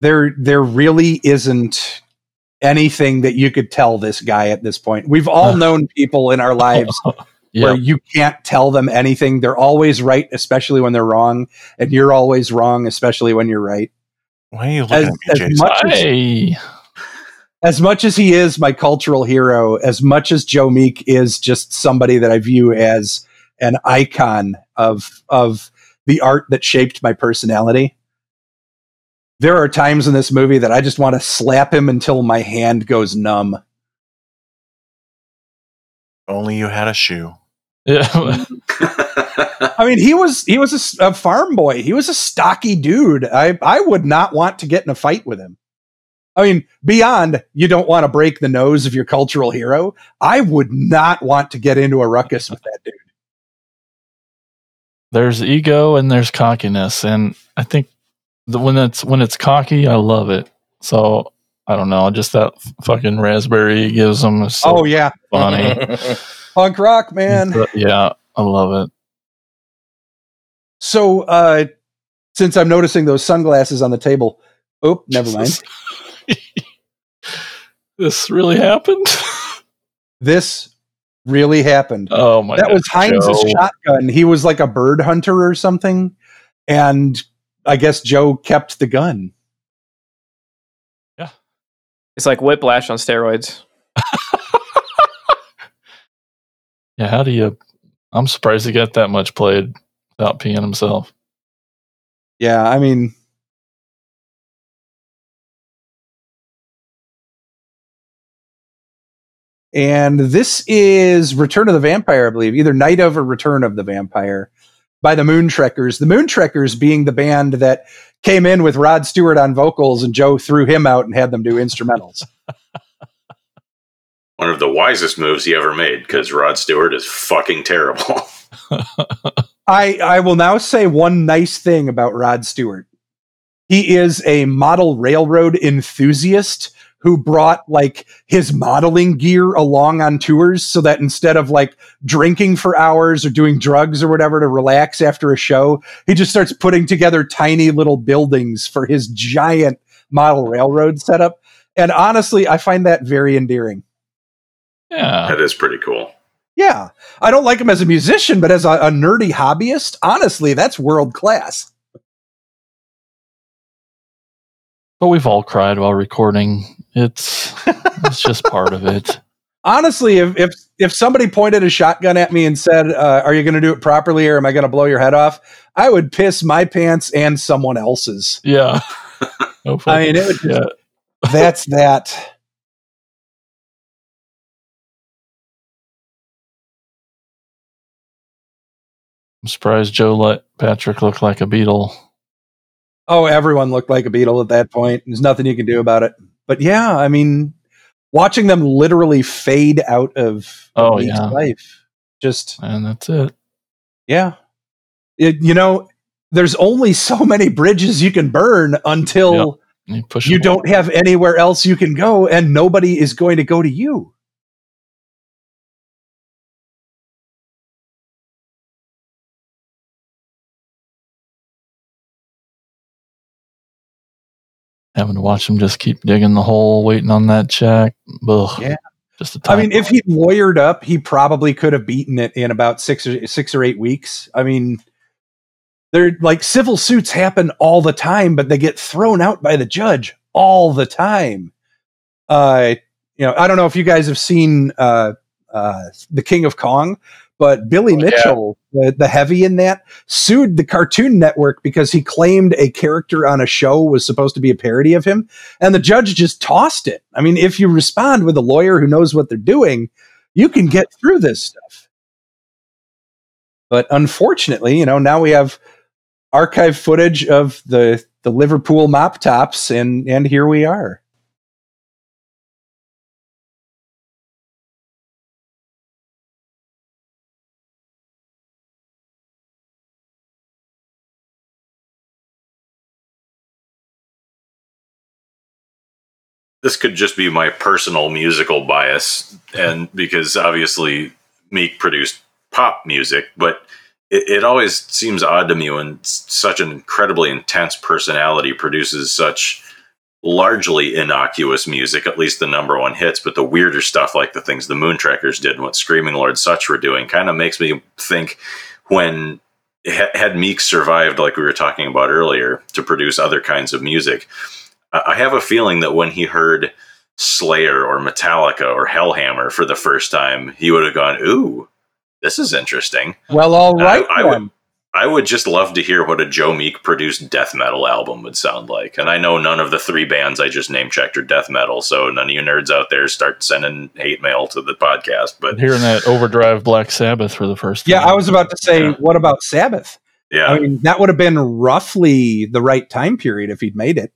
There, there really isn't anything that you could tell this guy at this point. We've all known people in our lives where you can't tell them anything. They're always right, especially when they're wrong, and you're always wrong, especially when you're right. Why are you looking As, at me, as Jason? much as, Hey. As much as he is my cultural hero, as much as Joe Meek is just somebody that I view as an icon of of the art that shaped my personality. There are times in this movie that I just want to slap him until my hand goes numb. Only you had a shoe. Yeah. I mean, he was he was a farm boy. He was a stocky dude. I I would not want to get in a fight with him. I mean, beyond you don't want to break the nose of your cultural hero. I would not want to get into a ruckus with that dude. there's ego and there's cockiness, and I think the, when it's when it's cocky, I love it. So I don't know, just that fucking raspberry gives them is so oh yeah, funny. punk rock man. But yeah, I love it. So uh, since I'm noticing those sunglasses on the table, oh, never mind. this really happened. This really happened. oh my that god, was Heinz's Joe. shotgun. He was like a bird hunter or something, and I guess Joe kept the gun. Yeah, it's like whiplash on steroids. Yeah, how do you? I'm surprised he got that much played without peeing himself. Yeah, I mean, and this is Return of the Vampire, I believe, either Night of or Return of the Vampire by the Moontrekkers. The Moontrekkers being the band that came in with Rod Stewart on vocals, and Joe threw him out and had them do instrumentals. One of the wisest moves he ever made because Rod Stewart is fucking terrible. I I will now say one nice thing about Rod Stewart. He is a model railroad enthusiast who brought like his modeling gear along on tours so that instead of like drinking for hours or doing drugs or whatever to relax after a show, he just starts putting together tiny little buildings for his giant model railroad setup. And honestly, I find that very endearing. Yeah. That is pretty cool. Yeah. I don't like him as a musician, but as a, a nerdy hobbyist, honestly, that's world class. But we've all cried while recording. It's it's just part of it. Honestly, if if if somebody pointed a shotgun at me and said, uh, "Are you going to do it properly, or am I going to blow your head off?" I would piss my pants and someone else's. Yeah. No I mean, it would just, yeah. that's that. I'm surprised Joe let Patrick look like a beetle. Oh, everyone looked like a beetle at that point. There's nothing you can do about it. But yeah, I mean, watching them literally fade out of Oh, yeah. life, just And that's it. yeah. It, you know, there's only so many bridges you can burn until You, push you don't have anywhere else you can go, and nobody is going to go to you. Having to watch him just keep digging the hole, waiting on that check. Ugh. Yeah. Just a I time. I mean, if he lawyered up, he probably could have beaten it in about six or six or eight weeks. I mean, they're like civil suits happen all the time, but they get thrown out by the judge all the time. Uh, you know, I don't know if you guys have seen uh, uh, the King of Kong, but Billy Oh, yeah. Mitchell, the, the heavy in that, sued the Cartoon Network because he claimed a character on a show was supposed to be a parody of him, and the judge just tossed it. I mean, if you respond with a lawyer who knows what they're doing, you can get through this stuff. But unfortunately, you know, now we have archive footage of the the Liverpool mop tops, and and here we are. This could just be my personal musical bias and because obviously meek produced pop music but it, it always seems odd to me when such an incredibly intense personality produces such largely innocuous music at least the number one hits but the weirder stuff like the things the moontrekkers did and what screaming lord sutch were doing kind of makes me think when had meek survived like we were talking about earlier to produce other kinds of music I I have a feeling that when he heard Slayer or Metallica or Hellhammer for the first time, he would have gone, "Ooh, this is interesting." Well, all And right. I, I would. I would just love to hear what a Joe Meek produced death metal album would sound like. And I know none of the three bands I just name checked are death metal, so none of you nerds out there start sending hate mail to the podcast. But hearing that Overdrive Black Sabbath for the first time. yeah, I was about to say, Yeah. what about Sabbath? yeah, I mean, that would have been roughly the right time period if he'd made it.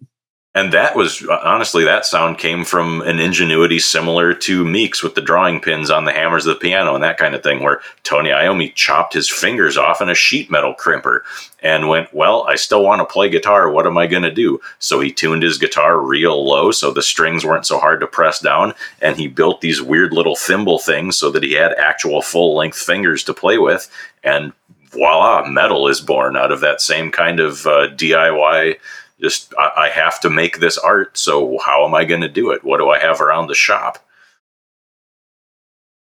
And that was honestly, that sound came from an ingenuity similar to Meek's with the drawing pins on the hammers of the piano and that kind of thing, where Tony Iommi chopped his fingers off in a sheet metal crimper and went, Well, I still want to play guitar. What am I going to do? So he tuned his guitar real low so the strings weren't so hard to press down. And he built these weird little thimble things so that he had actual full length fingers to play with. And voila, metal is born out of that same kind of uh, DIY just I, I have to make this art so how am i going to do it what do i have around the shop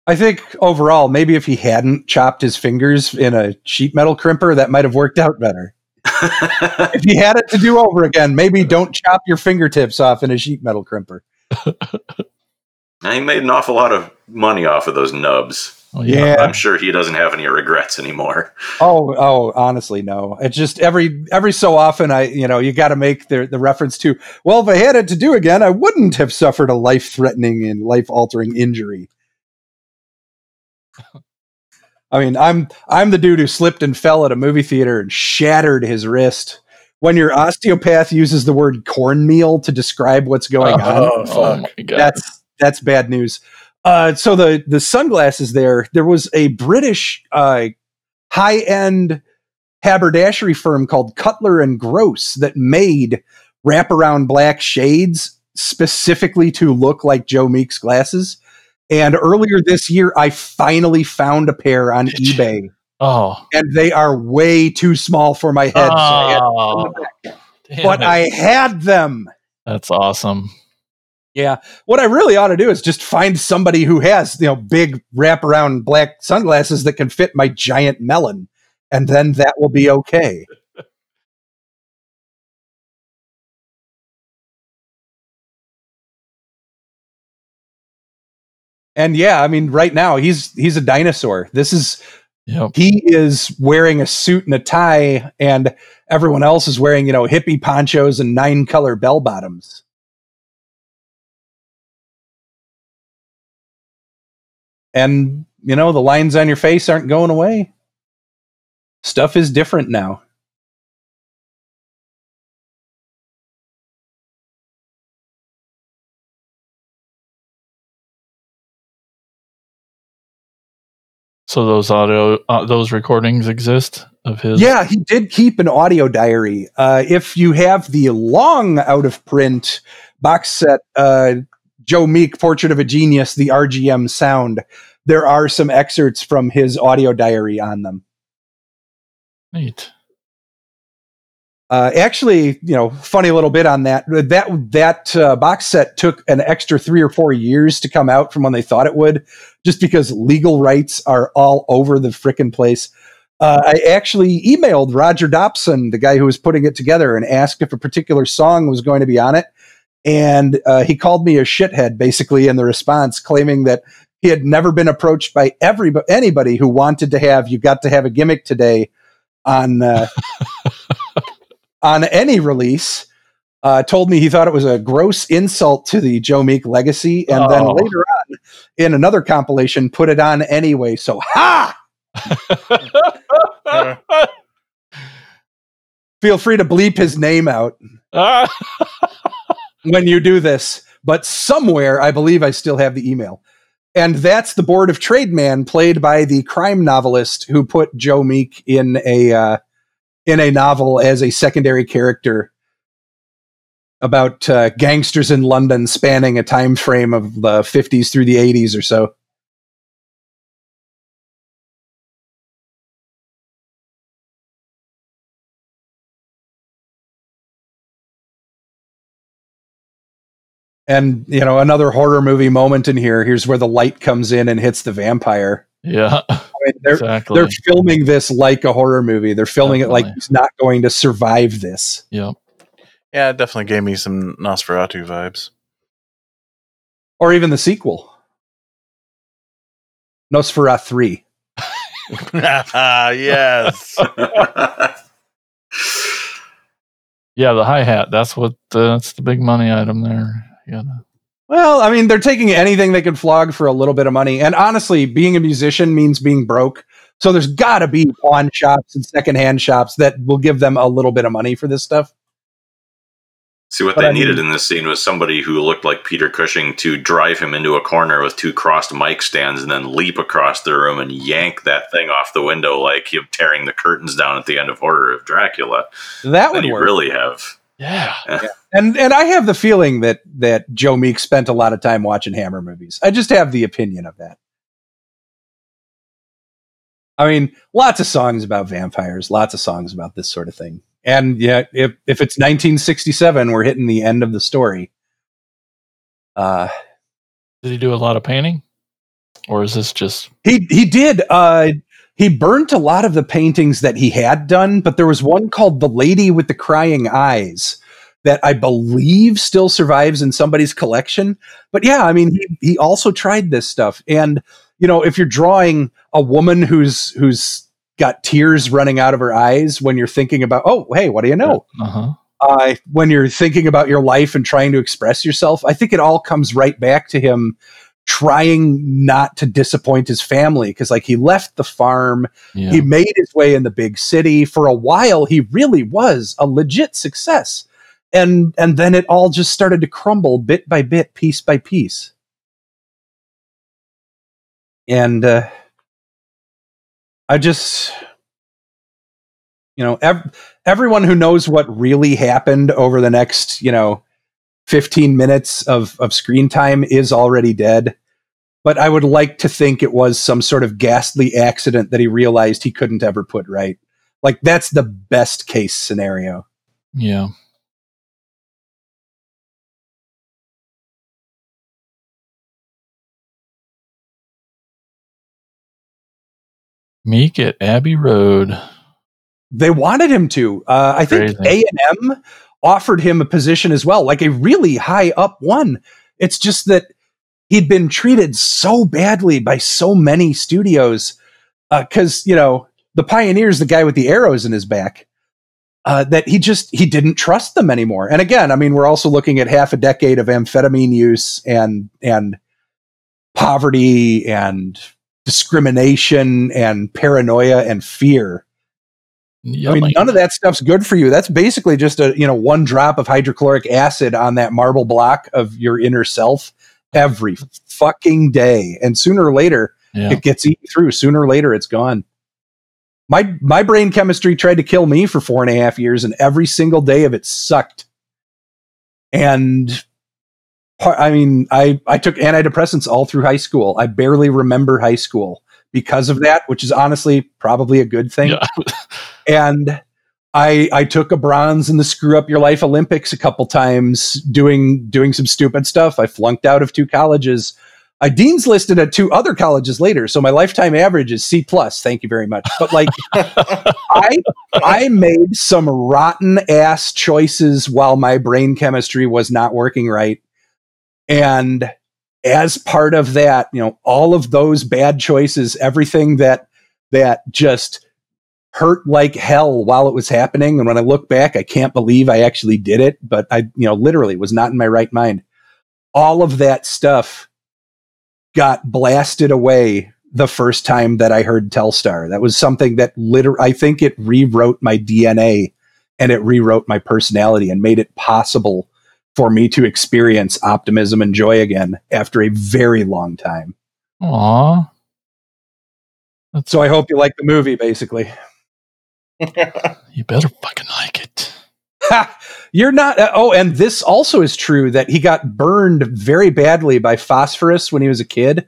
I think overall, maybe if he hadn't chopped his fingers in a sheet metal crimper, that might have worked out better. If he had it to do over again, maybe don't chop your fingertips off in a sheet metal crimper. He made an awful lot of money off of those nubs Oh, Yeah. i'm sure he doesn't have any regrets anymore Oh, oh, honestly, no. It's just every every so often, I you know you got to make the the reference to. Well, if I had it to do again, I wouldn't have suffered a life threatening and life altering injury. I mean, I'm I'm the dude who slipped and fell at a movie theater and shattered his wrist. When your osteopath uses the word cornmeal to describe what's going oh, on, Oh, Oh, my God. that's that's bad news. Uh, so the the sunglasses there, there was a British uh, high end haberdashery firm called Cutler and Gross that made wraparound black shades specifically to look like Joe Meek's glasses. And earlier this year, I finally found a pair on eBay, Oh, and they are way too small for my head. so I Oh, but it. I had them. that's awesome. Yeah. What I really ought to do is just find somebody who has, you know, big wraparound black sunglasses that can fit my giant melon. And then that will be okay. and yeah, I mean, right now he's he's a dinosaur. This is Yep. he is wearing a suit and a tie, and everyone else is wearing, you know, hippie ponchos and nine color bell bottoms. And, you know, the lines on your face aren't going away. Stuff is different now. So those audio, uh, those recordings exist of his. Yeah, he did keep an audio diary. Uh, if you have the long out of print box set, uh, Joe Meek, Portrait of a Genius, the RGM sound, there are some excerpts from his audio diary on them. Neat. Uh, actually, you know, funny little bit on that. That that uh, box set took an extra three or four years to come out from when they thought it would, just because legal rights are all over the frickin' place. Uh, I actually emailed Roger Dobson, the guy who was putting it together, and asked if a particular song was going to be on it. And uh, he called me a shithead, basically, in the response, claiming that he had never been approached by everybody, anybody who wanted to have "You Got to Have a Gimmick Today" on uh, on any release. Uh, told me he thought it was a gross insult to the Joe Meek legacy, and then Oh. later on, in another compilation, put it on anyway. So, ha! Feel free to bleep his name out when you do this. But somewhere, I believe I still have the email. And that's the Board of Trade man, played by the crime novelist who put Joe Meek in a uh, in a novel as a secondary character about uh, gangsters in London, spanning a time frame of the 50s through the 80s or so. And you know, another horror movie moment in here. Here's where the light comes in and hits the vampire. yeah, I mean, they're exactly. they're filming this like a horror movie. They're filming it like he's not going to survive this. Yep. Yeah, it definitely gave me some Nosferatu vibes. Or even the sequel. Nosferatu 3. yes. Yeah, the hi hat. That's what. Uh, that's the big money item there. Yeah. Well, I mean, they're taking anything they can flog for a little bit of money. And honestly, being a musician means being broke. So there's got to be pawn shops and secondhand shops that will give them a little bit of money for this stuff. See what But they I mean- needed in this scene was somebody who looked like Peter Cushing to drive him into a corner with two crossed mic stands and then leap across the room and yank that thing off the window like him tearing the curtains down at the end of Horror of Dracula. That Then would you work. really have Yeah. And and I have the feeling that that Joe Meek spent a lot of time watching Hammer movies. I just have the opinion of that. I mean, lots of songs about vampires, lots of songs about this sort of thing. And yeah, if if it's 1967, we're hitting the end of the story. Uh Did he do a lot of painting, or is this just? he he did uh he burnt a lot of the paintings that he had done, but there was one called The Lady with the Crying Eyes that I believe still survives in somebody's collection. But yeah, I mean, he, he also tried this stuff. And, you know, if you're drawing a woman who's who's got tears running out of her eyes when you're thinking about, oh, hey, what do you know? Uh huh. uh, when you're thinking about your life and trying to express yourself, I think it all comes right back to him trying not to disappoint his family because, like, he left the farm, Yeah. he made his way in the big city. For a while, he really was a legit success, and and then it all just started to crumble bit by bit, piece by piece. And uh, I just You know, ev- everyone who knows what really happened over the next, you know, 15 minutes of, of screen time is already dead. But I would like to think it was some sort of ghastly accident that he realized he couldn't ever put right. Like, that's the best case scenario. Yeah. Meek at Abbey Road. They wanted him to. Uh, I think A&M offered him a position as well, like a really high up one. It's just that he'd been treated so badly by so many studios because you know the pioneer's the guy with the arrows in his back uh, that he just he didn't trust them anymore and again i mean we're also looking at half a decade of amphetamine use and and poverty and discrimination and paranoia and fear I mean, none of that stuff's good for you. That's basically just a you know one drop of hydrochloric acid on that marble block of your inner self every fucking day, and sooner or later yeah. it gets eaten through. Sooner or later, it's gone. My my brain chemistry tried to kill me for four and a half years, and every single day of it sucked. And I mean, I I took antidepressants all through high school. I barely remember high school because of that, which is honestly probably a good thing Yeah. and I I took a bronze in the Screw Up Your Life Olympics a couple times doing doing some stupid stuff. I flunked out of two colleges. I dean's listed at two other colleges later, so my lifetime average is C plus. Thank you very much. But like I I made some rotten ass choices while my brain chemistry was not working right. And as part of that, you know, all of those bad choices, everything that that just hurt like hell while it was happening. And when I look back, I can't believe I actually did it, but I, you know, literally was not in my right mind. All of that stuff got blasted away the first time that I heard Telstar. That was something that literally, I think it rewrote my DNA and it rewrote my personality and made it possible for me to experience optimism and joy again after a very long time. Aw. That's, So I hope you like the movie, basically. you better fucking like it. Ha! You're not. Uh, oh, and this also is true that he got burned very badly by phosphorus when he was a kid.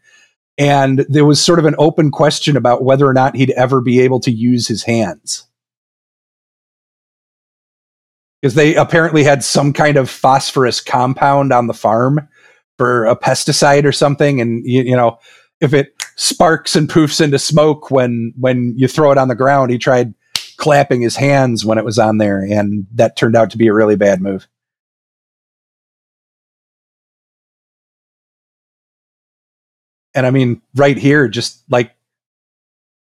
And there was sort of an open question about whether or not he'd ever be able to use his hands. Because they apparently had some kind of phosphorus compound on the farm for a pesticide or something. And, you, you know, if it sparks and poofs into smoke when when you throw it on the ground, he tried clapping his hands when it was on there, and that turned out to be a really bad move. And I mean, right here, just like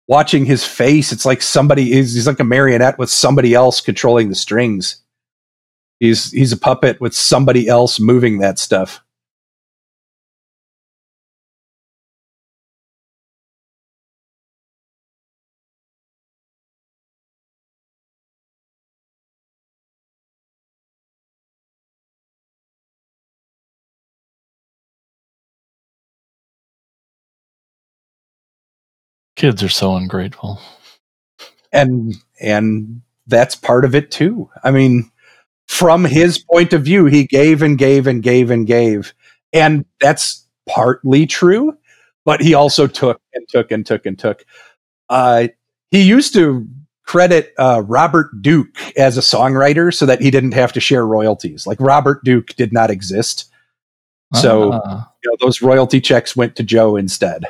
watching his face, it's like somebody is he's like a marionette with somebody else controlling the strings. He's he's a puppet with somebody else moving that stuff. Kids are so ungrateful. and and that's part of it too i mean from his point of view he gave and gave and gave and gave. And that's partly true but he also took and took and took and took. Uh, he used to credit uh, robert duke as a songwriter so that he didn't have to share royalties. Like robert duke did not exist. So- Ah. you know, those royalty checks went to joe instead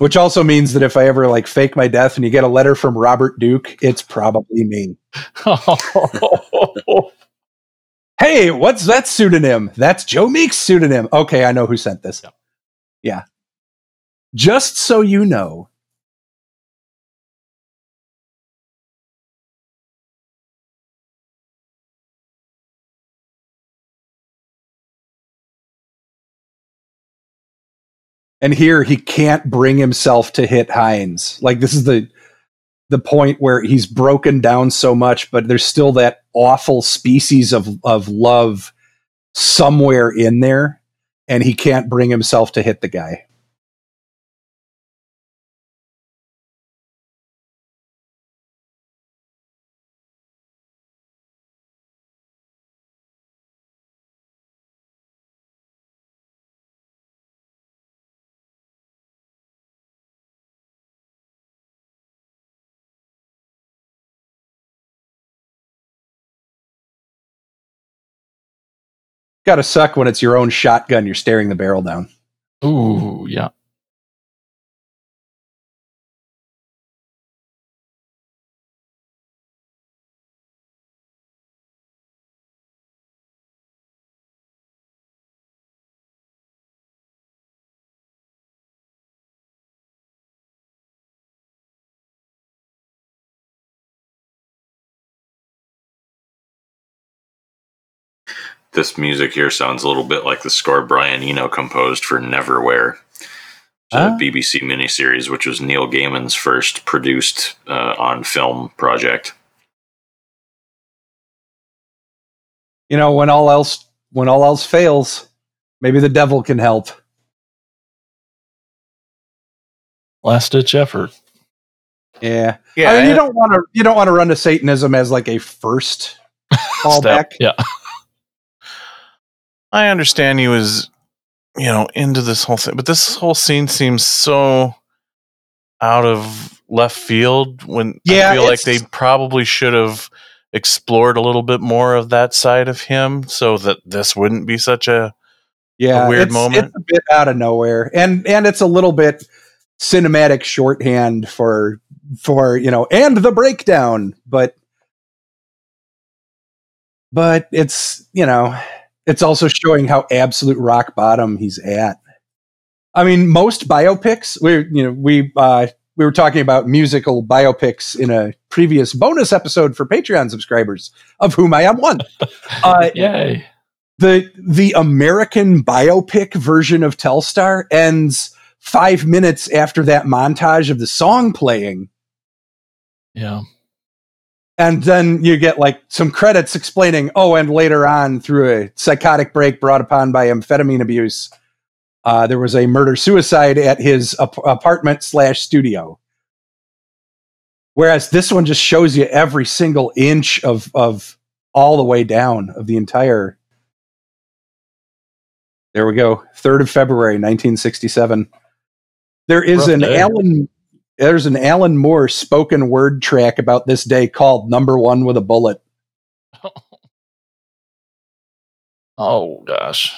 which also means that if i ever like fake my death and you get a letter from robert duke it's probably me. Hey what's that pseudonym? That's joe meek's pseudonym. Okay i know who sent this. Yep. yeah. Just so you know and here he can't bring himself to hit Heinz. Like this is the the point where he's broken down so much, but there's still that awful species of of love somewhere in there, and he can't bring himself to hit the guy. Gotta suck when it's your own shotgun you're staring the barrel down. Ooh, yeah. This music here sounds a little bit like the score Brian Eno composed for Neverwhere, the Ah. BBC miniseries, which was Neil Gaiman's first produced uh, on film project. You know, when all else when all else fails, maybe the devil can help. Last ditch effort. Yeah. Yeah, I mean, you don't want to you don't want to run to Satanism as like a first fallback. Step. Yeah. I understand he was, you know, into this whole thing, but this whole scene seems so out of left field when Yeah, I feel like they probably should have explored a little bit more of that side of him so that this wouldn't be such a yeah, A weird it's, moment. It's a bit out of nowhere, and and it's a little bit cinematic shorthand for for you know, and the breakdown, but but it's you know, it's also showing how absolute rock bottom he's at. I mean, most biopics, we you know we uh, we were talking about musical biopics in a previous bonus episode for Patreon subscribers, of whom I am one. Uh, Yay. the the American biopic version of Telstar ends five minutes after that montage of the song playing, Yeah. And then you get like some credits explaining. Oh, and later on, through a psychotic break brought upon by amphetamine abuse, uh, there was a murder suicide at his ap- apartment slash studio. Whereas this one just shows you every single inch of of all the way down of the entire There we go. 3rd of February, 1967. There is Rough an day. Alan there's an Alan Moore spoken word track about this day called Number 1 with a Bullet. Oh gosh.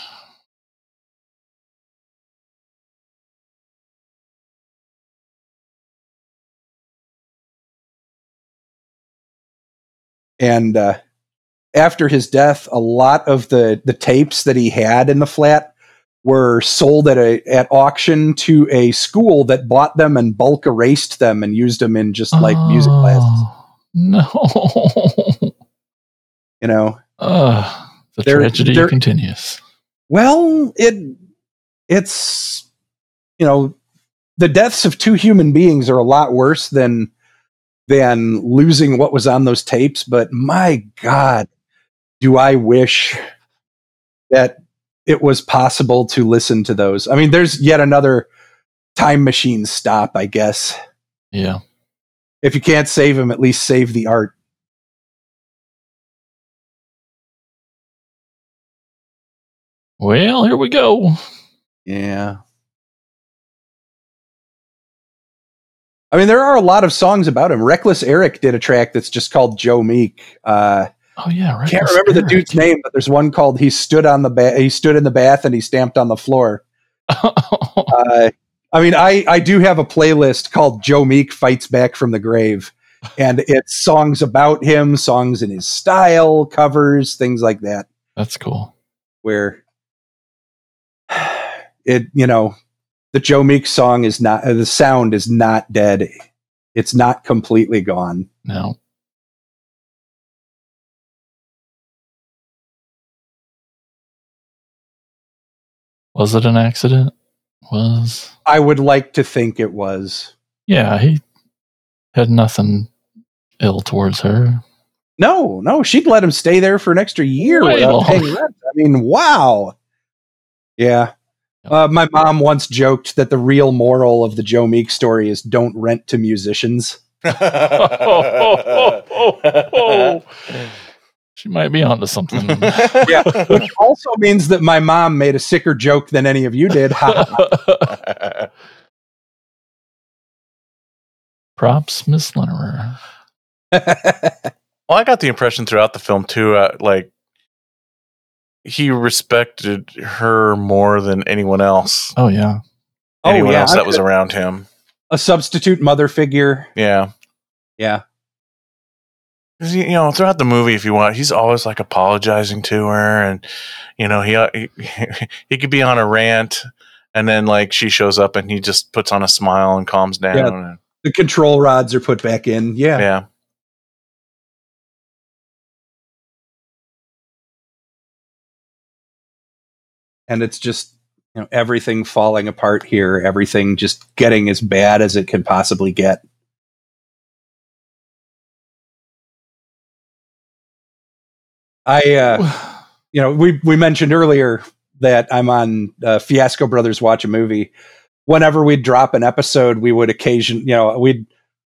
And uh, after his death, a lot of the the tapes that he had in the flat were sold at a at auction to a school that bought them and bulk erased them and used them in just like music oh, classes. Oh, No. You know, Ugh, the There- tragedy there- continues. Well, it it's you know the deaths of two human beings are a lot worse than than losing what was on those tapes. But my God, do I wish that it was possible to listen to those? I mean, there's yet another time machine stop, I guess. Yeah. If you can't save him, at least save the art. Well, here we go. Yeah. I mean, there are a lot of songs about him. Reckless Eric did a track that's just called Joe Meek. Uh, Oh yeah, right. I can't remember the dude's name, but there's one called "He stood on the ba- he stood in the bath and he stamped on the floor." Uh, I mean, I I do have a playlist called Joe Meek fights back from the grave, and it's songs about him, songs in his style, covers, things like that. That's cool. where it you know the Joe Meek song is not uh, the sound is not dead. It's not completely gone. No. Was it an accident? Was I would like to think it was. yeah, he had nothing ill towards her. No, no, she'd let him stay there for an extra year Way without paying rent. I mean, wow. Yeah. Uh, my mom once joked that the real moral of the Joe Meek story is don't rent to musicians. She might be onto something. Yeah. Which also means that my mom made a sicker joke than any of you did. Ha, ha. Props, Miss Linnerer. Well, I got the impression throughout the film too, uh, like he respected her more than anyone else. Oh yeah. anyone oh yeah, else that was around him. a substitute mother figure. Yeah. Yeah, 'Cause, You know, throughout the movie, if you want, he's always like apologizing to her, and you know, he uh, he, he could be on a rant, and then like she shows up, and he just puts on a smile and calms down. Yeah. and- the control rods are put back in. Yeah, yeah. and it's just you know everything falling apart here. Everything just getting as bad as it can possibly get. I uh, you know, we we mentioned earlier that I'm on uh, Fiasco Brothers Watch a Movie. Whenever we'd drop an episode, we would occasion, you know, we'd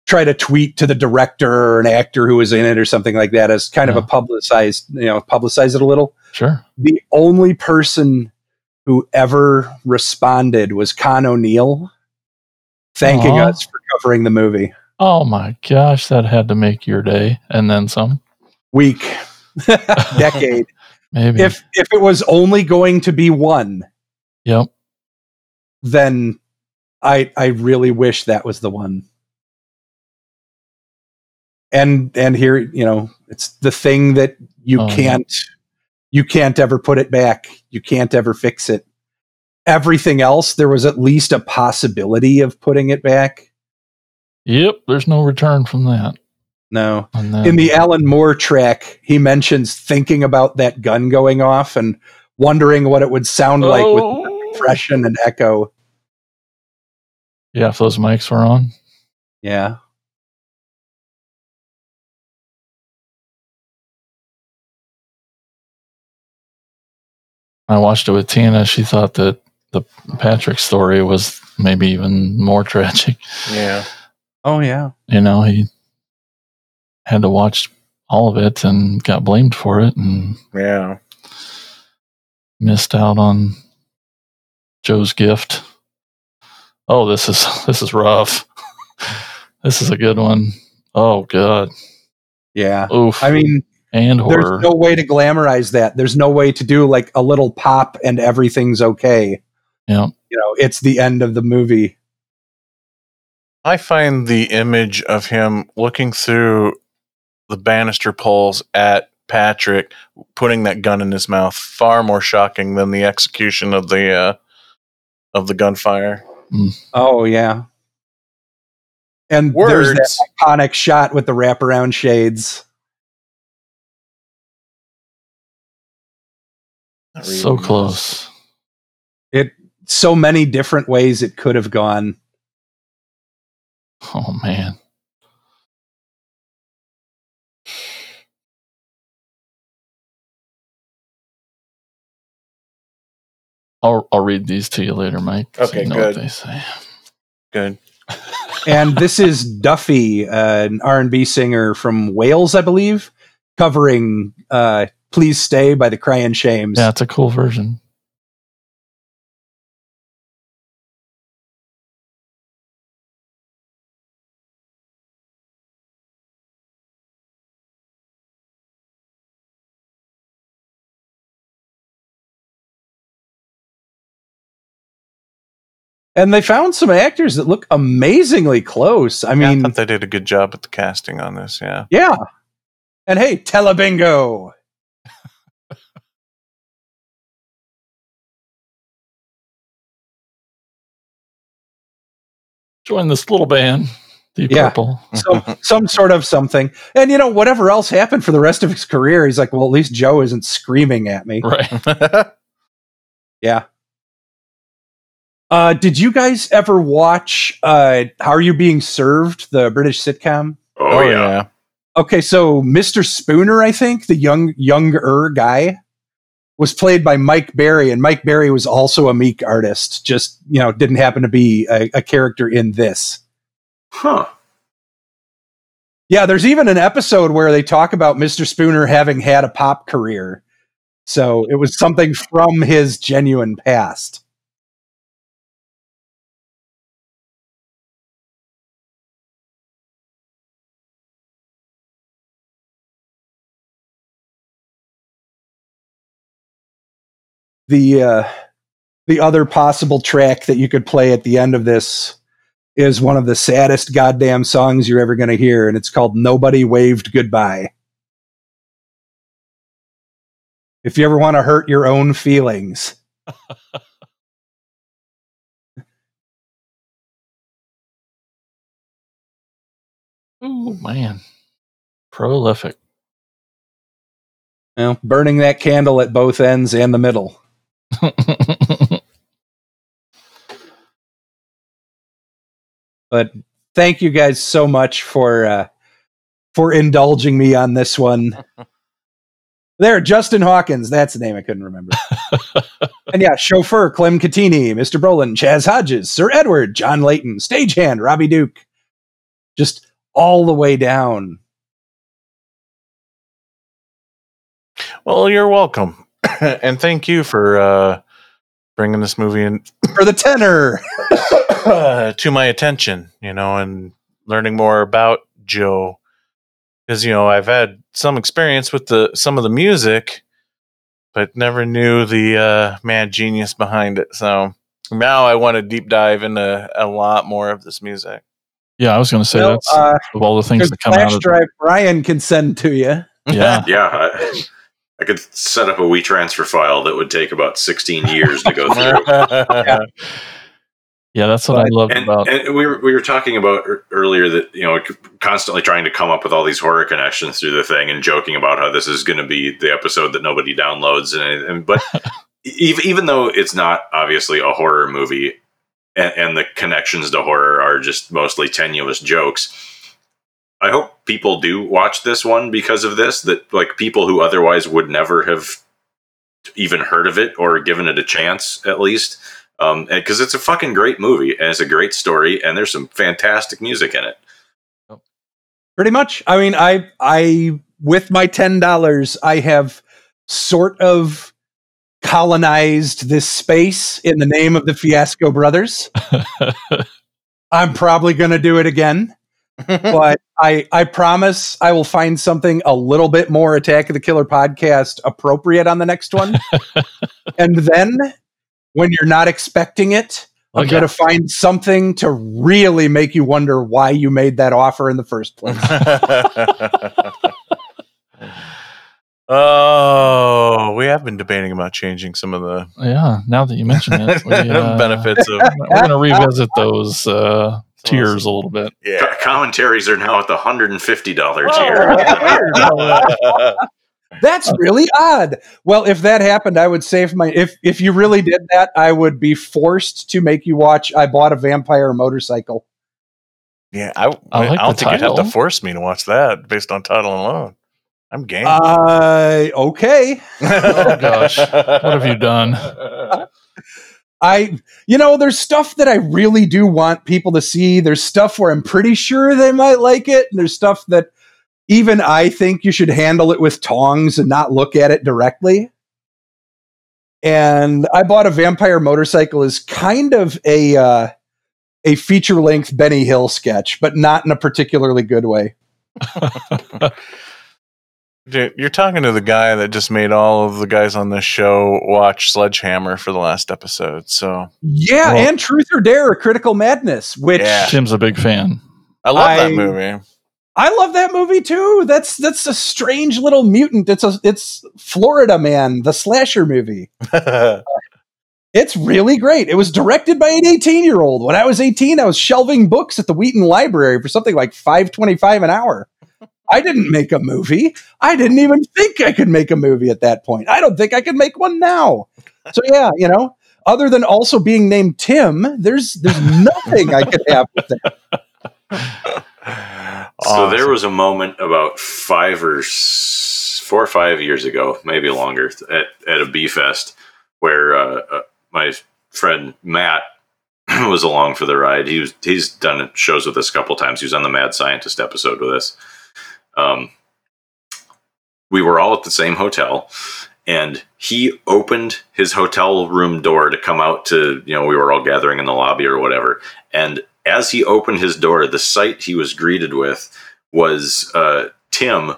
try to tweet to the director or an actor who was in it or something like that as kind of a publicized, you know, publicize it a little. Sure. The only person who ever responded was Con O'Neill, thanking us for covering the movie. Oh my gosh, that had to make your day and then some. Week, decade. Maybe. if if it was only going to be one, yep. then I I really wish that was the one. And and here, you know, it's the thing that you Oh, can't you can't ever put it back. You can't ever fix it. Everything else, there was at least a possibility of putting it back. Yep. There's no return from that. No. Oh, and then, In the Alan Moore track, he mentions thinking about that gun going off and wondering what it would sound like with Oh. compression and echo. Yeah, if those mics were on. Yeah. I watched it with Tina. She thought that the Patrick story was maybe even more tragic. Yeah. Oh yeah. You know, he had to watch all of it and got blamed for it and Yeah. missed out on Joe's gift. Oh, this is this is rough. this is a good one. Oh god. Yeah. Oof. I mean, and there's horror. no way to glamorize that. There's no way to do like a little pop and everything's okay. yeah. You know, it's the end of the movie. I find the image of him looking through the banister pulls at Patrick, putting that gun in his mouth, far more shocking than the execution of the uh, of the gunfire. Oh yeah. And there's that Words. iconic shot with the wraparound shades. So close. It so many different ways it could have gone. Oh man. I'll I'll read these to you later, Mike. so Okay, you know good. What they say. Good. and this is Duffy, uh, an R&B singer from Wales, I believe, covering uh, "Please Stay" by the Crying Shames. Yeah, it's a cool version. And they found some actors that look amazingly close. I mean, I thought they did a good job at the casting on this. Yeah. yeah. And hey, Telebingo. Join this little band, Deep Yeah. Purple. Some some sort of something. And you know, whatever else happened for the rest of his career, he's like, well, at least Joe isn't screaming at me. Right. Yeah. Uh, did you guys ever watch uh, How Are You Being Served, the British sitcom? Oh, yeah. Okay, so Mr. Spooner, I think, the young younger guy, was played by Mike Berry, and Mike Berry was also a meek artist, just you know, didn't happen to be a, a character in this. Huh. Yeah, there's even an episode where they talk about Mr. Spooner having had a pop career. So it was something from his genuine past. The uh, the other possible track that you could play at the end of this is one of the saddest goddamn songs you're ever going to hear, and it's called "Nobody Waved Goodbye." If you ever want to hurt your own feelings, oh man. Prolific. know, burning that candle at both ends and the middle. but thank you guys so much for uh, for indulging me on this one. there, Justin Hawkins, that's the name I couldn't remember. and yeah, chauffeur Clem Cattini, Mr. Brolin, Chas Hodges, Sir Edward, John Leyton, stagehand Robbie Duke, just all the way down. Well, you're welcome, and thank you for uh, bringing this movie in For the tenor, to my attention. You know, and learning more about Joe, because you know I've had some experience with the some of the music, but never knew the uh, mad genius behind it. So now I want to deep dive into a lot more of this music. yeah, I was going to say well, that's uh, of all the things that a come out flash of drive Brian can send to you. Yeah. Yeah, I, I could set up a WeTransfer transfer file that would take about 16 years to go through. Yeah, that's what I love and, about and we were we were talking about earlier that you know constantly trying to come up with all these horror connections through the thing and joking about how this is going to be the episode that nobody downloads and, and but even even though it's not obviously a horror movie and, and the connections to horror are just mostly tenuous jokes. I hope people do watch this one because of this. That like people who otherwise would never have even heard of it or given it a chance, at least um because it's a fucking great movie and it's a great story and there's some fantastic music in it Pretty much. I mean, I I with my ten dollars, I have sort of colonized this space in the name of the Fiasco Brothers. I'm probably going to do it again, but I I promise I will find something a little bit more Attack of the Killer podcast appropriate on the next one. and then when you're not expecting it, I'm going to find something to really make you wonder why you made that offer in the first place. oh, we have been debating about changing some of the Yeah, now that you mention it, we, uh, benefits of We're going to revisit those uh, tiers a little bit. yeah. Co- commentaries are now at the $150 Oh, tier That's really odd. Well, if that happened, I would save my. If if you really did that, I would be forced to make you watch. I bought a vampire motorcycle. Yeah, I, I like I don't the think you'd have to force me to watch that based on title alone. I'm game. Uh, okay. Oh, gosh. What have you done? I, you know, there's stuff that I really do want people to see. There's stuff where I'm pretty sure they might like it, and there's stuff that even I think you should handle it with tongs and not look at it directly. And I bought a vampire motorcycle as kind of a uh, a feature length Benny Hill sketch, but not in a particularly good way. Dude, you're talking to the guy that just made all of the guys on this show watch Sledgehammer for the last episode. So Yeah, Well- and Truth or Dare, Critical Madness, which Yeah. Tim's a big fan. I love I- that movie. I love that movie too. That's that's a strange little mutant. It's a it's Florida Man, the slasher movie. It's really great. It was directed by an 18 year old. When I was 18, I was shelving books at the Wheaton Library for something like 525 an hour. I didn't make a movie. I didn't even think I could make a movie at that point. I don't think I could make one now. So yeah, you know, other than also being named Tim, there's there's nothing I could have with that. So there was a moment about five or four or five years ago, maybe longer, at, at a B Fest where uh, uh, my friend Matt was along for the ride. He was he's done shows with us a couple times. He was on the Mad Scientist episode with us. Um, we were all at the same hotel, and he opened his hotel room door to come out to you know we were all gathering in the lobby or whatever. And as he opened his door, the sight he was greeted with was uh, Tim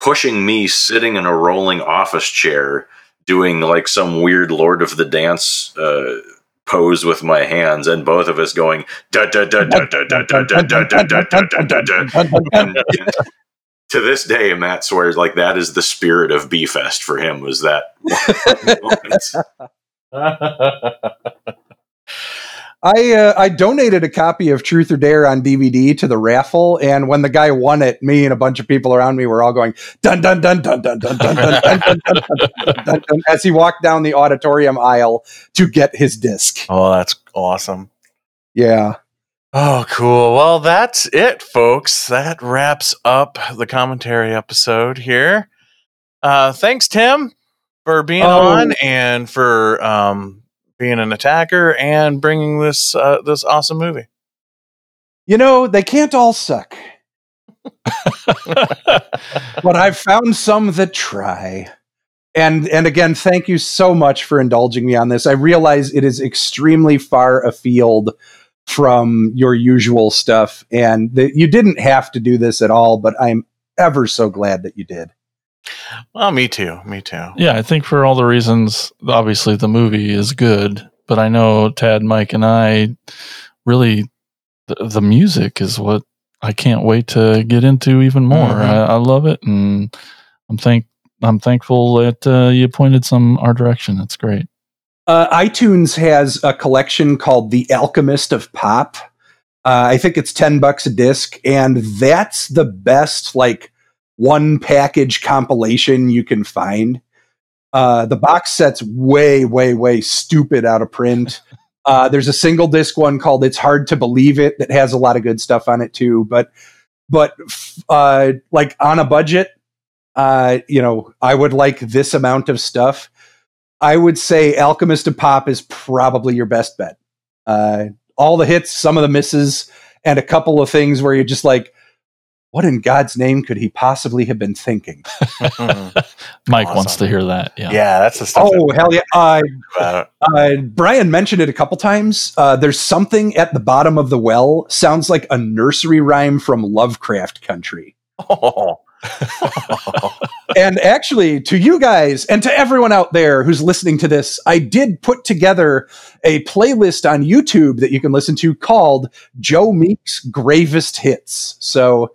pushing me sitting in a rolling office chair doing like some weird Lord of the Dance uh, pose with my hands, and both of us going to this day, Matt swears like that is the spirit of B Fest for him. Was that I uh, I donated a copy of Truth or Dare on DVD to the raffle, and when the guy won it, me and a bunch of people around me were all going dun dun dun dun dun dun dun dun dun dun dun dun dun dun dun as he walked down the auditorium aisle to get his disc. oh, that's awesome. Yeah. Oh, cool. Well, that's it, folks. That wraps up the commentary episode here. Uh, thanks, Tim, for being Oh. on and for um, being an attacker and bringing this uh, this awesome movie. You know, they can't all suck, but I've found some that try. And and again, thank you so much for indulging me on this. I realize it is extremely far afield from your usual stuff, and that you didn't have to do this at all. But I'm ever so glad that you did. Well, me too. Me too. Yeah, I think for all the reasons, obviously the movie is good, but I know Tad, Mike, and I really the, the music is what I can't wait to get into even more. Mhm. I, I love it, and I'm thank I'm thankful that uh, you pointed some our direction. That's great. Uh, iTunes has a collection called The Alchemist of Pop. Uh, I think it's 10 bucks a disc, and that's the best, like, one package compilation you can find. Uh, the box set's way, way, way stupid out of print. Uh, there's a single disc one called "It's Hard to Believe It" that has a lot of good stuff on it too. But, but uh, like on a budget, uh, you know, I would like this amount of stuff. I would say Alchemist of Pop is probably your best bet. Uh, all the hits, some of the misses, and a couple of things where you're just like, what in God's name could he possibly have been thinking? Mike wants to hear that. Yeah. yeah, that's the stuff. Oh, hell yeah. Uh, uh, Brian mentioned it a couple times. Uh, there's something at the bottom of the well, sounds like a nursery rhyme from Lovecraft country. Oh. and actually, to you guys and to everyone out there who's listening to this, I did put together a playlist on YouTube that you can listen to called Joe Meek's Gravest Hits. So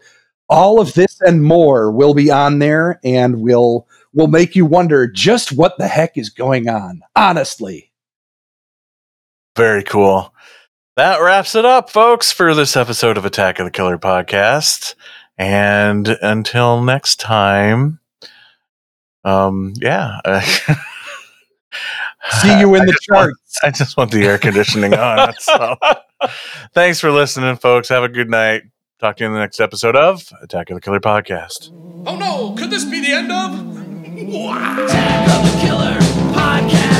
all of this and more will be on there and will will make you wonder just what the heck is going on. Honestly. Very cool. That wraps it up, folks, for this episode of Attack of the Killer podcast. And until next time, um, yeah. See you in I the just want- charts. I just want the air conditioning on. So, thanks for listening, folks. Have a good night. Talk to you in the next episode of Attack of the Killer podcast. Oh no, could this be the end of? Attack of the Killer Podcast.